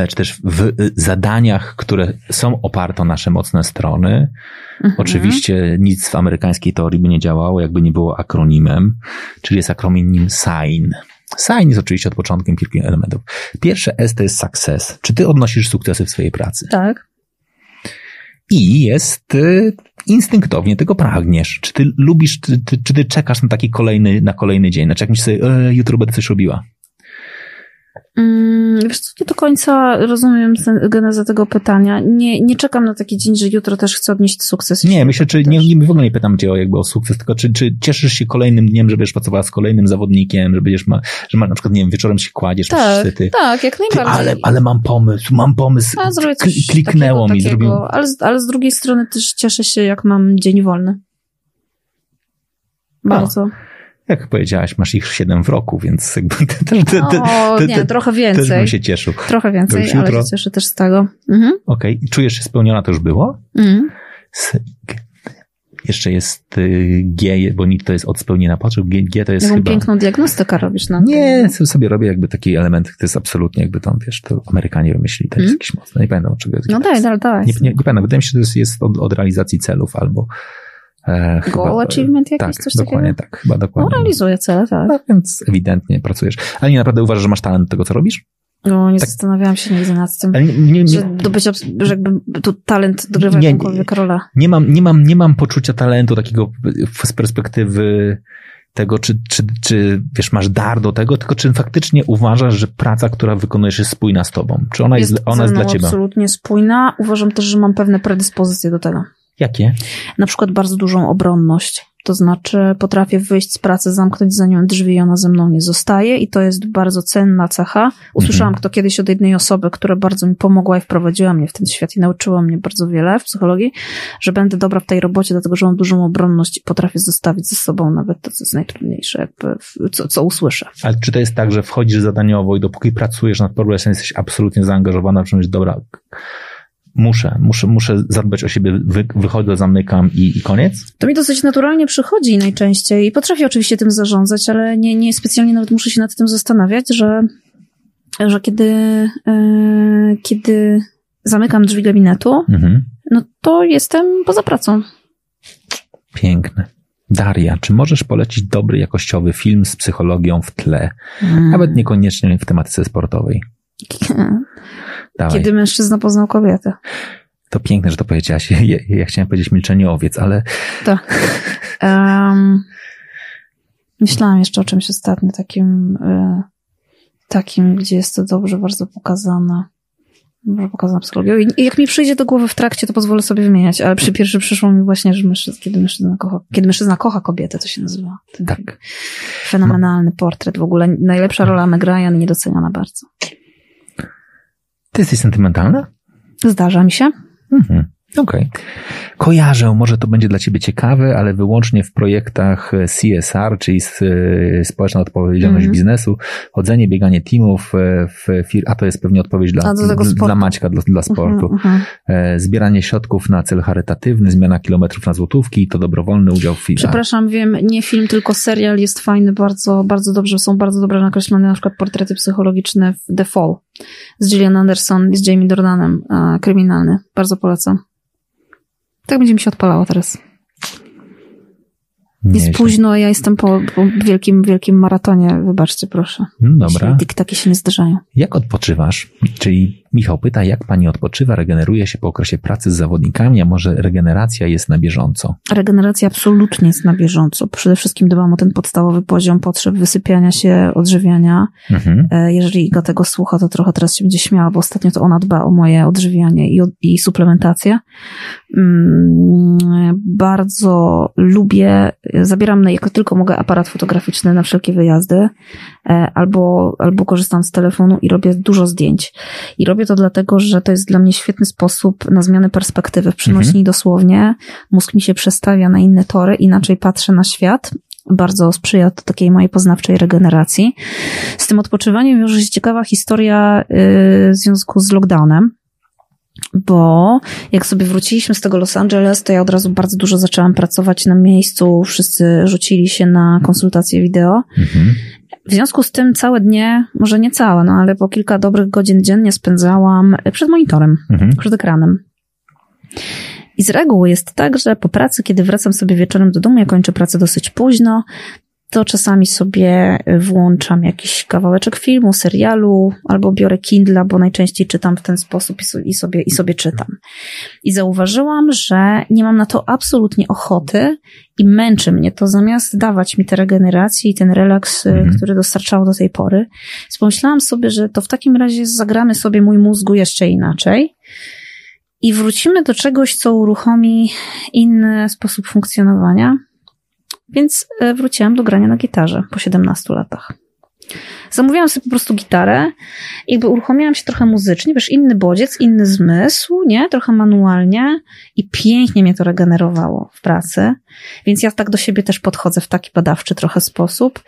czy też w zadaniach, które są oparte o nasze mocne strony. Mhm. Oczywiście nic w amerykańskiej teorii by nie działało, jakby nie było akronimem, czyli jest akronim SIGN. SIGN jest oczywiście od początkiem kilku elementów. Pierwsze S to jest success. Czy ty odnosisz sukcesy w swojej pracy? Tak. I jest y, instynktownie tego pragniesz. Czy ty lubisz, czy ty, czy ty czekasz na taki kolejny, na kolejny dzień? Znaczy jak myślisz sobie, e, jutro będę coś robiła? Mm, wiesz co, nie do końca rozumiem genezę tego pytania. Nie, nie czekam na taki dzień, że jutro też chcę odnieść sukces. Nie, myślę, czy nie, nie, w ogóle nie pytam cię o jakby o sukces, tylko czy, czy cieszysz się kolejnym dniem, że będziesz pracowała z kolejnym zawodnikiem, że będziesz ma, że ma, na przykład, nie wiem, wieczorem się kładziesz, tak, ty, tak, jak najbardziej. ale, ale mam pomysł, mam pomysł, A, zrobię coś kliknęło takiego, mi. Takiego, ale, ale z drugiej strony też cieszę się, jak mam dzień wolny. Bardzo. Jak powiedziałaś, masz ich siedem w roku, więc jakby te, te, te, te, o, nie, trochę więcej. Też bym się cieszył. Trochę więcej, ale się cieszę też z tego. Mhm. Okej. Okay. Czujesz się spełniona? To już było? Mhm. Jeszcze jest y, G, bo NIT to jest od spełnienia potrzeb. G, G to jest Jaką chyba... piękną diagnostykę robisz na Nie, sobie robię jakby taki element, to jest absolutnie jakby tam, wiesz, to Amerykanie wymyślili, to jest mm. jakiś mocny, nie pamiętam czego jest. No daj, daj, daj. Nie, nie, nie pamiętam, wydaje mi się, że to jest, jest od, od realizacji celów albo E, Goal chyba, achievement jakiś, tak, coś dokładnie takiego? tak, chyba dokładnie. No realizuję cele, tak. No, więc ewidentnie pracujesz. Ale nie naprawdę uważasz, że masz talent do tego, co robisz? No, nie tak. zastanawiałam się nigdy nad tym, nie, nie, nie, że, do bycia, że jakby tu talent dogrywa jakąkolwiek rolę. Nie mam, nie, mam, nie mam poczucia talentu takiego z perspektywy tego, czy, czy, czy wiesz, masz dar do tego, tylko czy faktycznie uważasz, że praca, która wykonujesz jest spójna z tobą? Czy ona jest, jest ona jest dla ciebie? absolutnie spójna. Uważam też, że mam pewne predyspozycje do tego. Jakie? Na przykład bardzo dużą obronność. To znaczy potrafię wyjść z pracy, zamknąć za nią drzwi i ona ze mną nie zostaje i to jest bardzo cenna cecha. Usłyszałam Mhm. to kiedyś od jednej osoby, która bardzo mi pomogła i wprowadziła mnie w ten świat i nauczyła mnie bardzo wiele w psychologii, że będę dobra w tej robocie, dlatego że mam dużą obronność i potrafię zostawić ze sobą nawet to, co jest najtrudniejsze, jakby, co, co usłyszę. Ale czy to jest tak, że wchodzisz zadaniowo i dopóki pracujesz nad progresem, jesteś absolutnie zaangażowana w czymś, dobra, muszę, muszę, muszę zadbać o siebie, wy, wychodzę, zamykam i, i koniec? To mi dosyć naturalnie przychodzi najczęściej i potrafię oczywiście tym zarządzać, ale nie, nie specjalnie nawet muszę się nad tym zastanawiać, że, że kiedy, e, kiedy zamykam drzwi gabinetu, Mhm. no to jestem poza pracą. Piękne. Daria, czy możesz polecić dobry, jakościowy film z psychologią w tle? Mm. Nawet niekoniecznie w tematyce sportowej. Dawaj. Kiedy mężczyzna poznał kobietę. To piękne, że to powiedziałaś. Ja, ja chciałem powiedzieć milczenie owiec, ale Tak. Um, myślałam jeszcze o czymś ostatnio takim, e, takim, gdzie jest to dobrze bardzo pokazane. Dobrze pokazana psychologia. I jak mi przyjdzie do głowy w trakcie, to pozwolę sobie wymieniać, ale przy pierwszy przyszło mi właśnie, że mężczyzna, kiedy mężczyzna kocha, kiedy mężczyzna kocha kobietę, to się nazywa. Ten Tak. Fenomenalny portret. W ogóle najlepsza rola Meg Ryan niedoceniana bardzo. Ty jesteś sentymentalna? Zdarza mi się. Mhm. Okej. Kojarzę, może to będzie dla Ciebie ciekawe, ale wyłącznie w projektach CSR, czyli e, Społeczna Odpowiedzialność Mhm. Biznesu, chodzenie, bieganie teamów e, w fir- a to jest pewnie odpowiedź dla, dla. Maćka, dla, dla sportu. Mhm, mhm. E, Zbieranie środków na cel charytatywny, zmiana kilometrów na złotówki, to dobrowolny udział w filmie. Przepraszam, wiem, nie film, tylko serial jest fajny, bardzo, bardzo dobrze, są bardzo dobrze nakreślone na przykład portrety psychologiczne w The Fall z Gillian Anderson i z Jamie Dornanem, e, kryminalny. Bardzo polecam. Tak będzie mi się odpalało teraz. Jest Nieźle. późno, ja jestem po, po wielkim, wielkim maratonie. Wybaczcie, proszę. No Dobra. Tiktaki się nie zdarzają. Jak odpoczywasz? Czyli Michał pyta, jak pani odpoczywa, regeneruje się po okresie pracy z zawodnikami, a może regeneracja jest na bieżąco? Regeneracja absolutnie jest na bieżąco. Przede wszystkim dbam o ten podstawowy poziom potrzeb wysypiania się, odżywiania. Mhm. E, Jeżeli Iga tego słucha, to trochę teraz się będzie śmiała, bo ostatnio to ona dba o moje odżywianie i, i suplementację. Mm, Bardzo lubię, zabieram na, jak tylko mogę aparat fotograficzny na wszelkie wyjazdy, e, albo, albo korzystam z telefonu i robię dużo zdjęć. I robię to dlatego, że to jest dla mnie świetny sposób na zmianę perspektywy w przenośni Mhm. dosłownie. Mózg mi się przestawia na inne tory, inaczej patrzę na świat. Bardzo sprzyja to takiej mojej poznawczej regeneracji. Z tym odpoczywaniem wiąże się ciekawa historia y, w związku z lockdownem. Bo jak sobie wróciliśmy z tego Los Angeles, to ja od razu bardzo dużo zaczęłam pracować na miejscu. Wszyscy rzucili się na konsultacje wideo. Mhm. W związku z tym całe dnie, może nie całe, no ale po kilka dobrych godzin dziennie spędzałam przed monitorem, Mhm. przed ekranem. I z reguły jest tak, że po pracy, kiedy wracam sobie wieczorem do domu, ja kończę pracę dosyć późno, to czasami sobie włączam jakiś kawałeczek filmu, serialu, albo biorę Kindle, bo najczęściej czytam w ten sposób i so- i sobie, i sobie czytam. I zauważyłam, że nie mam na to absolutnie ochoty i męczy mnie to, zamiast dawać mi tę regenerację i ten relaks, y, Mhm. który dostarczało do tej pory. Pomyślałam sobie, że to w takim razie zagramy sobie mój mózgu jeszcze inaczej i wrócimy do czegoś, co uruchomi inny sposób funkcjonowania. Więc e, wróciłam do grania na gitarze po 17 latach. Zamówiłam sobie po prostu gitarę, jakby uruchomiłam się trochę muzycznie, wiesz, inny bodziec, inny zmysł, nie? Trochę manualnie i pięknie mnie to regenerowało w pracy, więc ja tak do siebie też podchodzę w taki badawczy trochę sposób.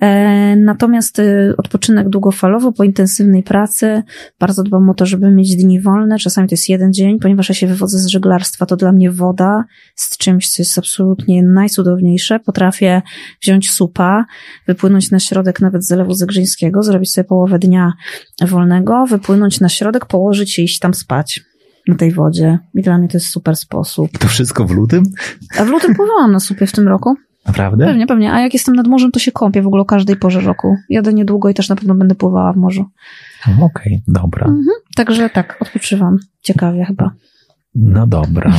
E, natomiast y, odpoczynek długofalowo po intensywnej pracy, bardzo dbam o to, żeby mieć dni wolne, czasami to jest jeden dzień, ponieważ ja się wywodzę z żeglarstwa, to dla mnie woda z czymś, co jest absolutnie najcudowniejsze. Potrafię wziąć supa, wypłynąć na środek nawet Zalewu Zrobić sobie połowę dnia wolnego, wypłynąć na środek, położyć i iść tam spać na tej wodzie. I dla mnie to jest super sposób. To wszystko w lutym? A w lutym pływałam na supie w tym roku. Naprawdę? Pewnie, pewnie. A jak jestem nad morzem, to się kąpię w ogóle o każdej porze roku. Jadę niedługo i też na pewno będę pływała w morzu. Okej, dobra. Także tak, odpoczywam. Ciekawie chyba. No dobra.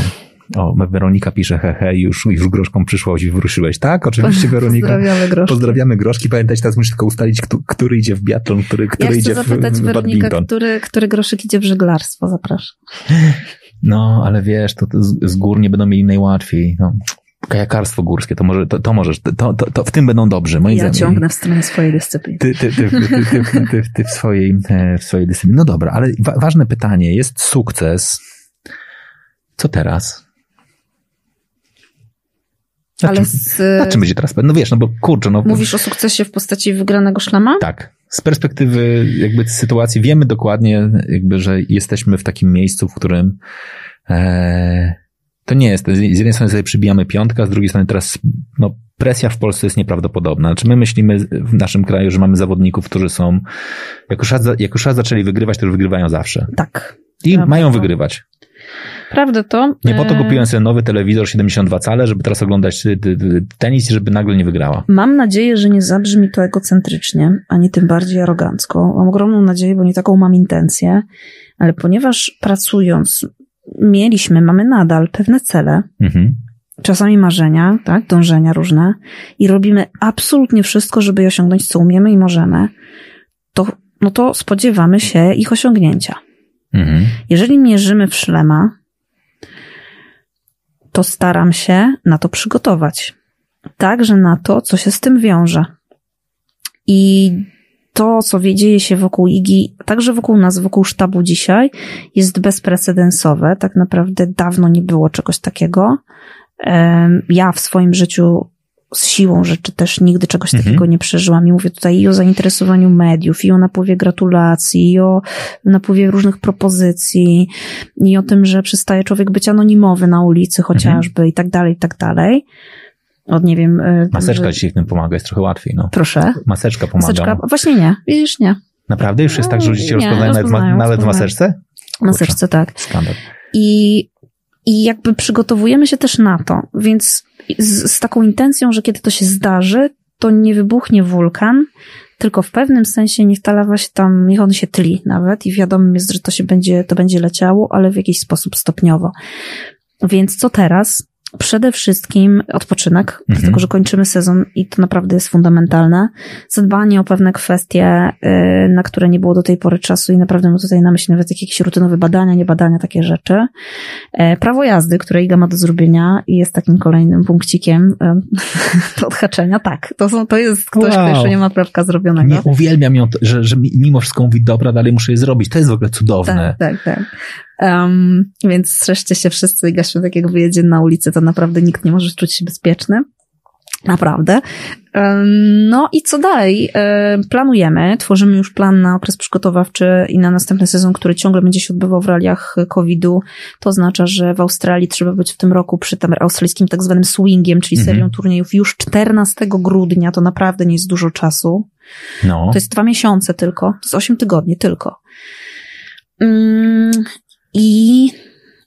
O, Weronika pisze, hehe, już, już groszką przyszłość wyruszyłeś. Tak, oczywiście Weronika. Pozdrawiamy groszki. Pozdrawiamy groszki. Pamiętajcie, teraz musisz tylko ustalić, który idzie w biatlon, który, który ja idzie chcę w, zapytać w Weronika, który, który groszyk idzie w żeglarstwo, zapraszam. No, ale wiesz, to, to z, z gór nie będą mieli najłatwiej. No. Kajakarstwo górskie, to może, to, to możesz, to, to, to w tym będą dobrzy, moim Ja zdaniem. ciągnę w stronę swojej dyscypliny. Ty, ty, ty, ty, ty, ty, ty, ty w swojej, e, w swojej dyscyplinie. No dobra, ale wa ważne pytanie, jest sukces. Co teraz? Na, Ale czym, z, na czym będzie teraz? No wiesz, no bo kurczę, no. mówisz o sukcesie w postaci wygranego szlama? Tak. Z perspektywy jakby sytuacji wiemy dokładnie, jakby, że jesteśmy w takim miejscu, w którym e, to nie jest. Z jednej strony sobie przybijamy piątka, z drugiej strony teraz no, presja w Polsce jest nieprawdopodobna. Znaczy my myślimy w naszym kraju, że mamy zawodników, którzy są, jak już raz, jak już raz zaczęli wygrywać, to już wygrywają zawsze. Tak. I Prawda. mają wygrywać. Prawda to? Nie po to e, kupiłem sobie nowy telewizor 72 cale, żeby teraz oglądać y, tenis i żeby nagle nie wygrała. Mam nadzieję, że nie zabrzmi to egocentrycznie, ani tym bardziej arogancko. Mam ogromną nadzieję, bo nie taką mam intencję, ale ponieważ pracując mieliśmy, mamy nadal pewne cele, Mhm. czasami marzenia, tak, dążenia różne i robimy absolutnie wszystko, żeby je osiągnąć, co umiemy i możemy, to, no to spodziewamy się ich osiągnięcia. Mhm. Jeżeli mierzymy w szlema, to staram się na to przygotować. Także na to, co się z tym wiąże. I to, co dzieje się wokół IGI, także wokół nas, wokół sztabu dzisiaj, jest bezprecedensowe. Tak naprawdę dawno nie było czegoś takiego. Ja w swoim życiu z siłą rzeczy też nigdy czegoś Mhm. takiego nie przeżyłam. I mówię tutaj i o zainteresowaniu mediów, i o napływie gratulacji, i o napływie różnych propozycji, i o tym, że przestaje człowiek być anonimowy na ulicy chociażby, i tak dalej, i tak dalej. Od nie wiem. y, Maseczka że- dzisiaj w tym pomaga, jest trochę łatwiej, no. Proszę. Maseczka pomaga. Maseczka. Właśnie nie. Widzisz, nie. Naprawdę? Już jest tak, że ludzie cię Nie, rozpoznają nawet, w ma- rozpoznają, nawet w rozpoznają. maseczce? Maseczce, tak. Skandal. I, I jakby przygotowujemy się też na to, więc z, z taką intencją, że kiedy to się zdarzy, to nie wybuchnie wulkan, tylko w pewnym sensie niech ta lawa się tam, niech on się tli nawet i wiadomo jest, że to się będzie, to będzie leciało, ale w jakiś sposób stopniowo. Więc co teraz? Przede wszystkim odpoczynek, Mhm. dlatego że kończymy sezon i to naprawdę jest fundamentalne. Zadbanie o pewne kwestie, y, na które nie było do tej pory czasu i naprawdę mam tutaj na myśli nawet jakieś rutynowe badania, nie badania, takie rzeczy. E, Prawo jazdy, które Iga ma do zrobienia i jest takim kolejnym punkcikiem do odhaczenia. Tak, to, są, to jest ktoś, kto Wow. jeszcze nie ma prawka zrobionego. Nie uwielbiam ją, że, że mi- mimo wszystko mówi, dobra, dalej muszę je zrobić. To jest w ogóle cudowne. Tak, tak, tak. Um, więc strzeżcie się wszyscy i Gasiu, tak jak wyjedzie na ulicę, to naprawdę nikt nie może czuć się bezpieczny. Naprawdę. No i co dalej? E, Planujemy, tworzymy już plan na okres przygotowawczy i na następny sezon, który ciągle będzie się odbywał w realiach COVID-u. To oznacza, że w Australii trzeba być w tym roku przy tym australijskim tak zwanym swingiem, czyli Mhm. serią turniejów już 14 grudnia. To naprawdę nie jest dużo czasu. No. To jest dwa miesiące tylko. To jest osiem tygodni tylko. I,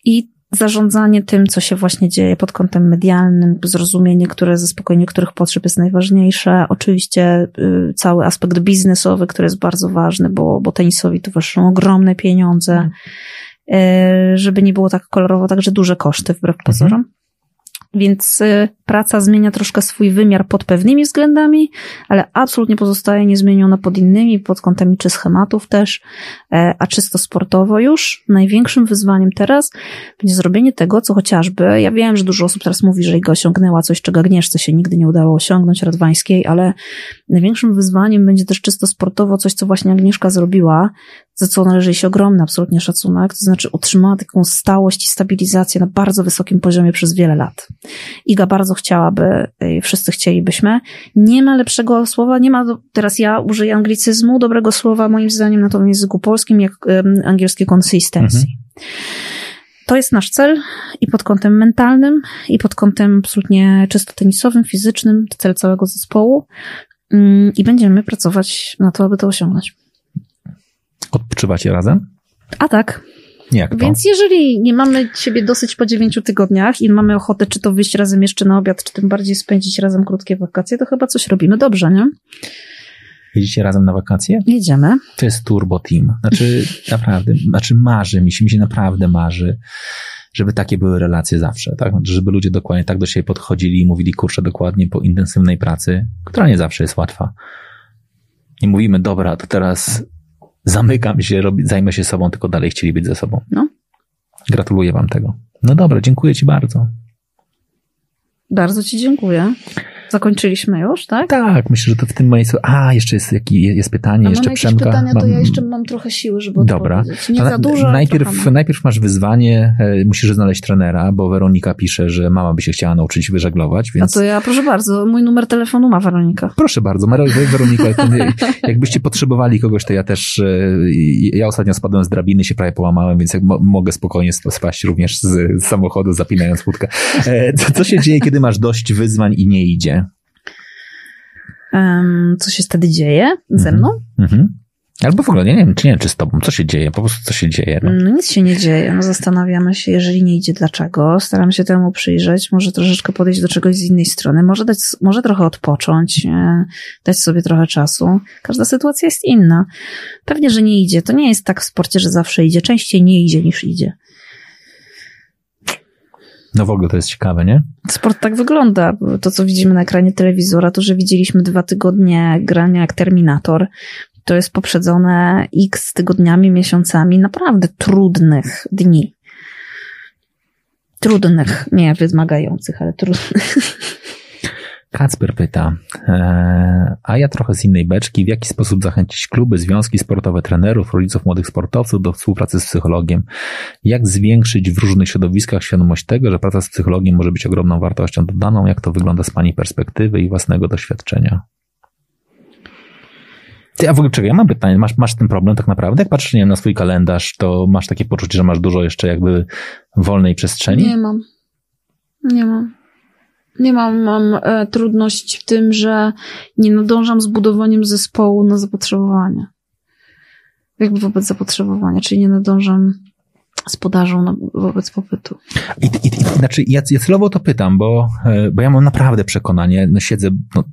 I zarządzanie tym, co się właśnie dzieje pod kątem medialnym, zrozumienie, które zaspokojenie których potrzeb jest najważniejsze. Oczywiście y, cały aspekt biznesowy, który jest bardzo ważny, bo, bo tenisowi towarzyszą ogromne pieniądze. Y, żeby nie było tak kolorowo, także duże koszty wbrew pozorom. Więc y, praca zmienia troszkę swój wymiar pod pewnymi względami, ale absolutnie pozostaje niezmieniona pod innymi, pod kątem czy schematów też, e, a czysto sportowo już największym wyzwaniem teraz będzie zrobienie tego, co chociażby, ja wiem, że dużo osób teraz mówi, że Iga osiągnęła coś, czego Agnieszce się nigdy nie udało osiągnąć, Radwańskiej, ale największym wyzwaniem będzie też czysto sportowo coś, co właśnie Agnieszka zrobiła, za co należy jej się ogromny absolutnie szacunek, to znaczy utrzymała taką stałość i stabilizację na bardzo wysokim poziomie przez wiele lat. Iga bardzo chciałaby, y, wszyscy chcielibyśmy. Nie ma lepszego słowa, nie ma, teraz ja użyję anglicyzmu, dobrego słowa moim zdaniem na to w języku polskim, jak angielskie consistency. Mhm. To jest nasz cel i pod kątem mentalnym, i pod kątem absolutnie czysto tenisowym, fizycznym, to cel całego zespołu. Mm, I będziemy pracować na to, aby to osiągnąć. Odpoczywacie razem? A tak, Jak to? więc jeżeli nie mamy siebie dosyć po dziewięciu tygodniach i mamy ochotę, czy to wyjść razem jeszcze na obiad, czy tym bardziej spędzić razem krótkie wakacje, to chyba coś robimy dobrze, nie? Jedziecie razem na wakacje? Jedziemy. To jest turbo team. Znaczy, naprawdę, znaczy marzy mi się, mi się naprawdę marzy. żeby takie były relacje zawsze, tak? Żeby ludzie dokładnie tak do siebie podchodzili i mówili, kurczę, dokładnie po intensywnej pracy, która nie zawsze jest łatwa. Nie mówimy, dobra, to teraz zamykam się, robię, zajmę się sobą, tylko dalej chcieli być ze sobą. No. Gratuluję wam tego. No dobra, dziękuję ci bardzo. Bardzo Ci dziękuję. Zakończyliśmy już, tak? Tak, myślę, że to w tym miejscu. A, jeszcze jest, jest pytanie, A jeszcze Przemka. pytania, to Mam- ja jeszcze mam trochę siły, żeby Dobra. odpowiedzieć. Nie To za dużo, najpierw, najpierw masz wyzwanie, e, musisz znaleźć trenera, bo Weronika pisze, że mama by się chciała nauczyć wyżeglować, A więc to ja, proszę bardzo, mój numer telefonu ma Weronika. proszę bardzo, Weronika, jakbyście potrzebowali kogoś, to ja też, e, ja ostatnio spadłem z drabiny, się prawie połamałem, więc mogę spokojnie sp- spaść również z, samochodu, zapinając łódkę. E, co się dzieje, kiedy masz dość wyzwań i nie idzie? Em, co się wtedy dzieje ze Mhm. mną? Mhm. Albo w ogóle, nie wiem, czy nie wiem, czy z tobą, co się dzieje, po prostu co się dzieje. No. No nic się nie dzieje. No zastanawiamy się, jeżeli nie idzie, dlaczego. Staram się temu przyjrzeć, może troszeczkę podejść do czegoś z innej strony, może dać, może trochę odpocząć, e, dać sobie trochę czasu. Każda sytuacja jest inna. Pewnie, że nie idzie. To nie jest tak w sporcie, że zawsze idzie. Częściej nie idzie niż idzie. No w ogóle to jest ciekawe, nie? Sport tak wygląda. To, co widzimy na ekranie telewizora, to, że widzieliśmy dwa tygodnie grania jak Terminator, to jest poprzedzone x tygodniami, miesiącami naprawdę trudnych dni. Trudnych, nie wymagających, ale trudnych. Kacper pyta, e, a ja trochę z innej beczki, w jaki sposób zachęcić kluby, związki sportowe, trenerów, rodziców młodych sportowców do współpracy z psychologiem? Jak zwiększyć w różnych środowiskach świadomość tego, że praca z psychologiem może być ogromną wartością dodaną? Jak to wygląda z Pani perspektywy i własnego doświadczenia? Ty, a w ogóle czekaj, ja mam pytanie, masz, masz ten problem tak naprawdę? Jak patrzysz nie wiem, na swój kalendarz, to masz takie poczucie, że masz dużo jeszcze jakby wolnej przestrzeni? Nie mam. Nie mam. Nie mam, mam e, trudność w tym, że nie nadążam z budowaniem zespołu na zapotrzebowanie. Jakby wobec zapotrzebowania, czyli nie nadążam z podażą na, wobec popytu. I, i, i znaczy, ja, ja celowo to pytam, bo, e, bo ja mam naprawdę przekonanie, no siedzę, no,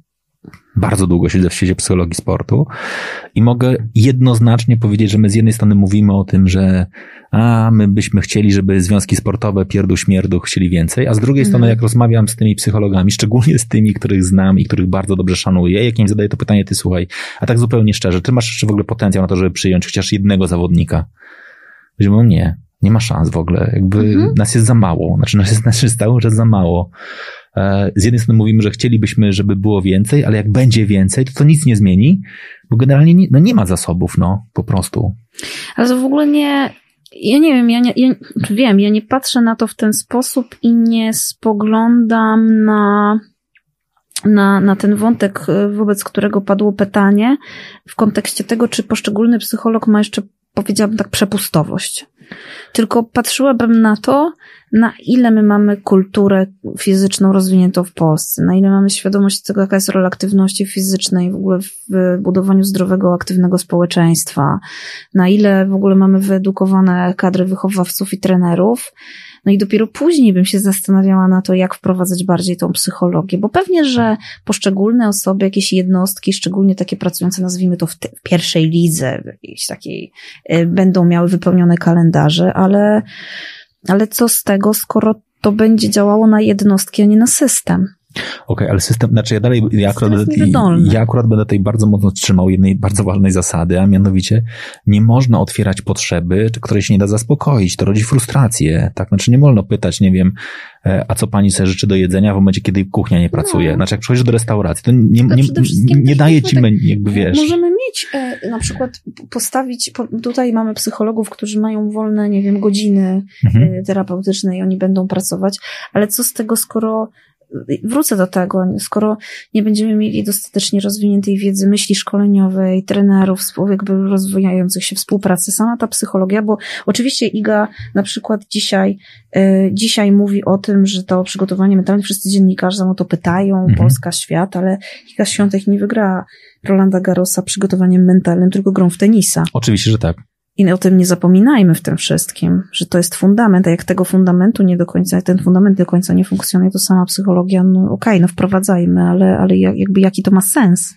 bardzo długo siedzę w świecie psychologii sportu i mogę jednoznacznie powiedzieć, że my z jednej strony mówimy o tym, że a, my byśmy chcieli, żeby związki sportowe pierdu śmierdu chcieli więcej, a z drugiej Mhm. strony jak rozmawiam z tymi psychologami, szczególnie z tymi, których znam i których bardzo dobrze szanuję, jak im zadaję to pytanie, ty słuchaj, a tak zupełnie szczerze, ty masz jeszcze w ogóle potencjał na to, żeby przyjąć chociaż jednego zawodnika? Mówią, nie, nie ma szans w ogóle, jakby Mhm. nas jest za mało, znaczy nas jest, nas jest cały czas za mało. E, Z jednej strony mówimy, że chcielibyśmy, żeby było więcej, ale jak będzie więcej, to to nic nie zmieni, bo generalnie nie, no nie ma zasobów, no, po prostu. Ale to w ogóle nie. Ja nie wiem, ja nie, ja, wiem, ja nie patrzę na to w ten sposób i nie spoglądam na, na, na ten wątek, y, wobec którego padło pytanie, w kontekście tego, czy poszczególny psycholog ma jeszcze, powiedziałabym tak, przepustowość. Tylko patrzyłabym na to, na ile my mamy kulturę fizyczną rozwiniętą w Polsce, na ile mamy świadomość tego, jaka jest rola aktywności fizycznej w ogóle w budowaniu zdrowego, aktywnego społeczeństwa, na ile w ogóle mamy wyedukowane kadry wychowawców i trenerów. No i dopiero później bym się zastanawiała na to, jak wprowadzać bardziej tą psychologię, bo pewnie, że poszczególne osoby, jakieś jednostki, szczególnie takie pracujące, nazwijmy to w, te, pierwszej lidze, jakiejś takiej, y, będą miały wypełnione kalendarze, ale, ale co z tego, skoro to będzie działało na jednostki, a nie na system? Okej, ale system, znaczy ja dalej, ja akurat, ja akurat będę tutaj bardzo mocno trzymał jednej bardzo ważnej zasady, a mianowicie nie można otwierać potrzeby, której się nie da zaspokoić. To rodzi frustrację, tak? Znaczy nie wolno pytać, nie wiem, e, a co pani sobie życzy do jedzenia w momencie, kiedy kuchnia nie pracuje. No. Znaczy jak przychodzisz do restauracji, to nie, nie, nie, daje ci, tak- jakby wiesz. Możemy mieć e, na przykład postawić, po, tutaj mamy psychologów, którzy mają wolne, nie wiem, godziny Mhm. e, terapeutyczne i oni będą pracować, ale co z tego, skoro wrócę do tego, skoro nie będziemy mieli dostatecznie rozwiniętej wiedzy myśli szkoleniowej, trenerów, jakby rozwijających się współpracy, sama ta psychologia, bo oczywiście Iga na przykład dzisiaj, e, dzisiaj mówi o tym, że to przygotowanie mentalne, wszyscy dziennikarze o to pytają, Mhm. Polska, świat, ale Iga Świątek nie wygrała Rolanda Garrosa przygotowaniem mentalnym, tylko grą w tenisa. Oczywiście, że tak. I o tym nie zapominajmy w tym wszystkim, że to jest fundament, a jak tego fundamentu nie do końca, ten fundament do końca nie funkcjonuje, to sama psychologia, no okej, no wprowadzajmy, ale, ale jak- jakby jaki to ma sens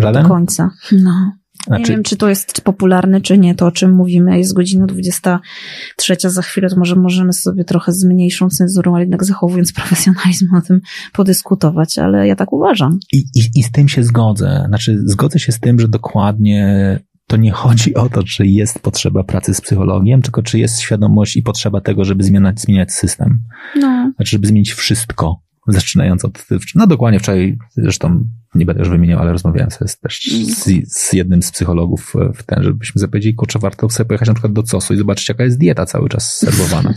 Żaden? do końca. No. Znaczy... Nie wiem, czy to jest popularne, czy nie, to o czym mówimy. Jest godzina 23 za chwilę, to może możemy sobie trochę z mniejszą cenzurą, ale jednak zachowując profesjonalizm o tym podyskutować, ale ja tak uważam. I, i, i z tym się zgodzę. Znaczy, zgodzę się z tym, że dokładnie to nie chodzi o to, czy jest potrzeba pracy z psychologiem, tylko czy jest świadomość i potrzeba tego, żeby zmieniać, zmieniać system. No. Znaczy, żeby zmienić wszystko zaczynając od, no dokładnie wczoraj, zresztą nie będę już wymieniał, ale rozmawiałem sobie też z, z jednym z psychologów w ten, żebyśmy sobie powiedzieli, kurczę, warto sobie pojechać na przykład do COS-u i zobaczyć, jaka jest dieta cały czas serwowana.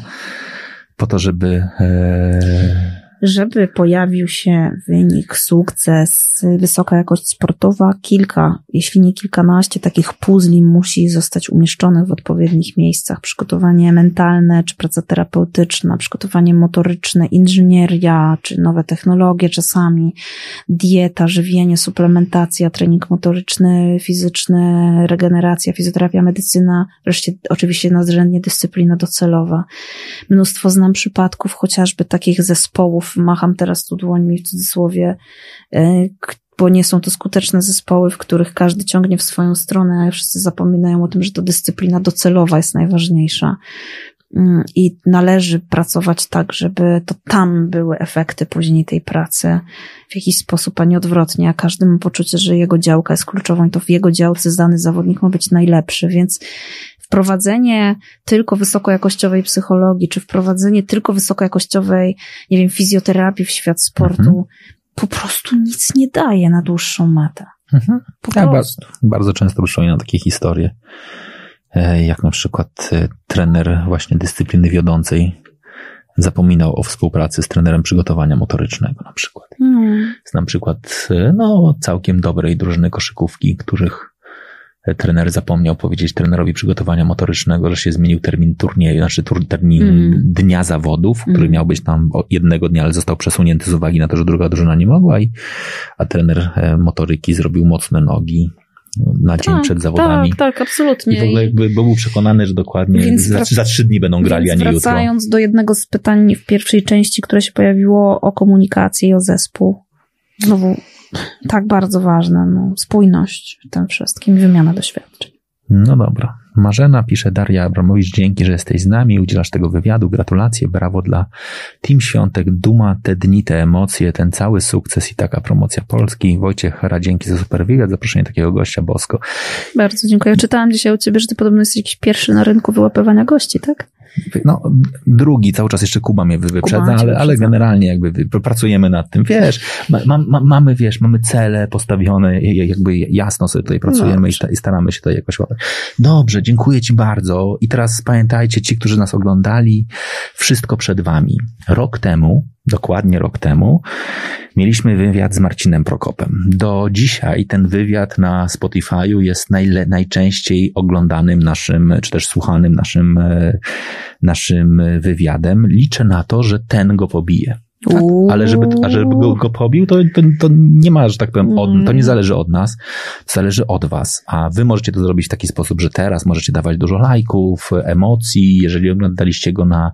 Po to, żeby e, żeby pojawił się wynik, sukces, wysoka jakość sportowa, kilka, jeśli nie kilkanaście takich puzli musi zostać umieszczonych w odpowiednich miejscach. Przygotowanie mentalne, czy praca terapeutyczna, przygotowanie motoryczne, inżynieria, czy nowe technologie czasami, dieta, żywienie, suplementacja, trening motoryczny, fizyczny, regeneracja, fizjoterapia, medycyna, wreszcie oczywiście nadrzędnie dyscyplina docelowa. Mnóstwo znam przypadków chociażby takich zespołów macham teraz tu dłońmi w cudzysłowie, e, bo nie są to skuteczne zespoły, w których każdy ciągnie w swoją stronę, a wszyscy zapominają o tym, że to dyscyplina docelowa jest najważniejsza. Mm, I należy pracować tak, żeby to tam były efekty później tej pracy w jakiś sposób, a nie odwrotnie, a każdy ma poczucie, że jego działka jest kluczową i to w jego działce dany zawodnik ma być najlepszy, więc wprowadzenie tylko wysokojakościowej psychologii, czy wprowadzenie tylko wysokojakościowej, nie wiem, fizjoterapii w świat sportu, mhm. po prostu nic nie daje na dłuższą metę. Mhm. Ja. Bardzo, bardzo często przypominam takie historie, e, jak na przykład e, trener właśnie dyscypliny wiodącej zapominał o współpracy z trenerem przygotowania motorycznego na przykład. Mm. Znam przykład e, no, całkiem dobrej drużyny koszykówki, których trener zapomniał powiedzieć trenerowi przygotowania motorycznego, że się zmienił termin turnieju, znaczy tur, termin mm. dnia zawodów, który mm. miał być tam jednego dnia, ale został przesunięty z uwagi na to, że druga drużyna nie mogła i, a trener e, motoryki zrobił mocne nogi na dzień tak, przed zawodami. Tak, tak, absolutnie. I w ogóle jakby był przekonany, że dokładnie za, za trzy dni będą grali, a nie wracając jutro. Wracając do jednego z pytań w pierwszej części, które się pojawiło o komunikację i o zespół. Znowu tak bardzo ważne, no, spójność w tym wszystkim, wymiana doświadczeń. No dobra. Marzena pisze Daria Abramowicz, dzięki, że jesteś z nami, udzielasz tego wywiadu, gratulacje, brawo dla Team Świątek, duma, te dni, te emocje, ten cały sukces i taka promocja Polski. Wojciech Hara, dzięki za super wywiad, zaproszenie takiego gościa, Bosko. Bardzo dziękuję. Czytałam dzisiaj u Ciebie, że Ty podobno jesteś jakiś pierwszy na rynku wyłapywania gości, tak? No, drugi, cały czas jeszcze Kuba mnie wyprzedza, Kuba ale, ale generalnie jakby pracujemy nad tym, wiesz, ma, ma, mamy, wiesz, mamy cele postawione, jakby jasno sobie tutaj pracujemy i, i, staramy się to jakoś łapać. Dobrze, dziękuję Ci bardzo i teraz pamiętajcie, ci, którzy nas oglądali, wszystko przed Wami. Rok temu, dokładnie rok temu, mieliśmy wywiad z Marcinem Prokopem. Do dzisiaj ten wywiad na Spotify'u jest najle, najczęściej oglądanym naszym, czy też słuchanym naszym, e, naszym wywiadem. Liczę na to, że ten go pobije. Tak? Ale żeby, a żeby go, go pobił, to, to, to, nie ma, że tak powiem, od, to nie mm. zależy od nas, zależy od was. A wy możecie to zrobić w taki sposób, że teraz możecie dawać dużo lajków, emocji. Jeżeli oglądaliście go na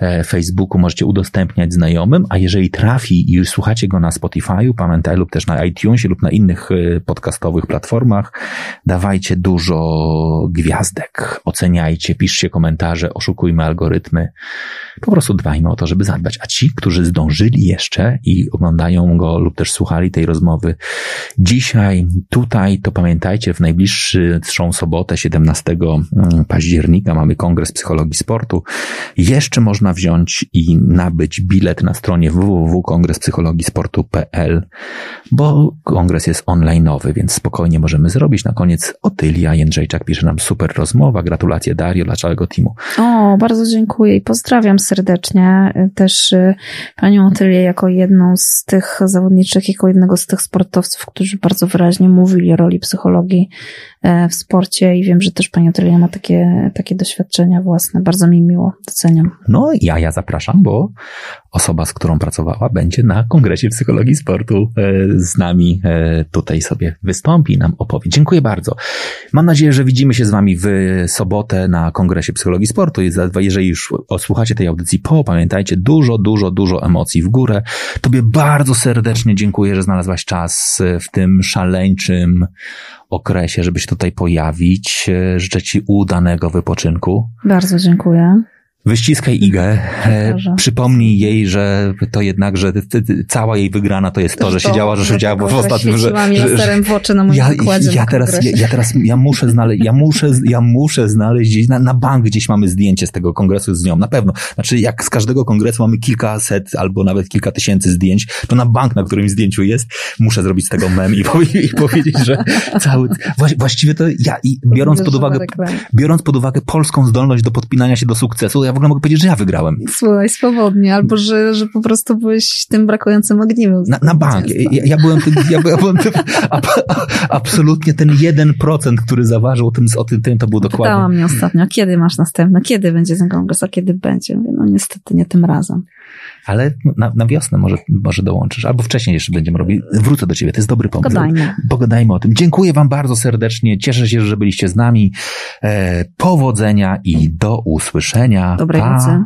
e, Facebooku, możecie udostępniać znajomym, a jeżeli trafi i już słuchacie go na Spotify'u, pamiętaj, lub też na iTunesie lub na innych e, podcastowych platformach, dawajcie dużo gwiazdek, oceniajcie, piszcie komentarze, oszukujmy algorytmy. Po prostu dbajmy o to, żeby zadbać. A ci, którzy zdążyli jeszcze i oglądają go lub też słuchali tej rozmowy dzisiaj, tutaj, to pamiętajcie, w najbliższą sobotę, 17 mm, października mamy Kongres Psychologii Sportu. Jeszcze można wziąć i nabyć bilet na stronie www.kongrespsychologii-sportu.pl, bo kongres jest online'owy, więc spokojnie możemy zrobić. Na koniec Otylia Jędrzejczak pisze nam super rozmowa. Gratulacje Dario dla całego teamu. O, bardzo dziękuję i pozdrawiam serdecznie też panią Otylię jako jedną z tych zawodniczek, jako jednego z tych sportowców, którzy bardzo wyraźnie mówili o roli psychologii w sporcie i wiem, że też pani Otylia ma takie, takie doświadczenia własne. Bardzo mi miło, doceniam. No ja, ja zapraszam, bo osoba, z którą pracowała, będzie na Kongresie Psychologii Sportu e, z nami e, tutaj sobie wystąpi, nam opowie. Dziękuję bardzo. Mam nadzieję, że widzimy się z wami w sobotę na Kongresie Psychologii Sportu. Jeżeli już odsłuchacie tej audycji po, pamiętajcie, dużo, dużo dużo emocji w górę. Tobie bardzo serdecznie dziękuję, że znalazłaś czas w tym szaleńczym okresie, żeby się tutaj pojawić. Życzę Ci udanego wypoczynku. Bardzo dziękuję. Wyściskaj Igę. E, przypomnij jej, że to jednak, że cała jej wygrana to jest to, to że siedziała, że siedziała w ostatnim, że, że, że w oczy na moim ja, ja teraz, ja, ja, teraz, ja muszę znaleźć, ja muszę, ja muszę znaleźć gdzieś, na, na bank gdzieś mamy zdjęcie z tego kongresu z nią, na pewno. Znaczy, jak z każdego kongresu mamy kilkaset albo nawet kilka tysięcy zdjęć, to na bank, na którym zdjęciu jest, muszę zrobić z tego mem i, powie, i powiedzieć, że cały, właściwie to ja, i biorąc pod uwagę, biorąc pod uwagę polską zdolność do podpinania się do sukcesu, ja w ogóle mogę powiedzieć, że ja wygrałem. Słuchaj, swobodnie, albo że, że po prostu byłeś tym brakującym ogniwem. Na, na bank. Ja, ja, byłem tym, ja, byłem tym ab, absolutnie ten jeden procent, który zaważył o tym, o tym, tym to był dokładnie. Pytała mnie ostatnio, kiedy masz następne, kiedy będzie ten kongres, a kiedy będzie? no niestety nie tym razem. Ale na, na wiosnę może, może dołączysz, albo wcześniej jeszcze będziemy robili. Wrócę do ciebie, to jest dobry pomysł. Pogadajmy. Pogadajmy o tym. Dziękuję wam bardzo serdecznie, cieszę się, że byliście z nami. E, powodzenia i do usłyszenia. Dobrej nocy.